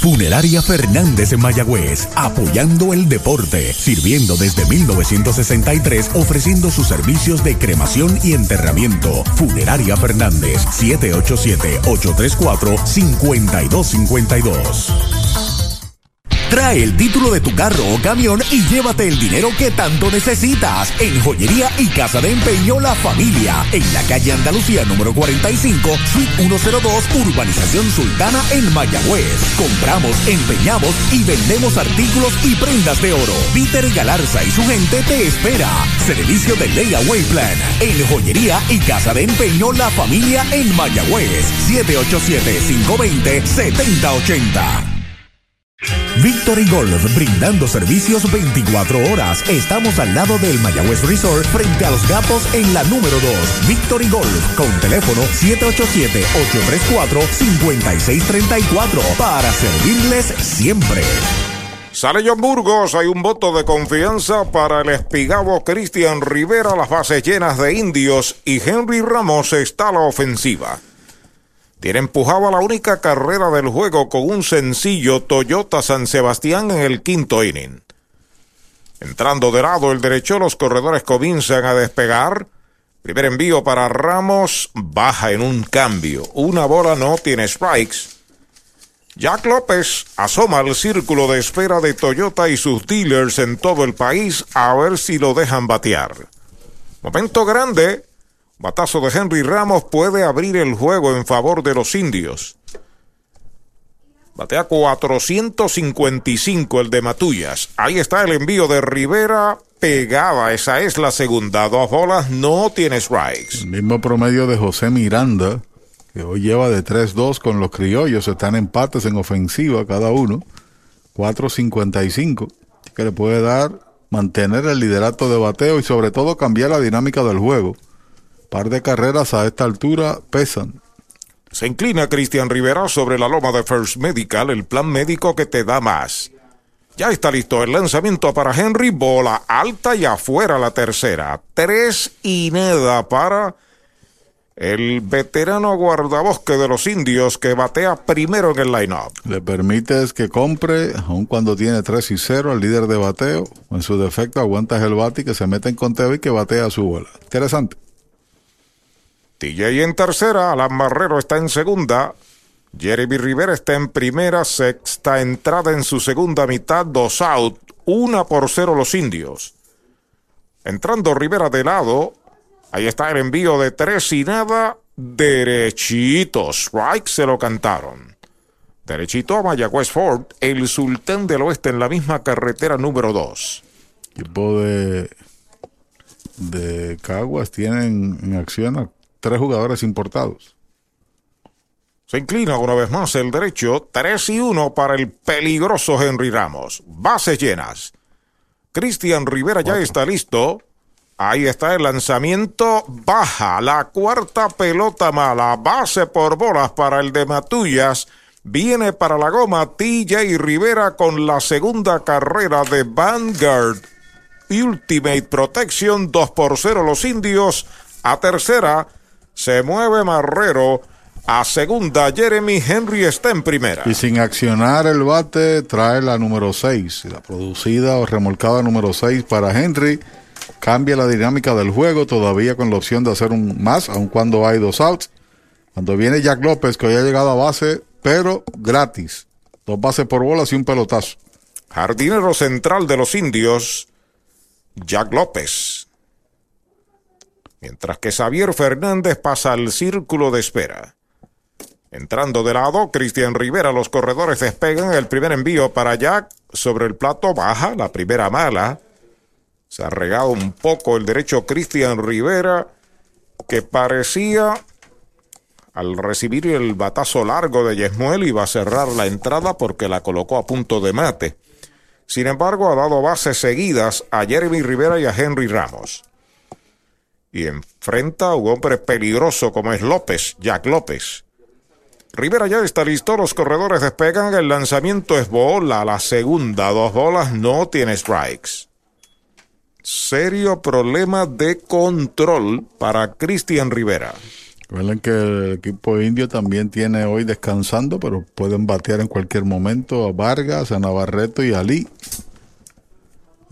Funeraria Fernández en Mayagüez, apoyando el deporte, sirviendo desde 1963, ofreciendo sus servicios de cremación y enterramiento. Funeraria Fernández, 787-834-5252. Trae el título de tu carro o camión y llévate el dinero que tanto necesitas. En Joyería y Casa de Empeño La Familia. En la calle Andalucía número 45, Suite 102, Urbanización Sultana en Mayagüez. Compramos, empeñamos y vendemos artículos y prendas de oro. Peter Galarza y su gente te espera. Servicio de Layaway Plan. En Joyería y Casa de Empeño La Familia en Mayagüez. 787-520-7080. Victory Golf, brindando servicios 24 horas. Estamos al lado del Mayagüez Resort, frente a los gatos en la número 2. Victory Golf, con teléfono 787-834-5634, para servirles siempre. Sale John Burgos, hay un voto de confianza para el espigado Cristian Rivera, las bases llenas de indios y Henry Ramos está a la ofensiva. Tiene empujada la única carrera del juego con un sencillo Toyota San Sebastián en el quinto inning. Entrando de lado el derecho, los corredores comienzan a despegar. Primer envío para Ramos, baja en un cambio. Una bola no tiene strikes. Jack López asoma al círculo de espera de Toyota y sus dealers en todo el país a ver si lo dejan batear. Momento grande. Batazo de Henry Ramos puede abrir el juego en favor de los indios. Batea 455 el de Matullas. Ahí está el envío de Rivera pegada. Esa es la segunda. Dos bolas, no tiene strikes. El mismo promedio de José Miranda, que hoy lleva de 3-2 con los criollos. Están empates en ofensiva cada uno. 4.55. Que le puede dar, mantener el liderato de bateo y sobre todo cambiar la dinámica del juego. Par de carreras a esta altura pesan. Se inclina Cristian Rivera sobre la loma de First Medical, el plan médico que te da más. Ya está listo el lanzamiento para Henry, bola alta y afuera la tercera. Tres y nada para el veterano guardabosque de los indios que batea primero en el line-up. Le permites que compre, aun cuando tiene 3 y 0, al líder de bateo. En su defecto, aguantas el bate y que se mete en conteo y que batea su bola. Interesante. TJ en tercera, Alan Marrero está en segunda. Jeremy Rivera está en primera, sexta entrada en su segunda mitad, dos out, una por cero los indios. Entrando Rivera de lado, ahí está el envío de tres y nada, derechito, strike se lo cantaron. Derechito a Mayagüez Ford, el sultán del oeste en la misma carretera número dos. Equipo de, de Caguas tienen en acción a tres jugadores importados. Se inclina una vez más el derecho, 3 y 1 para el peligroso Henry Ramos. Bases llenas. Cristian Rivera ya está listo. Ahí está el lanzamiento. Baja la cuarta pelota mala. Base por bolas para el de Matullas. Viene para la goma TJ Rivera con la segunda carrera de Vanguard. Ultimate Protection 2 por 0 los indios. A tercera se mueve Marrero. A segunda, Jeremy Henry está en primera. Y sin accionar el bate, trae la número 6. La producida o remolcada número 6 para Henry. Cambia la dinámica del juego, todavía con la opción de hacer un más, aun cuando hay dos outs. Cuando viene Jack López, que hoy ha llegado a base, pero gratis. Dos bases por bolas y un pelotazo. Jardinero central de los indios, Jack López. Mientras que Xavier Fernández pasa al círculo de espera. Entrando de lado, Cristian Rivera, los corredores despegan el primer envío para Jack. Sobre el plato baja, la primera mala. Se ha regado un poco el derecho Cristian Rivera, que parecía, al recibir el batazo largo de Yesmuel, iba a cerrar la entrada porque la colocó a punto de mate. Sin embargo, ha dado bases seguidas a Jeremy Rivera y a Henry Ramos. Y enfrenta a un hombre peligroso como es López, Jack López. Rivera ya está listo, los corredores despegan, el lanzamiento es bola, la segunda, dos bolas, no tiene strikes. Serio problema de control para Cristian Rivera. Recuerden que el equipo indio también tiene hoy descansando, pero pueden batear en cualquier momento a Vargas, a Navarreto y a. Que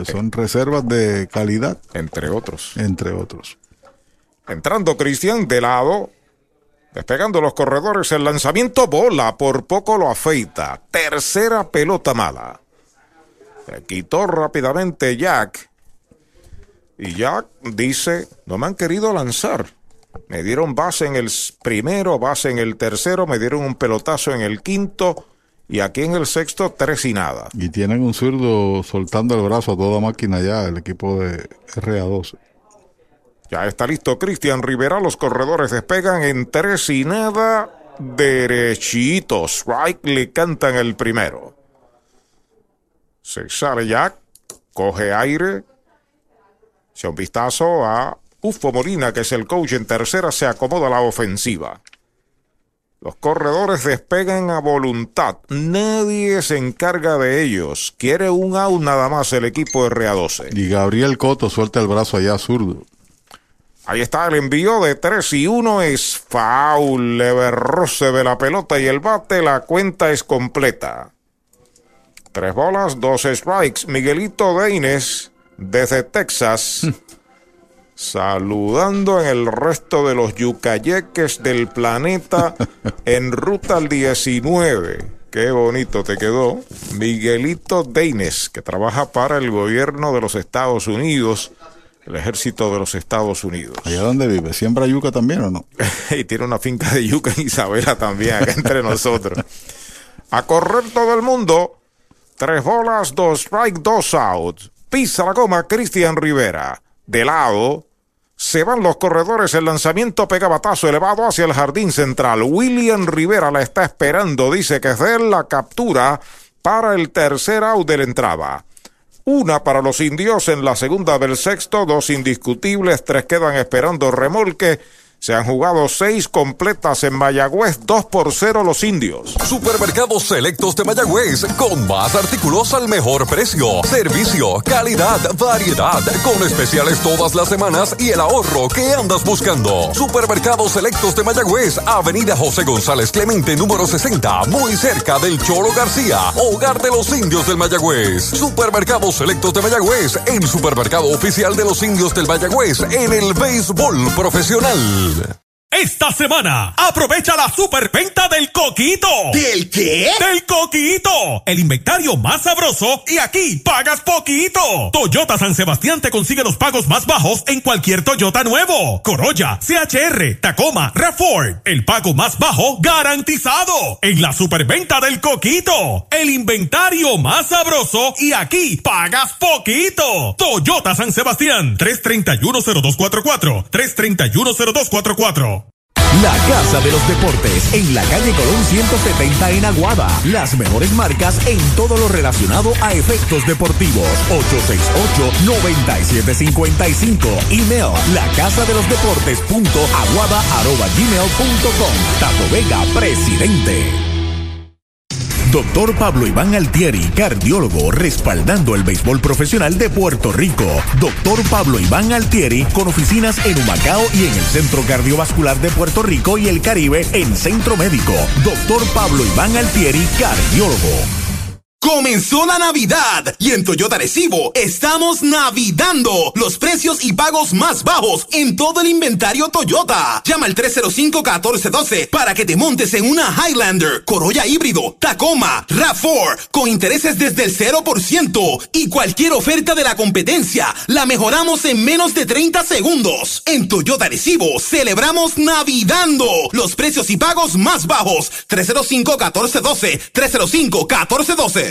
son reservas de calidad. Entre otros. Entre otros. Entrando Cristian de lado, Despegando los corredores, el lanzamiento bola, por poco lo afeita. Tercera pelota mala. Se quitó rápidamente Jack. Y Jack dice, no me han querido lanzar. Me dieron base en el primero, base en el tercero, me dieron un pelotazo en el quinto y aquí en el sexto tres y nada. Y tienen un zurdo soltando el brazo a toda máquina ya, el equipo de RA12. Ya está listo Cristian Rivera. Los corredores despegan en tres y nada. Derechitos. Strike le cantan el primero. Se sale Jack, coge aire, se un vistazo a Ufo Molina, que es el coach en tercera, se acomoda la ofensiva. Los corredores despegan a voluntad. Nadie se encarga de ellos. Quiere un out nada más el equipo de RA12. Y Gabriel Coto suelta el brazo allá zurdo. Ahí está el envío de 3 y 1 es foul. Leverrose de la pelota y el bate. La cuenta es completa. Tres bolas, dos strikes. Miguelito Deines desde Texas. <laughs> saludando en el resto de los yucayeques del planeta <laughs> en ruta al 19. Qué bonito te quedó. Miguelito Deines, que trabaja para el gobierno de los Estados Unidos, el ejército de los Estados Unidos. ¿Allá dónde vive? ¿Siembra yuca también o no? <laughs> y tiene una finca de yuca en Isabela también, acá entre nosotros. A correr todo el mundo. Tres bolas, dos strike, dos out. Pisa la goma Cristian Rivera. De lado, se van los corredores, el lanzamiento pega batazo elevado hacia el jardín central. William Rivera la está esperando, dice que es de la captura para el tercer out de la entrada. Una para los indios en la segunda del sexto, dos indiscutibles, tres quedan esperando remolque se han jugado seis completas en Mayagüez, 2 por 0 los indios. Supermercados Selectos de Mayagüez, con más artículos al mejor precio. Servicio, calidad, variedad, con especiales todas las semanas y el ahorro que andas buscando. Supermercados Selectos de Mayagüez, Avenida José González Clemente, número 60, muy cerca del Cholo García, hogar de los indios del Mayagüez. Supermercados Selectos de Mayagüez, el supermercado oficial de los indios del Mayagüez en el béisbol profesional. that. Esta semana, aprovecha la superventa del coquito. ¿Del qué? Del coquito. El inventario más sabroso y aquí pagas poquito. Toyota San Sebastián te consigue los pagos más bajos en cualquier Toyota nuevo. Corolla, CHR, Tacoma, RAV4. El pago más bajo garantizado. En la superventa del coquito. El inventario más sabroso y aquí pagas poquito. Toyota San Sebastián. 3310244. 3310244. La Casa de los Deportes en la calle Colón 170 en Aguada. Las mejores marcas en todo lo relacionado a efectos deportivos. 868-9755. Email la casa de los deportes punto aguada arroba gmail punto com. Tato Vega, presidente. Doctor Pablo Iván Altieri, cardiólogo, respaldando el béisbol profesional de Puerto Rico. Doctor Pablo Iván Altieri, con oficinas en Humacao y en el Centro Cardiovascular de Puerto Rico y el Caribe en Centro Médico. Doctor Pablo Iván Altieri, cardiólogo. Comenzó la Navidad y en Toyota Recibo estamos navidando los precios y pagos más bajos en todo el inventario Toyota. Llama al 305-1412 para que te montes en una Highlander, Corolla híbrido, Tacoma, RAV4 con intereses desde el 0% y cualquier oferta de la competencia la mejoramos en menos de 30 segundos. En Toyota Recibo celebramos navidando los precios y pagos más bajos. 305-1412, 305-1412.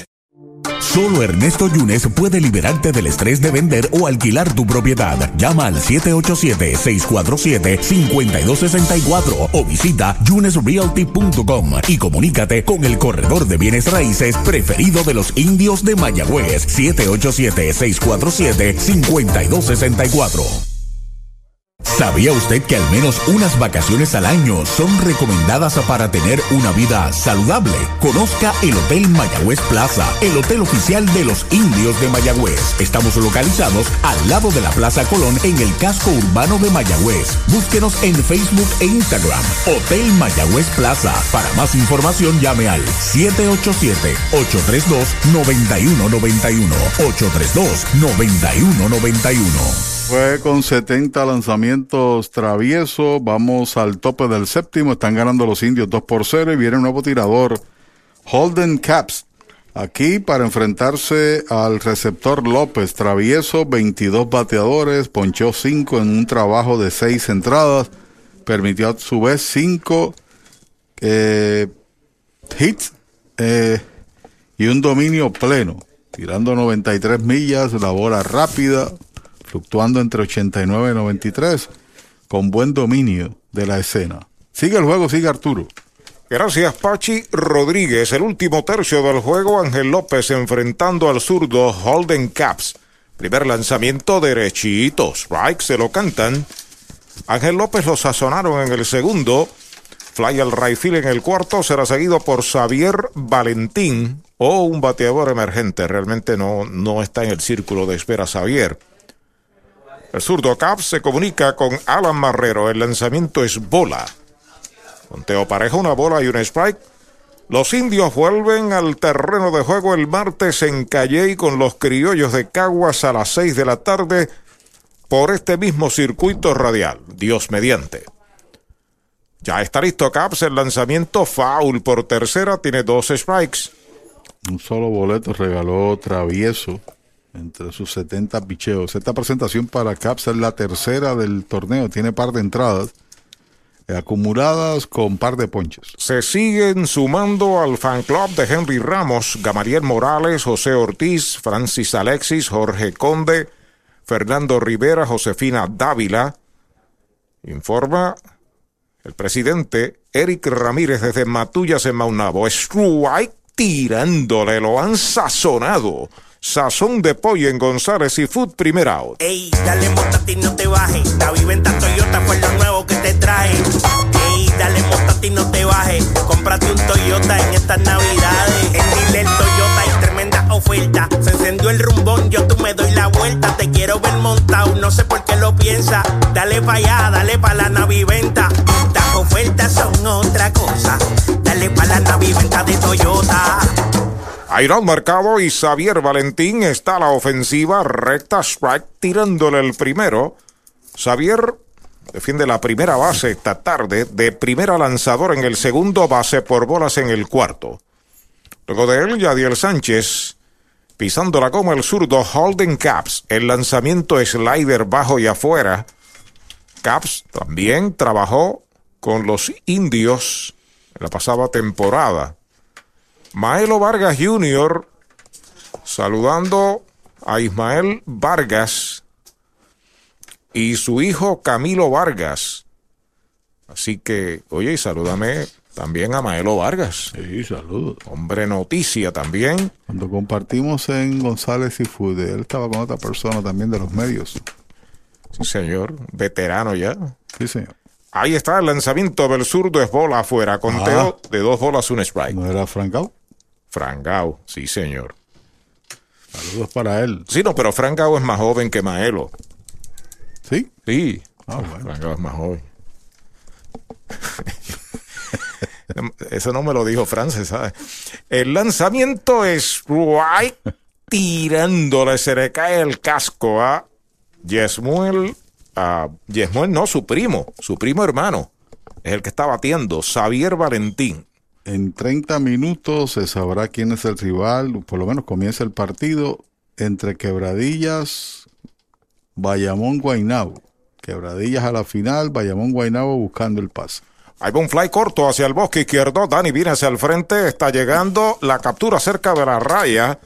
Solo Ernesto Yunes puede liberarte del estrés de vender o alquilar tu propiedad. Llama al 787-647-5264 o visita yunesrealty.com y comunícate con el corredor de bienes raíces preferido de los indios de Mayagüez. 787-647-5264. ¿Sabía usted que al menos unas vacaciones al año son recomendadas para tener una vida saludable? Conozca el Hotel Mayagüez Plaza, el hotel oficial de los indios de Mayagüez. Estamos localizados al lado de la Plaza Colón en el casco urbano de Mayagüez. Búsquenos en Facebook e Instagram. Hotel Mayagüez Plaza. Para más información llame al 787-832-9191. 832-9191. Fue con 70 lanzamientos traviesos. Vamos al tope del séptimo. Están ganando los indios 2 por 0 y viene un nuevo tirador. Holden Caps. Aquí para enfrentarse al receptor López. Travieso, 22 bateadores. Ponchó 5 en un trabajo de 6 entradas. Permitió a su vez 5 eh, hits eh, y un dominio pleno. Tirando 93 millas, la bola rápida, fluctuando entre 89 y 93, con buen dominio de la escena. Sigue el juego, sigue Arturo. Gracias, Pachi Rodríguez. El último tercio del juego, Ángel López enfrentando al zurdo Holden Caps. Primer lanzamiento derechito. Strike se lo cantan. Ángel López lo sazonaron en el segundo. Fly al right en el cuarto. Será seguido por Xavier Valentín o un bateador emergente. Realmente no, no está en el círculo de espera Xavier. El zurdo Caps se comunica con Alan Marrero. El lanzamiento es bola. Conteo pareja, una bola y un strike. Los indios vuelven al terreno de juego el martes en Calley con los criollos de Caguas a las 6 de la tarde por este mismo circuito radial. Dios mediante. Ya está listo Caps, el lanzamiento foul por tercera, tiene dos strikes. Un solo boleto regaló Travieso entre sus 70 picheos. Esta presentación para Caps es la tercera del torneo, tiene par de entradas acumuladas con par de ponches. Se siguen sumando al fan club de Henry Ramos, Gamariel Morales, José Ortiz, Francis Alexis, Jorge Conde, Fernando Rivera, Josefina Dávila. Informa el presidente Eric Ramírez desde Matullas en Maunabo. Strike tirándole, lo han sazonado. Sazón de pollo en González y Food Primer Out. Ey, dale ti no te bajes. La viventa Toyota fue lo nuevo que te trae. Ey, dale ti no te bajes. Cómprate un Toyota en estas navidades. En Dile Toyota hay tremenda oferta. Se encendió el rumbón, yo tú me doy la vuelta. Te quiero ver montado, no sé por qué lo piensa. Dale pa' allá, dale pa' la naviventa. Las ofertas son otra cosa. Dale pa' la naviventa de Toyota. Iron marcado y Xavier Valentín está a la ofensiva, recta strike, tirándole el primero. Xavier defiende la primera base esta tarde, de primera lanzador en el segundo, base por bolas en el cuarto. Luego de él, Yadiel Sánchez, pisando la coma el zurdo Holden Caps, el lanzamiento slider bajo y afuera. Caps también trabajó con los indios en la pasada temporada. Maelo Vargas Jr. saludando a Ismael Vargas y su hijo Camilo Vargas. Así que, oye, y salúdame también a Maelo Vargas. Sí, saludos. Hombre noticia también. Cuando compartimos en González y Fude, él estaba con otra persona también de los medios. Sí, señor. Veterano ya. Sí, señor. Ahí está el lanzamiento del zurdo, es bola afuera. Conteo de dos bolas, un strike. ¿No era Francao? Frangao, sí, señor. Saludos para él. Sí, no, pero Frangao es más joven que Maelo. ¿Sí? Sí. Ah, Frangao es más joven. <laughs> Eso no me lo dijo Francis, ¿sabes? El lanzamiento es right tirándole, se le cae el casco a Yesmuel. A Yesmuel, no, su primo, su primo hermano. Es el que está batiendo, Xavier Valentín. En 30 minutos se sabrá quién es el rival, por lo menos comienza el partido entre Quebradillas, Bayamón, Guainabo. Quebradillas a la final, Bayamón, Guainabo buscando el pase. Hay un fly corto hacia el bosque izquierdo. Dani viene hacia el frente. Está llegando la captura cerca de la raya.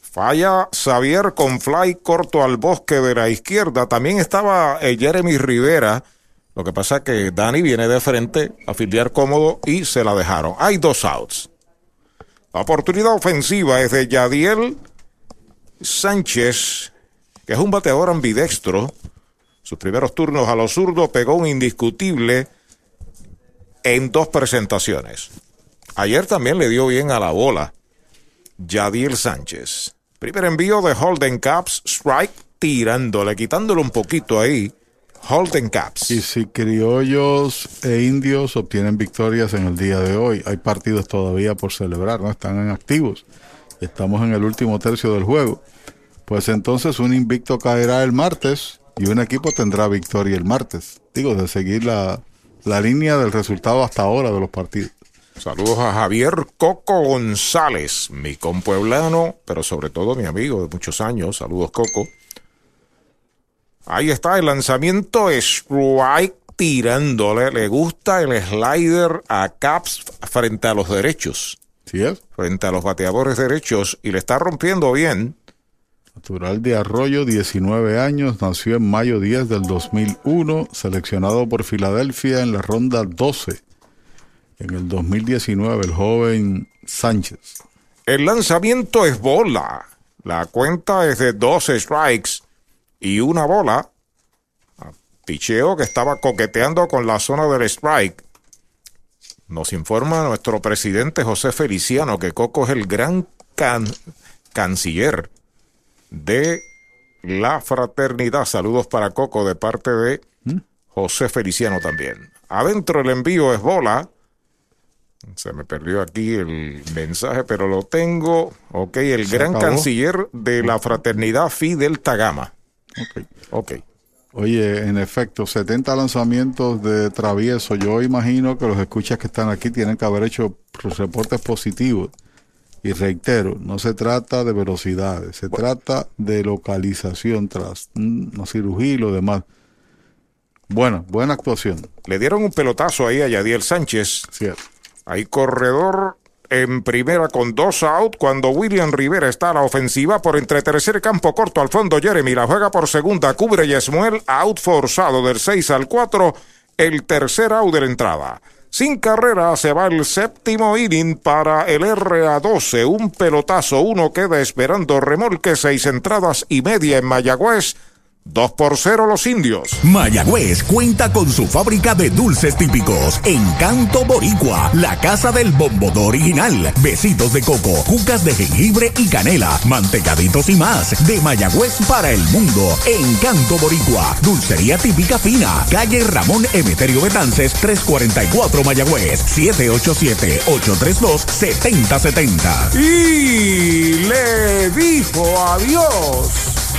Falla Xavier con fly corto al bosque de la izquierda. También estaba eh, Jeremy Rivera lo que pasa es que Dani viene de frente a filiar cómodo y se la dejaron. Hay dos outs. La oportunidad ofensiva es de Yadiel Sánchez, que es un bateador ambidextro. Sus primeros turnos a los zurdos pegó un indiscutible en dos presentaciones. Ayer también le dio bien a la bola. Yadiel Sánchez. Primer envío de Holden Caps, strike, tirándole, quitándole un poquito ahí Holden Caps. Y si criollos e indios obtienen victorias en el día de hoy, hay partidos todavía por celebrar, ¿no? Están en activos. Estamos en el último tercio del juego. Pues entonces un invicto caerá el martes y un equipo tendrá victoria el martes. Digo, de seguir la, la línea del resultado hasta ahora de los partidos. Saludos a Javier Coco González, mi compueblano, pero sobre todo mi amigo de muchos años. Saludos, Coco. Ahí está el lanzamiento strike tirándole. Le gusta el slider a Caps frente a los derechos. ¿Sí es? Frente a los bateadores derechos y le está rompiendo bien. Natural de Arroyo, 19 años, nació en mayo 10 del 2001, seleccionado por Filadelfia en la ronda 12 En el 2019, el joven Sánchez. El lanzamiento es bola. La cuenta es de dos strikes y una bola. Picheo que estaba coqueteando con la zona del strike. Nos informa nuestro presidente José Feliciano que Coco es el gran canciller de la fraternidad. Saludos para Coco de parte de ¿Mm? José Feliciano también. Adentro el envío es bola. Se me perdió aquí el mensaje, pero lo tengo. Ok, el gran canciller de la fraternidad Fidel Tagama. Ok. Ok. Oye, en efecto, 70 lanzamientos de travieso. Yo imagino que los escuchas que están aquí tienen que haber hecho reportes positivos. Y reitero, no se trata de velocidades, se trata de localización tras una cirugía y lo demás. Bueno, buena actuación. Le dieron un pelotazo ahí a Yadiel Sánchez. Cierto. Hay corredor en primera con dos out cuando William Rivera está a la ofensiva por entre tercer campo corto al fondo. Jeremy la juega por segunda. Cubre Yesmuel out forzado del 6 al 4 el tercer out de la entrada. Sin carrera se va el séptimo inning para el RA12 un pelotazo uno queda esperando remolque seis entradas y media en Mayagüez 2 por 0 los indios. Mayagüez cuenta con su fábrica de dulces típicos. Encanto Boricua, la casa del bombodo original. Besitos de coco, cucas de jengibre y canela, mantecaditos y más. De Mayagüez para el mundo. Encanto Boricua, dulcería típica fina. Calle Ramón Emeterio Betances, 344 Mayagüez, 787-832-7070. Y le dijo adiós.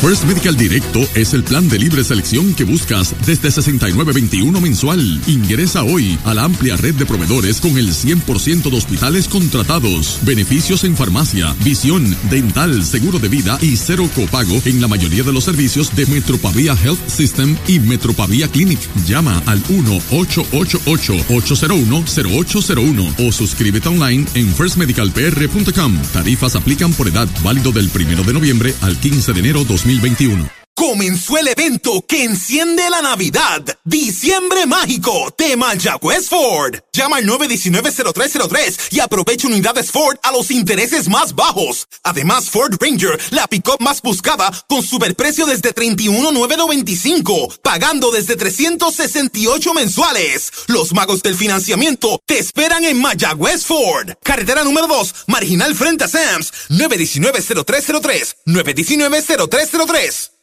First Medical Directo es el plan de libre selección que buscas desde 69.21 mensual. Ingresa hoy a la amplia red de proveedores con el 100% de hospitales contratados, beneficios en farmacia, visión, dental, seguro de vida y cero copago en la mayoría de los servicios de Metropavia Health System y Metropavia Clinic. Llama al 1-888-801-0801 o suscríbete online en firstmedicalpr.com. Tarifas aplican por edad válido del 1 de noviembre al 15 de enero 2020. 2021. Comenzó el evento que enciende la Navidad. Diciembre Mágico de Mayagüez Ford. Llama al 919-0303 y aprovecha unidades Ford a los intereses más bajos. Además, Ford Ranger, la pick-up más buscada, con superprecio desde 31,995, pagando desde 368 mensuales. Los magos del financiamiento te esperan en Mayagüez Ford. Carretera número 2, marginal frente a Sams. 919-0303. 919-0303.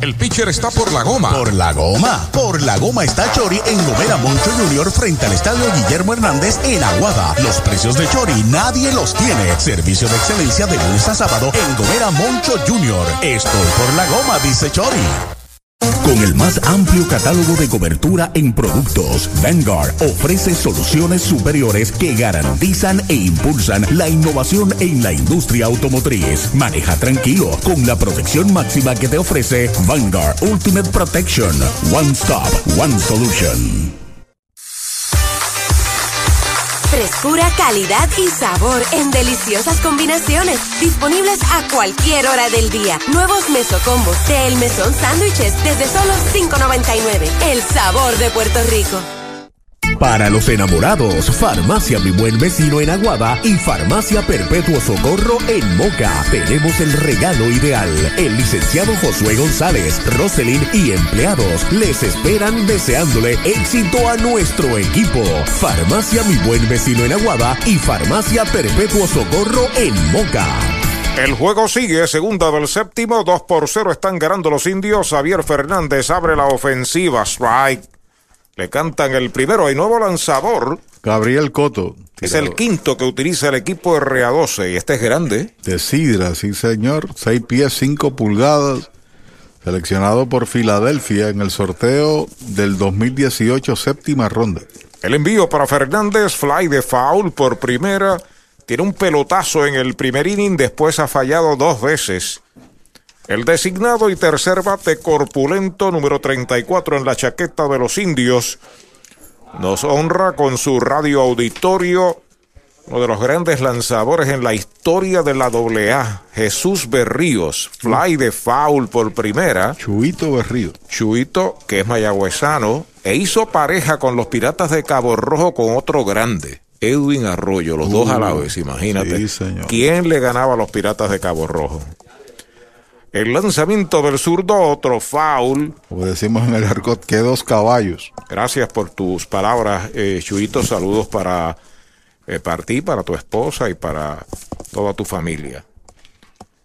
El pitcher está por la goma. Por la goma. Por la goma está Chori en Gomera Moncho Junior frente al estadio Guillermo Hernández en Aguada. Los precios de Chori nadie los tiene. Servicio de excelencia de lunes a sábado en Gomera Moncho Junior. Estoy por la goma, dice Chori. Con el más amplio catálogo de cobertura en productos, Vanguard ofrece soluciones superiores que garantizan e impulsan la innovación en la industria automotriz. Maneja tranquilo con la protección máxima que te ofrece Vanguard Ultimate Protection. One Stop, One Solution. Frescura, calidad y sabor en deliciosas combinaciones. Disponibles a cualquier hora del día. Nuevos mesocombos de El Mesón Sándwiches desde solo $5.99. El sabor de Puerto Rico. Para los enamorados, Farmacia Mi Buen Vecino en Aguada y Farmacia Perpetuo Socorro en Moca. Tenemos el regalo ideal. El licenciado Josué González, Roselyn y empleados les esperan deseándole éxito a nuestro equipo. Farmacia Mi Buen Vecino en Aguada y Farmacia Perpetuo Socorro en Moca. El juego sigue, segunda del séptimo, 2 por 0 están ganando los indios. Javier Fernández abre la ofensiva, strike le cantan el primero. Hay nuevo lanzador. Gabriel Coto. Es el quinto que utiliza el equipo RA12 y este es grande. De Sidra, sí señor. 6 pies, 5 pulgadas. Seleccionado por Filadelfia en el sorteo del 2018 séptima ronda. El envío para Fernández, fly de foul por primera. Tiene un pelotazo en el primer inning, después ha fallado dos veces. El designado y tercer bate corpulento número 34 en la chaqueta de los indios nos honra con su radio auditorio, uno de los grandes lanzadores en la historia de la AA, Jesús Berríos, fly de foul por primera. Chuito Berríos. Chuito, que es mayagüezano, e hizo pareja con los Piratas de Cabo Rojo con otro grande, Edwin Arroyo, los dos a la vez, imagínate. sí, señor. ¿Quién le ganaba a los Piratas de Cabo Rojo? El lanzamiento del zurdo, otro foul. Como decimos en el argot, que dos caballos. Gracias por tus palabras, eh, Chuito. Saludos para, eh, para ti, para tu esposa y para toda tu familia.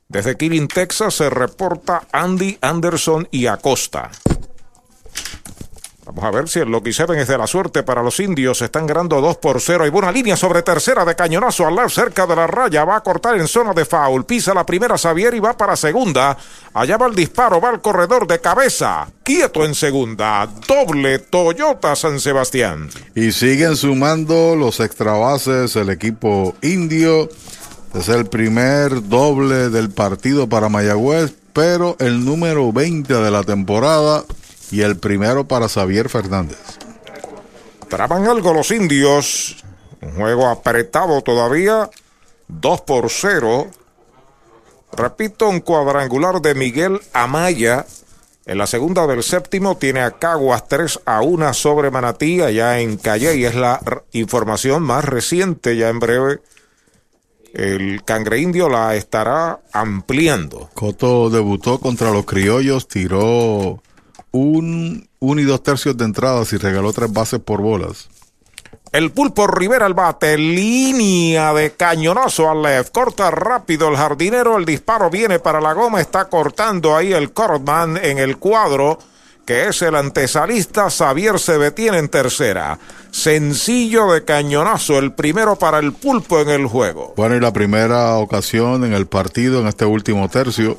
Desde Killing, Texas, se reporta Andy Anderson y Acosta. Vamos a ver si el Lucky Seven es de la suerte para los indios. Están ganando 2 por 0. Hay buena línea sobre tercera de cañonazo al lado cerca de la raya. Va a cortar en zona de foul. Pisa la primera Xavier y va para segunda. Allá va el disparo. Va al corredor de cabeza. Quieto en segunda. Doble Toyota San Sebastián. Y siguen sumando los extrabases el equipo indio. Es el primer doble del partido para Mayagüez, pero el número 20 de la temporada y el primero para Xavier Fernández. Traban algo los indios. Un juego apretado todavía. 2 por 0. Repito, un cuadrangular de Miguel Amaya. En la segunda del séptimo tiene a Caguas 3 a 1 sobre Manatí, allá en Calle, y es la información más reciente, ya en breve. El cangre indio la estará ampliando. Coto debutó contra los criollos, tiró un, un y dos tercios de entradas y regaló tres bases por bolas. El pulpo Rivera al bate, línea de cañonazo al left, corta rápido el jardinero, el disparo viene para la goma, está cortando ahí el Cortman en el cuadro, que es el antesalista, Xavier se detiene en tercera. Sencillo de cañonazo, el primero para el pulpo en el juego. Bueno, y la primera ocasión en el partido, en este último tercio,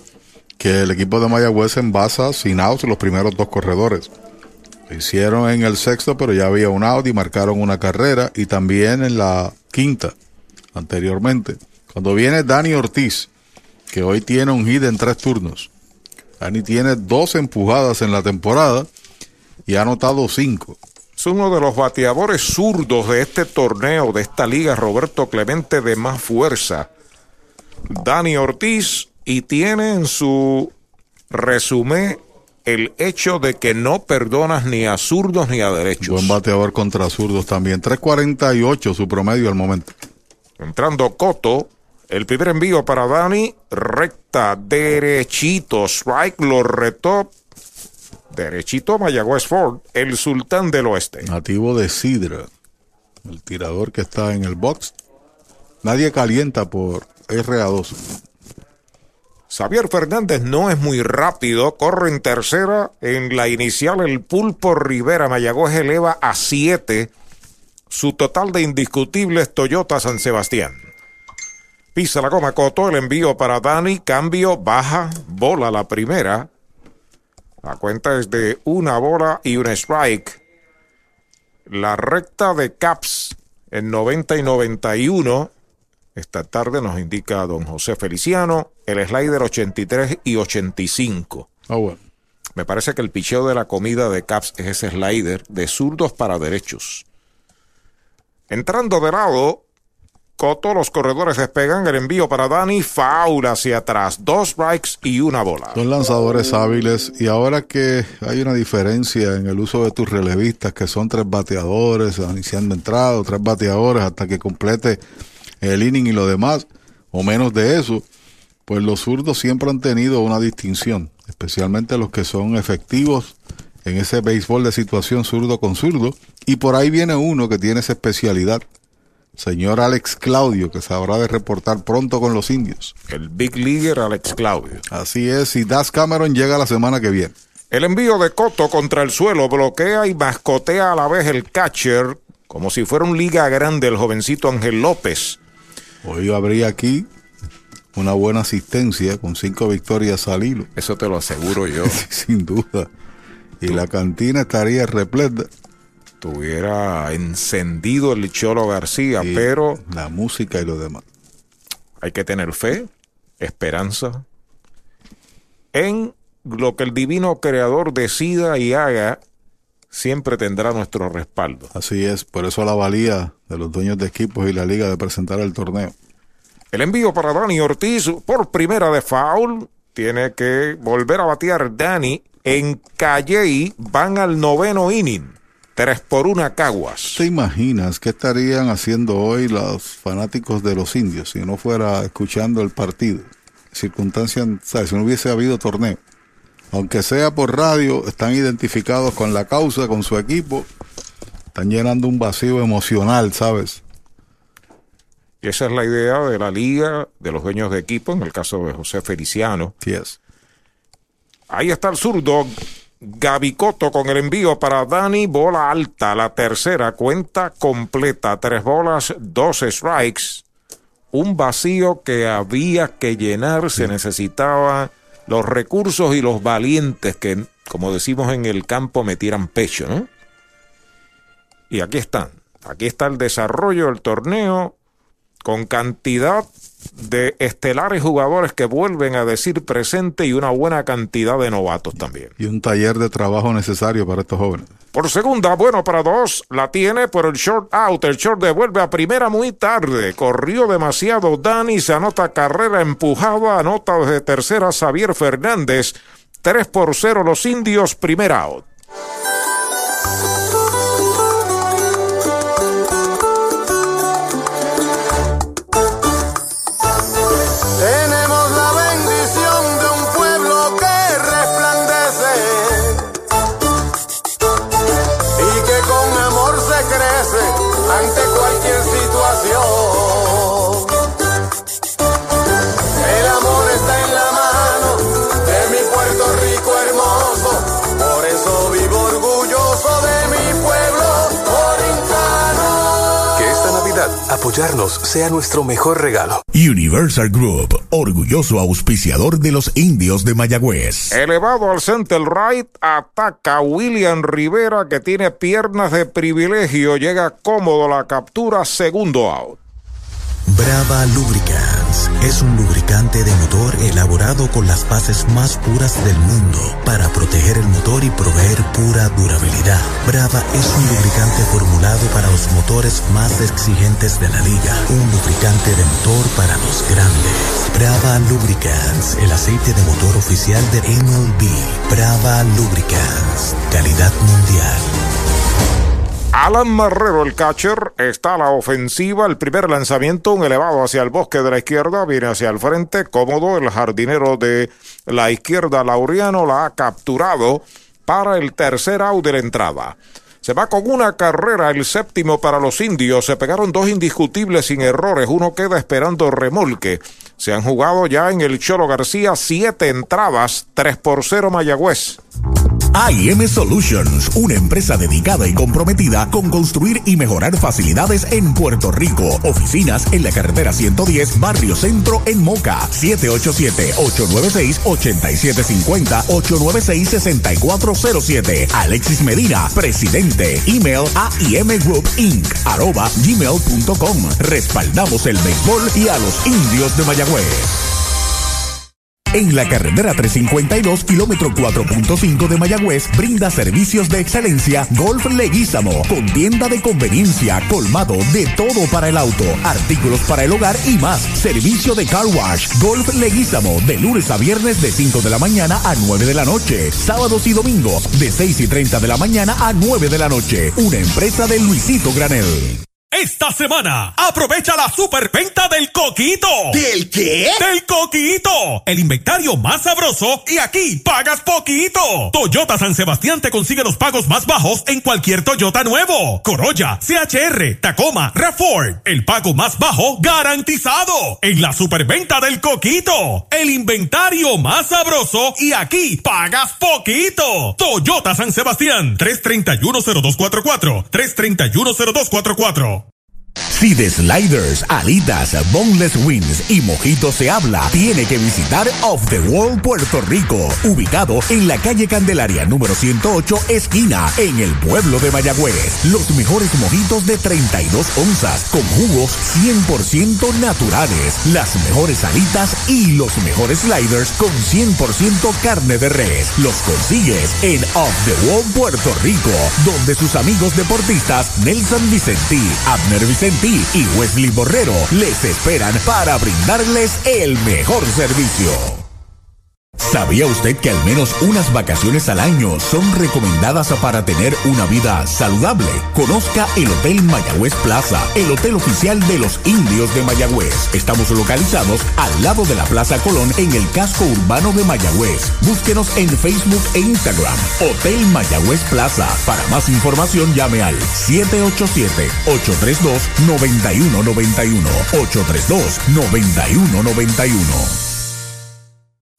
que el equipo de Mayagüez envasa sin outs los primeros dos corredores. Lo hicieron en el sexto, pero ya había un out y marcaron una carrera, y también en la quinta, anteriormente. Cuando viene Dani Ortiz, que hoy tiene un hit en tres turnos. Dani tiene dos empujadas en la temporada y ha anotado cinco. Es uno de los bateadores zurdos de este torneo, de esta liga, Roberto Clemente, de más fuerza. Dani Ortiz, y tiene en su resumen el hecho de que no perdonas ni a zurdos ni a derechos. Buen bateador contra zurdos también. 3.48 su promedio al momento. Entrando Coto, el primer envío para Dani, recta, derechito, strike, lo retó. Derechito Mayagüez Ford, el sultán del oeste. Nativo de Sidra, el tirador que está en el box. Nadie calienta por RA2. Xavier Fernández no es muy rápido, corre en tercera. En la inicial, el pulpo Rivera Mayagüez eleva a 7 su total de indiscutibles Toyota San Sebastián. Pisa la goma Coto, el envío para Dani, cambio, baja, bola la primera. La cuenta es de una bola y un strike. La recta de Caps en 90 y 91. Esta tarde nos indica don José Feliciano, el slider 83 y 85. Ah, bueno. Me parece que el picheo de la comida de Caps es ese slider de zurdos para derechos. Entrando de lado, Coto, los corredores despegan el envío para Dani, faula hacia atrás, dos strikes y una bola. Son lanzadores hábiles y ahora que hay una diferencia en el uso de tus relevistas, que son tres bateadores iniciando entrada, tres bateadores hasta que complete el inning y lo demás, o menos de eso, pues los zurdos siempre han tenido una distinción, especialmente los que son efectivos en ese béisbol de situación zurdo con zurdo, y por ahí viene uno que tiene esa especialidad, señor Alex Claudio, que sabrá de reportar pronto con los indios. El Big Leaguer Alex Claudio. Así es, y Das Cameron llega la semana que viene. El envío de Coto contra el suelo bloquea y mascotea a la vez el catcher, como si fuera un liga grande el jovencito Ángel López. Hoy habría aquí una buena asistencia con cinco victorias al hilo. Eso te lo aseguro yo. <laughs> Sin duda. Y la cantina estaría repleta. Tuviera encendido el Cholo García, Y pero La música y lo demás. hay que tener fe, esperanza en lo que el divino creador decida y haga, siempre tendrá nuestro respaldo. Así es, por eso la valía de los dueños de equipos y la liga de presentar el torneo. El envío para Dani Ortiz por primera de foul. Tiene que volver a batear Dani en Calley. Van al noveno inning. 3 por 1 Caguas. ¿Te imaginas qué estarían haciendo hoy los fanáticos de los indios si no fuera escuchando el partido? Circunstancias, ¿sabes? Si no hubiese habido torneo. Aunque sea por radio, están identificados con la causa, con su equipo. Están llenando un vacío emocional, ¿sabes? Y esa es la idea de la liga, de los dueños de equipo, en el caso de José Feliciano. Yes. Ahí está el zurdo Gabicoto con el envío para Dani, bola alta, la tercera cuenta completa, tres bolas, dos strikes, un vacío que había que llenar, se necesitaba los recursos y los valientes que, como decimos en el campo, metieran pecho, ¿no? Y aquí están, aquí está el desarrollo del torneo con cantidad de estelares jugadores que vuelven a decir presente y una buena cantidad de novatos también. Y un taller de trabajo necesario para estos jóvenes. Por segunda, bueno para dos, la tiene por el short out. El short devuelve a primera muy tarde. Corrió demasiado Dani, se anota carrera empujada, anota desde tercera Xavier Fernández. 3 por 0 los indios, primera out. Sea nuestro mejor regalo. Universal Group, orgulloso auspiciador de los indios de Mayagüez. Elevado al center right, ataca William Rivera que tiene piernas de privilegio. Llega cómodo la captura, segundo out. Brava Lubricants es un lubricante de motor elaborado con las bases más puras del mundo para proteger el motor y proveer pura durabilidad. Brava es un lubricante formulado para los motores más exigentes de la liga. Un lubricante de motor para los grandes. Brava Lubricants, el aceite de motor oficial de MLB. Brava Lubricants, calidad mundial. Alan Marrero, el catcher, está a la ofensiva. El primer lanzamiento, un elevado hacia el bosque de la izquierda, viene hacia el frente, cómodo. El jardinero de la izquierda, Laureano, la ha capturado para el tercer out de la entrada. Se va con una carrera, el séptimo para los indios. Se pegaron dos indiscutibles sin errores. Uno queda esperando remolque. Se han jugado ya en el Cholo García siete entradas, 3 por 0 Mayagüez. AIM Solutions, una empresa dedicada y comprometida con construir y mejorar facilidades en Puerto Rico. Oficinas en la carretera 110, Barrio Centro, en Moca. 787-896-8650-896-6407. Alexis Medina, presidente. Email AIM Group Inc. arroba gmail.com. Respaldamos el béisbol y a los indios de Mayagüez. En la carretera 352, kilómetro 4.5 de Mayagüez, brinda servicios de excelencia Golf Leguízamo, con tienda de conveniencia, colmado de todo para el auto, artículos para el hogar y más. Servicio de car wash, Golf Leguízamo, de lunes a viernes de 5 de la mañana a 9 de la noche, sábados y domingos de 6 y 30 de la mañana a 9 de la noche. Una empresa de Luisito Granel. Esta semana, aprovecha la superventa del Coquito. ¿Del qué? Del Coquito. El inventario más sabroso y aquí pagas poquito. Toyota San Sebastián te consigue los pagos más bajos en cualquier Toyota nuevo. Corolla, CHR, Tacoma, RAV4. El pago más bajo garantizado. En la superventa del Coquito. El inventario más sabroso y aquí pagas poquito. Toyota San Sebastián. 3310244. 3310244. Si de sliders, alitas, boneless wings y mojitos se habla, tiene que visitar Off the Wall Puerto Rico, ubicado en la calle Candelaria número 108, esquina, en el pueblo de Mayagüez. Los mejores mojitos de 32 onzas, con jugos 100% naturales, las mejores alitas y los mejores sliders con 100% carne de res. Los consigues en Off the Wall Puerto Rico, donde sus amigos deportistas Nelson Vicentí, Abner Vicentí, y Wesley Borrero les esperan para brindarles el mejor servicio. ¿Sabía usted que al menos unas vacaciones al año son recomendadas para tener una vida saludable? Conozca el Hotel Mayagüez Plaza, el hotel oficial de los indios de Mayagüez. Estamos localizados al lado de la Plaza Colón en el casco urbano de Mayagüez. Búsquenos en Facebook e Instagram. Hotel Mayagüez Plaza. Para más información llame al 787-832-9191. 832-9191.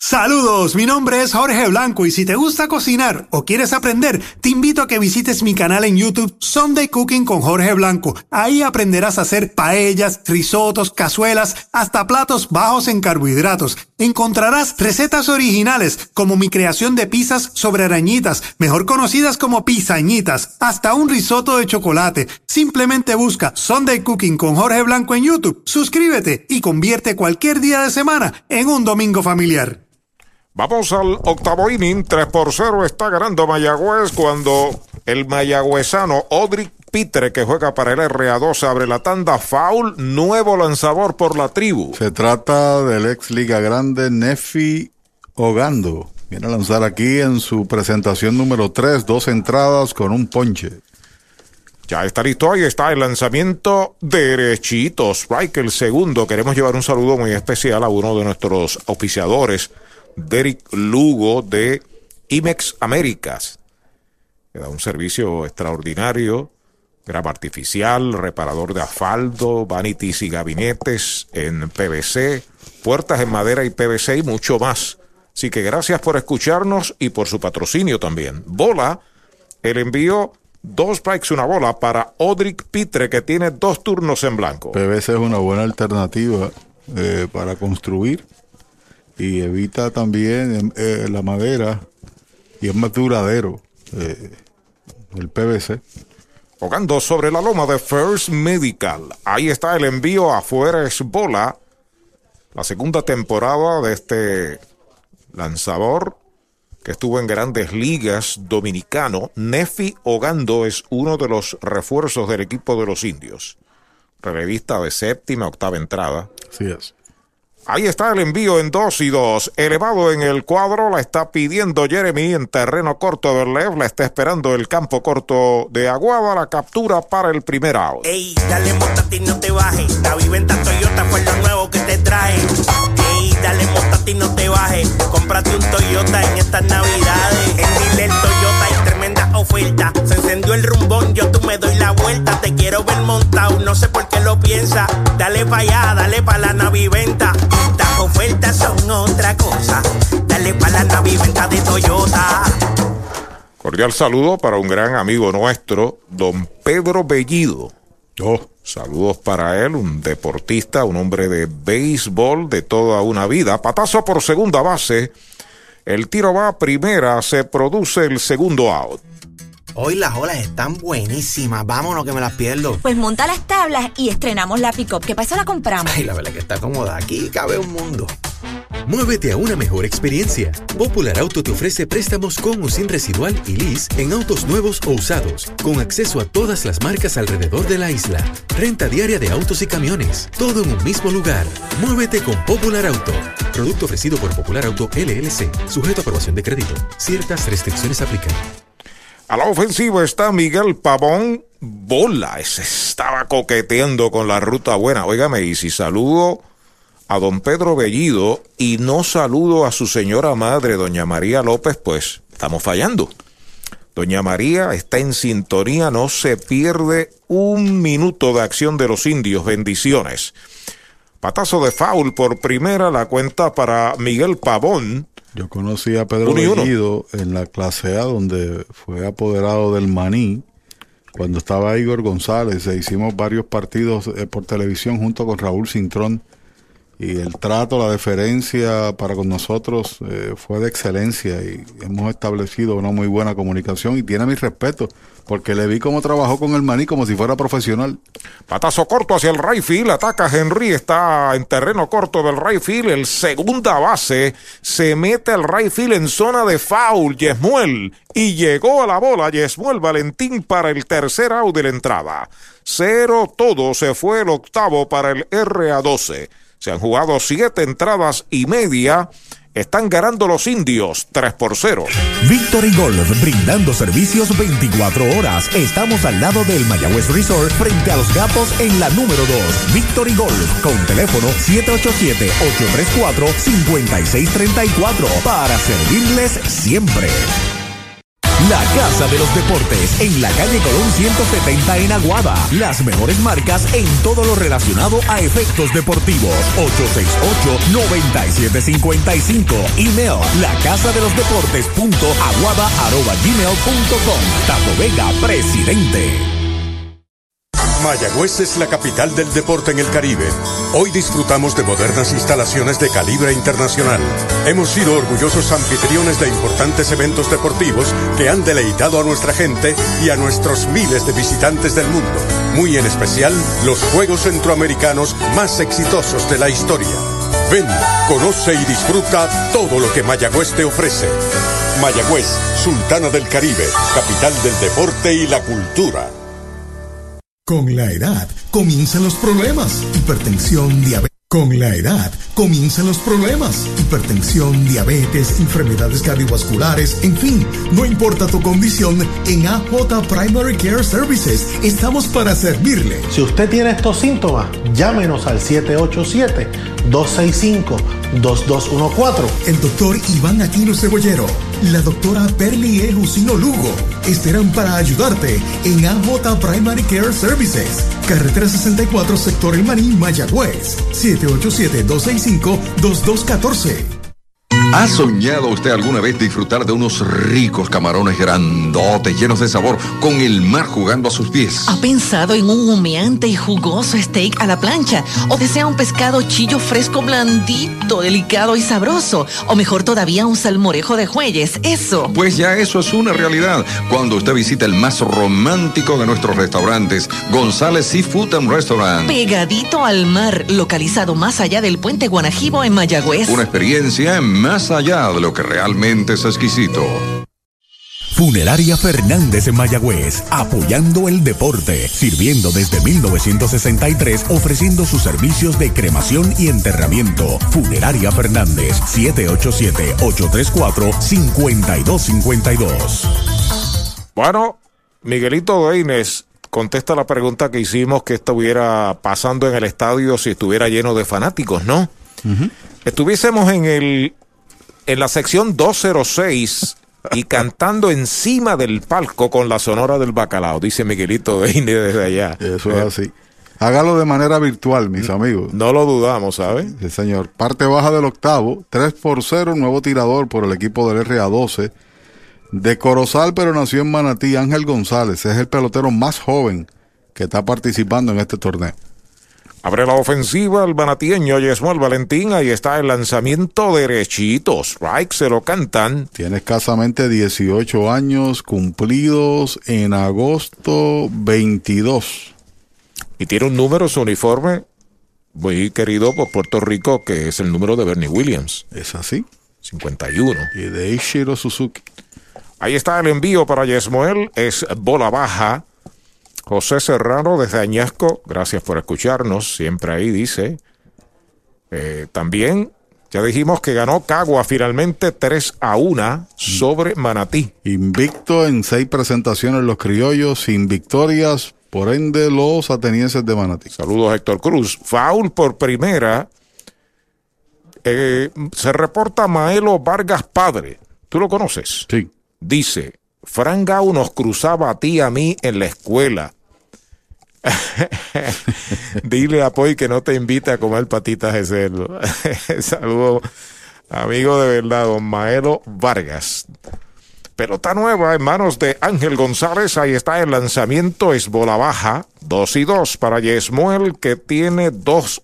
Saludos, mi nombre es Jorge Blanco y si te gusta cocinar o quieres aprender, te invito a que visites mi canal en YouTube Sunday Cooking con Jorge Blanco. Ahí aprenderás a hacer paellas, risotos, cazuelas, hasta platos bajos en carbohidratos. Encontrarás recetas originales como mi creación de pizzas sobre arañitas, mejor conocidas como pizañitas, hasta un risotto de chocolate. Simplemente busca Sunday Cooking con Jorge Blanco en YouTube, suscríbete y convierte cualquier día de semana en un domingo familiar. Vamos al octavo inning, 3 por 0 está ganando Mayagüez cuando el mayagüezano Odric Pitre, que juega para el RA2, abre la tanda, foul, nuevo lanzador por la tribu. Se trata del ex Liga Grande Nefi Ogando. Viene a lanzar aquí en su presentación número 3, dos entradas con un ponche. Ya está listo, ahí está el lanzamiento derechito. Strike el segundo. Queremos llevar un saludo muy especial a uno de nuestros oficiadores Derek Lugo de IMEX Américas, que da un servicio extraordinario, grama artificial, reparador de asfalto, vanities y gabinetes en PVC, puertas en madera y PVC y mucho más. Así que gracias por escucharnos y por su patrocinio también. Bola, el envío dos strikes, una bola para Odric Pitre, que tiene dos turnos en blanco. PVC es una buena alternativa eh, para construir y evita también eh, la madera y es más duradero eh, el PVC. Jugando sobre la loma de First Medical. Ahí está el envío afuera es bola. La segunda temporada de este lanzador que estuvo en grandes ligas dominicano. Nefi Ogando es uno de los refuerzos del equipo de los indios. Relevista de séptima, octava entrada. Así es. Ahí está el envío en 2 y 2. Elevado en el cuadro, la está pidiendo Jeremy en terreno corto de Lev. La está esperando el campo corto de Aguada. La captura para el primer out. Ey, dale ti no te bajes. La viventa Toyota fue lo nuevo que te trae. Ey, dale ti no te bajes. Cómprate un Toyota en estas navidades. En Dile oferta. Se encendió el rumbón, yo tú me doy la vuelta. Te quiero ver montado, no sé por qué lo piensa. Dale pa' allá, dale pa' la naviventa las ofertas son otra cosa. Dale para la naviventa de Toyota. Cordial saludo para un gran amigo nuestro, don Pedro Bellido. Oh. Saludos para él, un deportista, un hombre de béisbol de toda una vida. Patazo por segunda base. El tiro va a primera, se produce el segundo out. Hoy las olas están buenísimas. Vámonos que me las pierdo. Pues monta las tablas y estrenamos la pick-up. ¿Qué pasa? La compramos. Ay, la verdad que está cómoda. Aquí cabe un mundo. Muévete a una mejor experiencia. Popular Auto te ofrece préstamos con o sin residual y lease en autos nuevos o usados, con acceso a todas las marcas alrededor de la isla. Renta diaria de autos y camiones, todo en un mismo lugar. Muévete con Popular Auto. Producto ofrecido por Popular Auto LLC, sujeto a aprobación de crédito. Ciertas restricciones aplican. A la ofensiva está Miguel Pavón. Bola, se estaba coqueteando con la ruta buena. Óigame, y si saludo a don Pedro Bellido y no saludo a su señora madre, doña María López, pues estamos fallando. Doña María está en sintonía, no se pierde un minuto de acción de los indios. Bendiciones. Patazo de foul por primera, la cuenta para Miguel Pavón. Yo conocí a Pedro Bellido en la clase A, donde fue apoderado del Maní, cuando estaba Igor González, e hicimos varios partidos eh, por televisión junto con Raúl Cintrón. Y el trato, la deferencia para con nosotros eh, fue de excelencia y hemos establecido una muy buena comunicación y tiene mi respeto porque le vi cómo trabajó con el maní como si fuera profesional. Patazo corto hacia el right field, ataca Henry, está en terreno corto del right field, el segunda base se mete al right field en zona de foul, Yesmuel, y llegó a la bola Yesmuel Valentín para el tercer out de la entrada. Cero todo, se fue el octavo para el RA12. Se han jugado siete entradas y media Están ganando los indios 3 por 0. Victory Golf, brindando servicios 24 horas. Estamos al lado del Mayagüez Resort, frente a los gatos en la número 2. Victory Golf, con teléfono 787-834-5634, para servirles siempre. La Casa de los Deportes, en la calle Colón 170 en Aguada. Las mejores marcas en todo lo relacionado a efectos deportivos. 868-9755. Email, la casa de los deportes punto aguada arroba. Tato Vega, presidente. Mayagüez es la capital del deporte en el Caribe. Hoy disfrutamos de modernas instalaciones de calibre internacional. Hemos sido orgullosos anfitriones de importantes eventos deportivos que han deleitado a nuestra gente y a nuestros miles de visitantes del mundo. Muy en especial, los Juegos Centroamericanos más exitosos de la historia. Ven, conoce y disfruta todo lo que Mayagüez te ofrece. Mayagüez, Sultana del Caribe, capital del deporte y la cultura. Con la edad comienzan los problemas. Hipertensión, diabetes. Con la edad comienzan los problemas. Hipertensión, diabetes, enfermedades cardiovasculares, en fin, no importa tu condición, en AJ Primary Care Services estamos para servirle. Si usted tiene estos síntomas, llámenos al 787-265-2214. El doctor Iván Aquino Cebollero, la doctora Perli E. Jusino Lugo estarán para ayudarte en AJ Primary Care Services. Carretera 64, sector El Maní, Mayagüez. 787-265-2214. ¿Ha soñado usted alguna vez disfrutar de unos ricos camarones grandotes, llenos de sabor, con el mar jugando a sus pies? ¿Ha pensado en un humeante y jugoso steak a la plancha? ¿O desea un pescado chillo fresco, blandito, delicado y sabroso? ¿O mejor todavía un salmorejo de jueyes? Eso. Pues ya eso es una realidad cuando usted visita el más romántico de nuestros restaurantes, González Seafood and Restaurant. Pegadito al mar, localizado más allá del puente Guanajibo en Mayagüez. Una experiencia más allá de lo que realmente es exquisito. Funeraria Fernández en Mayagüez, apoyando el deporte, sirviendo desde 1963, ofreciendo sus servicios de cremación y enterramiento. Funeraria Fernández, 787-834-5252. Bueno, Miguelito Deines contesta la pregunta que hicimos que estuviera pasando en el estadio si estuviera lleno de fanáticos, ¿no? Estuviésemos en el en la sección 206 y <laughs> cantando encima del palco con la sonora del bacalao, dice Miguelito desde allá. Eso es así. Hágalo de manera virtual, mis amigos. No lo dudamos, ¿sabes? Sí, señor. Parte baja del octavo, 3 por 0, nuevo tirador por el equipo del RA12. De Corozal, pero nació en Manatí, Ángel González. Es el pelotero más joven que está participando en este torneo. Abre la ofensiva el manatieño Yesmuel Valentín. Ahí está el lanzamiento derechito. Strike se lo cantan. Tiene escasamente 18 años cumplidos en agosto 22. Y tiene un número, su uniforme, muy querido por Puerto Rico, que es el número de Bernie Williams. ¿Es así? 51. Y de Ishiro Suzuki. Ahí está el envío para Yesmuel. Es bola baja. José Serrano desde Añasco, gracias por escucharnos, siempre ahí dice. Eh, también ya dijimos que ganó Cagua finalmente 3 a 1 sobre Manatí. Invicto en seis presentaciones los criollos, sin victorias, por ende los atenienses de Manatí. Saludos Héctor Cruz. Foul por primera. Eh, se reporta Maelo Vargas Padre. ¿Tú lo conoces? Sí. Dice, Fran Gau nos cruzaba a ti y a mí en la escuela. <laughs> Dile a Poy que no te invite a comer patitas de cerdo. <laughs> Saludos, amigo de verdad, don Maelo Vargas. Pelota nueva en manos de Ángel González. Ahí está el lanzamiento. Es bola baja. Dos y dos para Yesmuel, que tiene dos.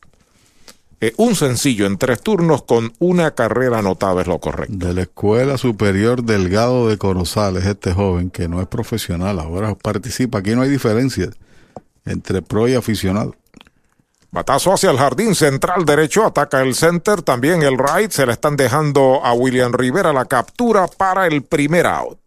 eh, un sencillo en tres turnos con una carrera anotada, es lo correcto. De la Escuela Superior Delgado de Corozal es este joven que no es profesional, ahora participa. Aquí no hay diferencia entre pro y aficionado. Batazo hacia el jardín central derecho, ataca el center, también el right, se le están dejando a William Rivera la captura para el primer out.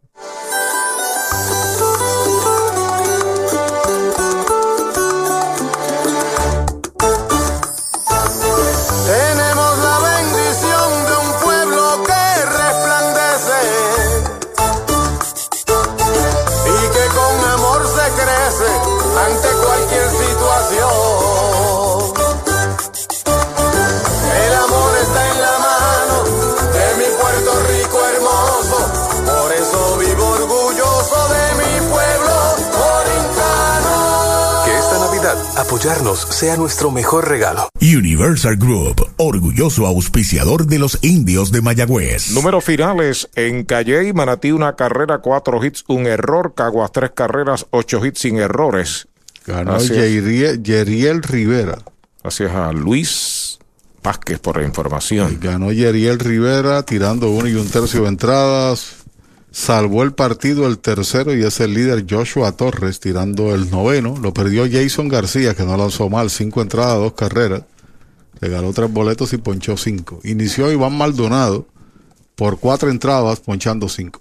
Apoyarnos sea nuestro mejor regalo. Universal Group, orgulloso auspiciador de los indios de Mayagüez. Números finales en Calle y Manatí, una carrera, cuatro hits, un error. Caguas, tres carreras, ocho hits sin errores. Ganó Yeriel, Yeriel Rivera. Gracias a Luis Vázquez por la información. Ganó Yeriel Rivera tirando uno y un tercio de entradas. Salvó el partido el tercero y es el líder Joshua Torres tirando el noveno. Lo perdió Jason García, que no lanzó mal, cinco entradas, dos carreras. Regaló tres boletos y ponchó cinco. Inició Iván Maldonado por cuatro entradas, ponchando cinco.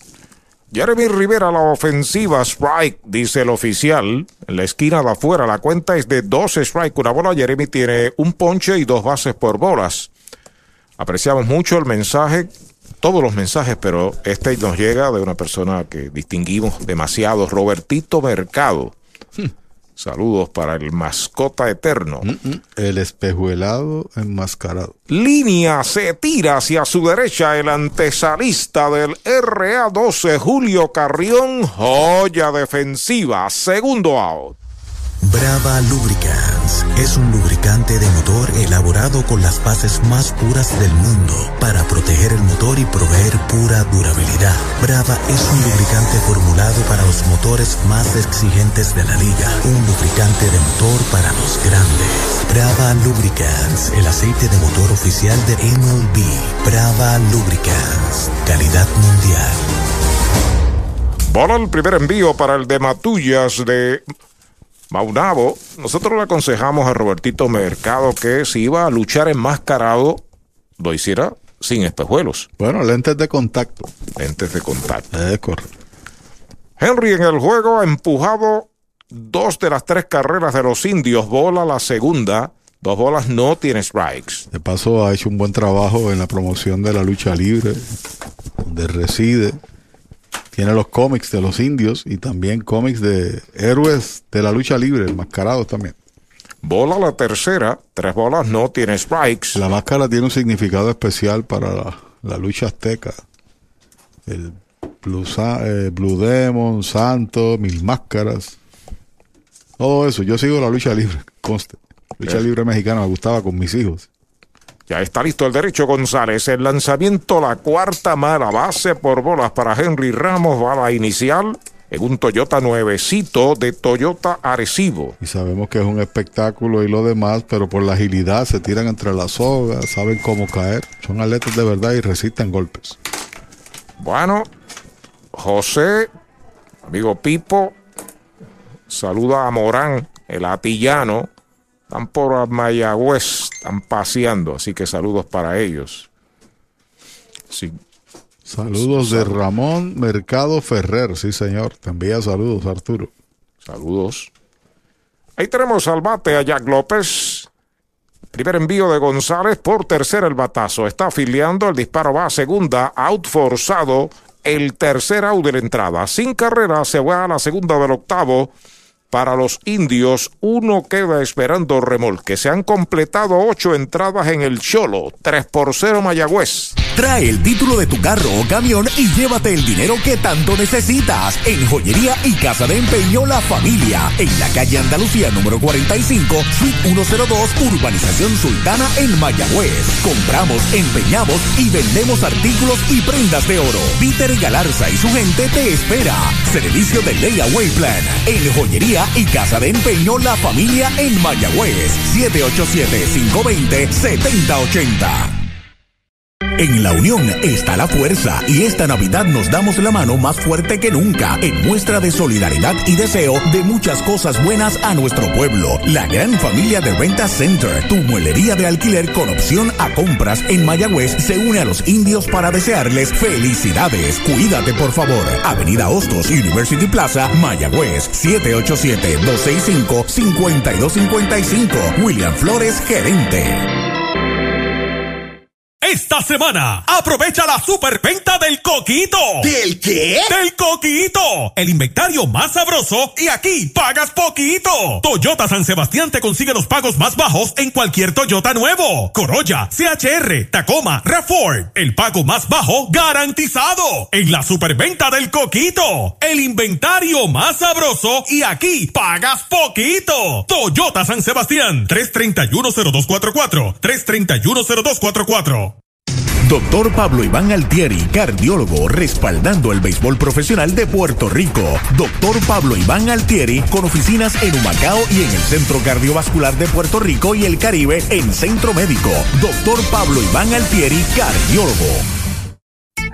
Jeremy Rivera, la ofensiva, strike, dice el oficial. En la esquina de afuera, la cuenta es de dos strike, una bola. Jeremy tiene un ponche y dos bases por bolas. Apreciamos mucho el mensaje, todos los mensajes, pero este nos llega de una persona que distinguimos demasiado, Robertito Mercado. Saludos para el mascota eterno. El espejuelado enmascarado. Línea se tira hacia su derecha el antesalista del RA12, Julio Carrión, joya defensiva, segundo out. Brava Lubricants es un lubricante de motor elaborado con las bases más puras del mundo para proteger el motor y proveer pura durabilidad. Brava es un lubricante formulado para los motores más exigentes de la liga. Un lubricante de motor para los grandes. Brava Lubricants, el aceite de motor oficial de MLB. Brava Lubricants, calidad mundial. Bola el primer envío para el de Matullas de Maunabo, nosotros le aconsejamos a Robertito Mercado que si iba a luchar enmascarado, lo hiciera sin espejuelos. Bueno, lentes de contacto. Lentes de contacto. Es correcto. Henry en el juego ha empujado dos de las tres carreras de los indios. Bola la segunda. Dos bolas no tiene strikes. De paso ha hecho un buen trabajo en la promoción de la lucha libre, donde reside tiene los cómics de los indios y también cómics de héroes de la lucha libre, mascarados también. Bola la tercera, tres bolas no tiene strikes. La máscara tiene un significado especial para la, lucha azteca. El Blue, eh, Blue Demon, Santo, Mil Máscaras. Todo eso. Yo sigo la lucha libre, conste. Lucha libre mexicana me gustaba con mis hijos. Ya está listo el derecho González. El lanzamiento, la cuarta mala base por bolas para Henry Ramos. Bala inicial en un Toyota nuevecito de Toyota Arecibo. Y sabemos que es un espectáculo y lo demás, pero por la agilidad se tiran entre las sogas, saben cómo caer. Son atletas de verdad y resisten golpes. Bueno, José, amigo Pipo, saluda a Morán, el atillano están por Mayagüez, están paseando, así que saludos para ellos. Sí. Saludos de Ramón Mercado Ferrer, sí señor. Te envía saludos, Arturo. Saludos. Ahí tenemos al bate a Jack López. Primer envío de González por tercer el batazo. Está afiliando, el disparo va a segunda, out forzado, el tercer out de la entrada. Sin carrera, se va a la segunda del octavo. Para los indios, uno queda esperando remolque. Se han completado ocho entradas en el Cholo, 3 por 0 Mayagüez. Trae el título de tu carro o camión y llévate el dinero que tanto necesitas. En Joyería y Casa de Empeño La Familia, en la calle Andalucía número 45, suite 102, Urbanización Sultana en Mayagüez. Compramos, empeñamos y vendemos artículos y prendas de oro. Peter Galarza y su gente te espera. Servicio de Layaway Plan. En Joyería y Casa de Empeño La Familia en Mayagüez. 787-520-7080. En la unión está la fuerza y esta Navidad nos damos la mano más fuerte que nunca en muestra de solidaridad y deseo de muchas cosas buenas a nuestro pueblo. La gran familia de Renta Center, tu muelería de alquiler con opción a compras en Mayagüez, se une a los indios para desearles felicidades. Cuídate por favor. Avenida Hostos, University Plaza, Mayagüez, 787-265-5255. William Flores, gerente. Esta semana, aprovecha la superventa del coquito. ¿Del qué? Del coquito. El inventario más sabroso y aquí pagas poquito. Toyota San Sebastián te consigue los pagos más bajos en cualquier Toyota nuevo. Corolla, CHR, Tacoma, RAV4. El pago más bajo garantizado. En la superventa del coquito. El inventario más sabroso y aquí pagas poquito. Toyota San Sebastián. 3310244. 3310244. Doctor Pablo Iván Altieri, cardiólogo, respaldando el béisbol profesional de Puerto Rico. Doctor Pablo Iván Altieri, con oficinas en Humacao y en el Centro Cardiovascular de Puerto Rico y el Caribe en Centro Médico. Doctor Pablo Iván Altieri, cardiólogo.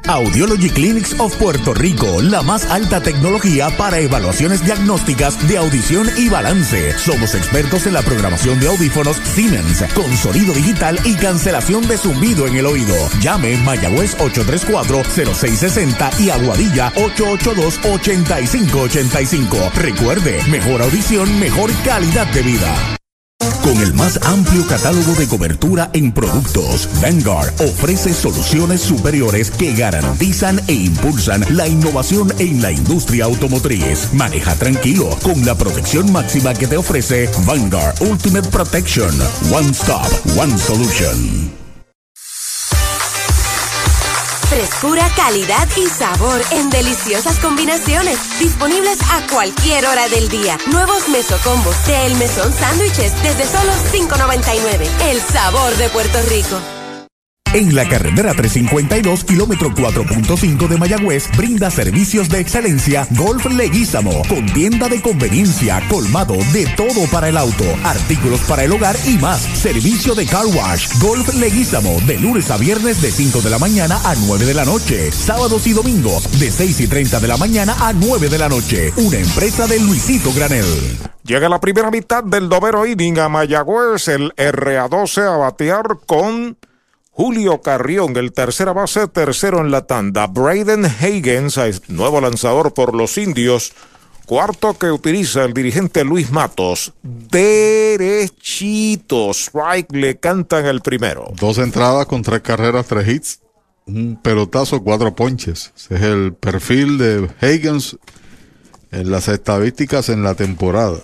Audiology Clinics of Puerto Rico, la más alta tecnología para evaluaciones diagnósticas de audición y balance. Somos expertos en la programación de audífonos Siemens, con sonido digital y cancelación de zumbido en el oído. Llame Mayagüez 834-0660 y Aguadilla 882-8585. Recuerde, mejor audición, mejor calidad de vida. Con el más amplio catálogo de cobertura en productos, Vanguard ofrece soluciones superiores que garantizan e impulsan la innovación en la industria automotriz. Maneja tranquilo con la protección máxima que te ofrece Vanguard Ultimate Protection. One Stop, One Solution. Frescura, calidad y sabor en deliciosas combinaciones. Disponibles a cualquier hora del día. Nuevos mesocombos de El Mesón Sándwiches desde solo $5.99. El sabor de Puerto Rico. En la carretera 352, kilómetro 4.5 de Mayagüez, brinda servicios de excelencia Golf Leguízamo, con tienda de conveniencia, colmado de todo para el auto, artículos para el hogar y más. Servicio de car wash, Golf Leguízamo, de lunes a viernes de 5 de la mañana a 9 de la noche, sábados y domingos de 6 y 30 de la mañana a 9 de la noche. Una empresa de Luisito Granel. Llega la primera mitad del noveno inning a Mayagüez, el RA12 a batear con Julio Carrión, el tercera base, tercero en la tanda. Braden Higgins, nuevo lanzador por los indios. Cuarto que utiliza el dirigente Luis Matos. Derechito. Strike le cantan el primero. Dos entradas con tres carreras, tres hits. Un pelotazo, cuatro ponches. Ese es el perfil de Higgins en las estadísticas en la temporada.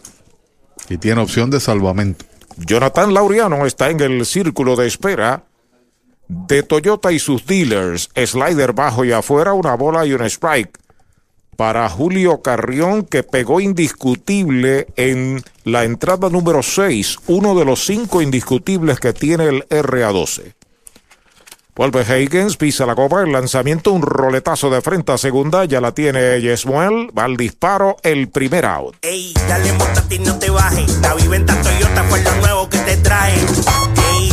Y tiene opción de salvamento. Jonathan Laureano está en el círculo de espera de Toyota y sus dealers, slider bajo y afuera, una bola y un strike. Para Julio Carrión, que pegó indiscutible en la entrada número 6, uno de los cinco indiscutibles que tiene el RA12. Vuelve Higgins, pisa la copa, el lanzamiento, un roletazo de frente a segunda, ya la tiene Yesmuel, va al disparo, el primer out. Ey, dale ti no te bajes, la viventa Toyota fue lo nuevo que te trae.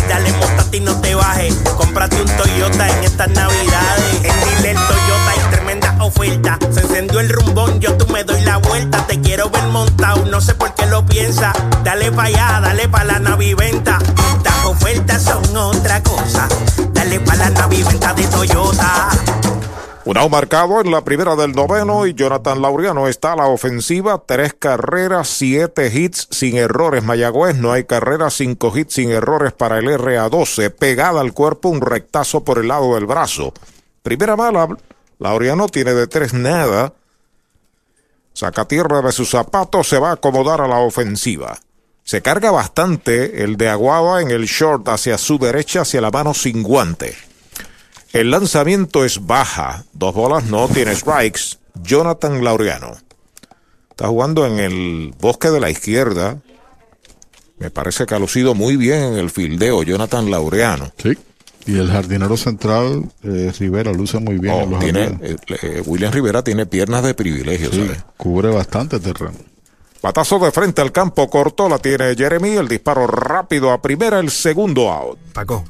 Dale ti no te bajes, cómprate un Toyota en estas navidades. En Dile Toyota hay tremenda oferta, se encendió el rumbón, yo tú me doy la vuelta, te quiero ver montado, no sé por qué lo piensa. Dale pa' allá, dale pa' la naviventa, las ofertas son otra cosa, dale pa' la naviventa de Toyota. Un out marcado en la primera del noveno y Jonathan Laureano está a la ofensiva. Tres carreras, siete hits sin errores. Mayagüez no hay carreras, cinco hits sin errores para el RA12. Pegada al cuerpo, un rectazo por el lado del brazo. Primera bala, Laureano tiene de tres nada. Saca tierra de sus zapatos, se va a acomodar a la ofensiva. Se carga bastante el de Aguaba en el short hacia su derecha, hacia la mano sin guante. El lanzamiento es baja. Dos bolas no tiene strikes. Jonathan Laureano. Está jugando en el bosque de la izquierda. Me parece que ha lucido muy bien en el fildeo Jonathan Laureano. Sí. Y el jardinero central, eh, Rivera, luce muy bien. en los tiene, eh, eh, William Rivera tiene piernas de privilegio. Sí, cubre bastante terreno. Patazo de frente al campo corto, la tiene Jeremy. El disparo rápido a primera, el segundo out. Paco,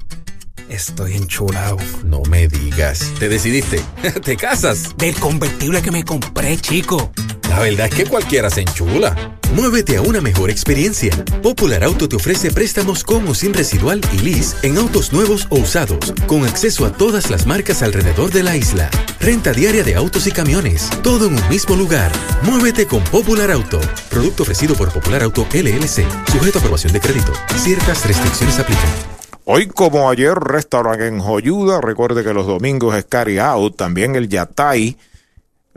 Estoy enchulado. No me digas. ¿Te decidiste? <laughs> ¿Te casas? Del convertible que me compré, chico. La verdad es que cualquiera se enchula. Muévete a una mejor experiencia. Popular Auto te ofrece préstamos con o sin residual y lease en autos nuevos o usados, con acceso a todas las marcas alrededor de la isla. Renta diaria de autos y camiones, todo en un mismo lugar. Muévete con Popular Auto. Producto ofrecido por Popular Auto LLC, sujeto a aprobación de crédito. Ciertas restricciones aplican. Hoy como ayer, restaurante en Joyuda. Recuerde que los domingos es carry out. También el Yatay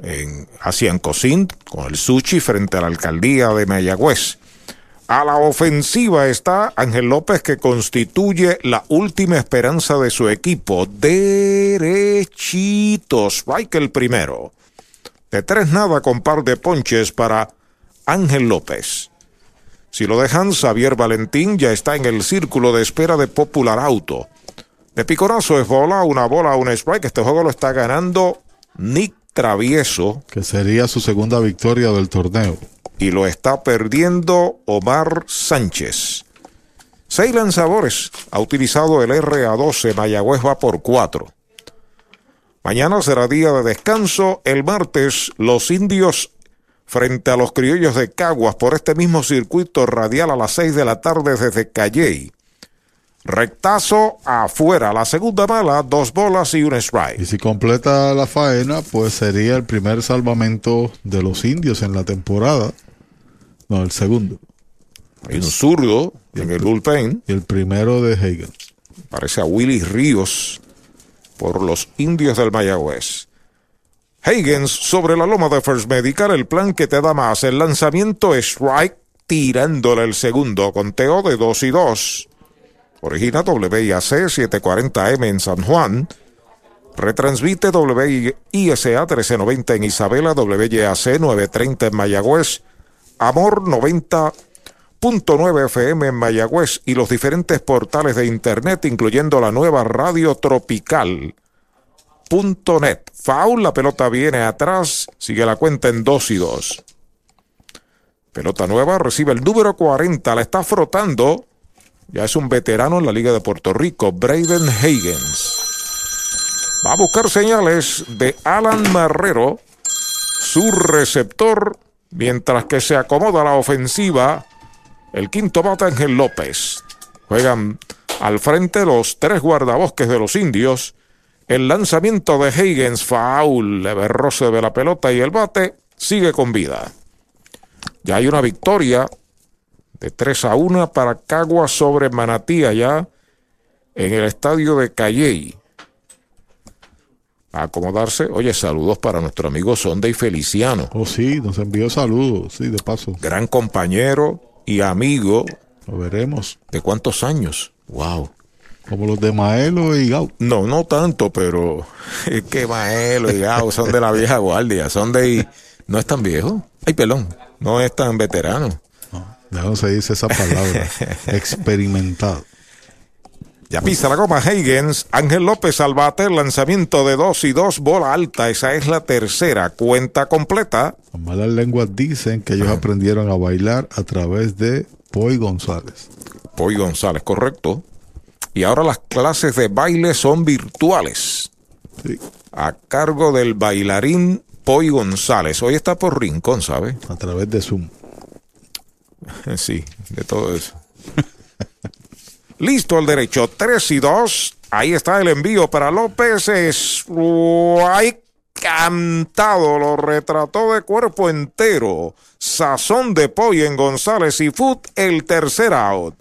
en Cocín con el sushi frente a la alcaldía de Mayagüez. A la ofensiva está Ángel López que constituye la última esperanza de su equipo. Derechitos. el primero. De tres nada con par de ponches para Ángel López. Si lo dejan, Xavier Valentín ya está en el círculo de espera de Popular Auto. De picorazo es bola, una bola, un strike. Este juego lo está ganando Nick Travieso. Que sería su segunda victoria del torneo. Y lo está perdiendo Omar Sánchez. Seis lanzadores. Ha utilizado el RA12. Mayagüez va por cuatro. Mañana será día de descanso. El martes, los indios frente a los criollos de Caguas por este mismo circuito radial a las seis de la tarde desde Calley. Rectazo afuera, la segunda mala, dos bolas y un strike. Y si completa la faena, pues sería el primer salvamento de los indios en la temporada. No, el segundo. Hay un zurdo en el bullpen. Y el primero de Hagen. Parece a Willy Ríos por los indios del Mayagüez. Higgins sobre la loma de First Medical, el plan que te da más. El lanzamiento strike tirándole el segundo, conteo de 2 y 2. Origina WIAC 740M en San Juan. Retransmite WISA 1390 en Isabela, WYAC 930 en Mayagüez, Amor 90.9 FM en Mayagüez y los diferentes portales de internet, incluyendo la nueva radio tropical net. Foul, la pelota viene atrás, sigue la cuenta en 2 y 2. Pelota nueva, recibe el número 40, la está frotando. Ya es un veterano en la Liga de Puerto Rico, Braden Higgins. Va a buscar señales de Alan Marrero, su receptor, mientras que se acomoda la ofensiva. El quinto bate Ángel López. Juegan al frente los tres guardabosques de los indios el lanzamiento de Higgins, leve roce de la pelota y el bate sigue con vida. Ya hay una victoria de 3 a 1 para Cagua sobre Manatí allá en el estadio de Calley. A acomodarse. Oye, saludos para nuestro amigo Sonde y Feliciano. Oh, sí, nos envió saludos, sí, de paso. Gran compañero y amigo. Lo veremos. ¿De cuántos años? Wow. Como los de Maelo y Gau. No, no tanto, pero es que Maelo y Gau son de la vieja guardia, son de... No es tan viejo. Ay, pelón, no es tan veterano. No, se dice esa palabra. <laughs> Experimentado. Ya pisa la goma Higgins. Ángel López al lanzamiento de dos y dos, bola alta. Esa es la tercera cuenta completa. Las malas lenguas dicen que ellos aprendieron a bailar a través de Poy González. Poy González, correcto. Y ahora las clases de baile son virtuales. A cargo del bailarín Poy González. Hoy está por Rincón, ¿sabe? A través de Zoom. <laughs> Sí, de todo eso. Listo el derecho. 3 y 2. Ahí está el envío para López. Es cantado. Lo retrató de cuerpo entero. Sazón de Poy en González y Foot. El tercer out.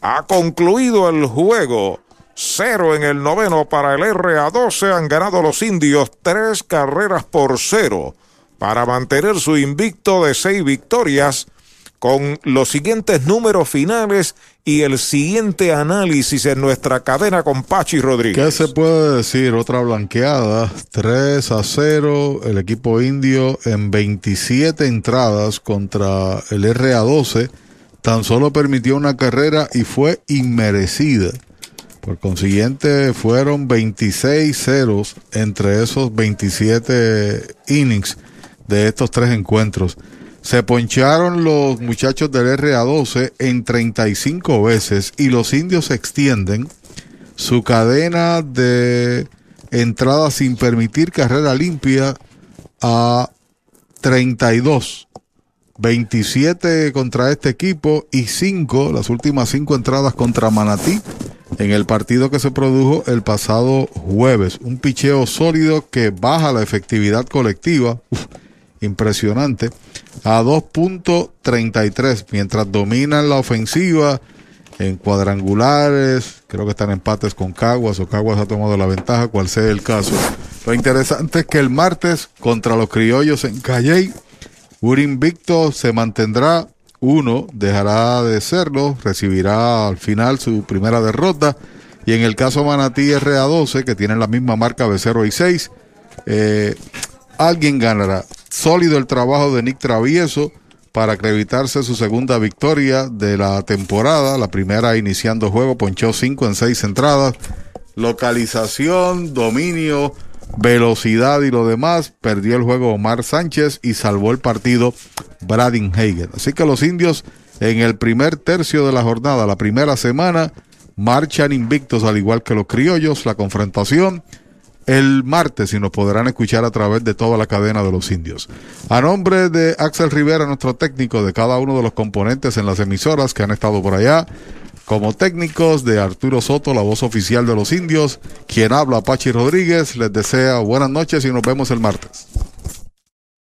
Ha concluido el juego. Cero en el noveno para el RA12. Han ganado los indios tres carreras por cero para mantener su invicto de seis victorias con los siguientes números finales y el siguiente análisis en nuestra cadena con Pachi Rodríguez. ¿Qué se puede decir? Otra blanqueada, 3 a 0, el equipo indio en 27 entradas contra el RA12 tan solo permitió una carrera y fue inmerecida. Por consiguiente, fueron 26 ceros entre esos 27 innings de estos tres encuentros. Se poncharon los muchachos del RA12 en 35 veces y los indios extienden su cadena de entradas sin permitir carrera limpia a 32 27 contra este equipo y 5, las últimas 5 entradas contra Manatí en el partido que se produjo el pasado jueves. Un picheo sólido que baja la efectividad colectiva, impresionante, a 2.33, mientras dominan la ofensiva en cuadrangulares, creo que están empates con Caguas o Caguas ha tomado la ventaja, cual sea el caso. Lo interesante es que el martes contra los criollos en Calley, un invicto se mantendrá, uno dejará de serlo, recibirá al final su primera derrota. Y en el caso Manatí RA12, que tienen la misma marca B0 y 6, eh, alguien ganará. Sólido el trabajo de Nick Travieso para acreditarse su segunda victoria de la temporada, la primera iniciando juego, ponchó 5 en 6 entradas. Localización, dominio, velocidad y lo demás, perdió el juego Omar Sánchez y salvó el partido Bradin Hagen. Así que los indios en el primer tercio de la jornada, la primera semana, marchan invictos al igual que los criollos. La confrontación el martes y nos podrán escuchar a través de toda la cadena de los indios. A nombre de Axel Rivera, nuestro técnico de cada uno de los componentes en las emisoras que han estado por allá, como técnicos de Arturo Soto, la voz oficial de los indios, quien habla Pachi Rodríguez, les desea buenas noches y nos vemos el martes.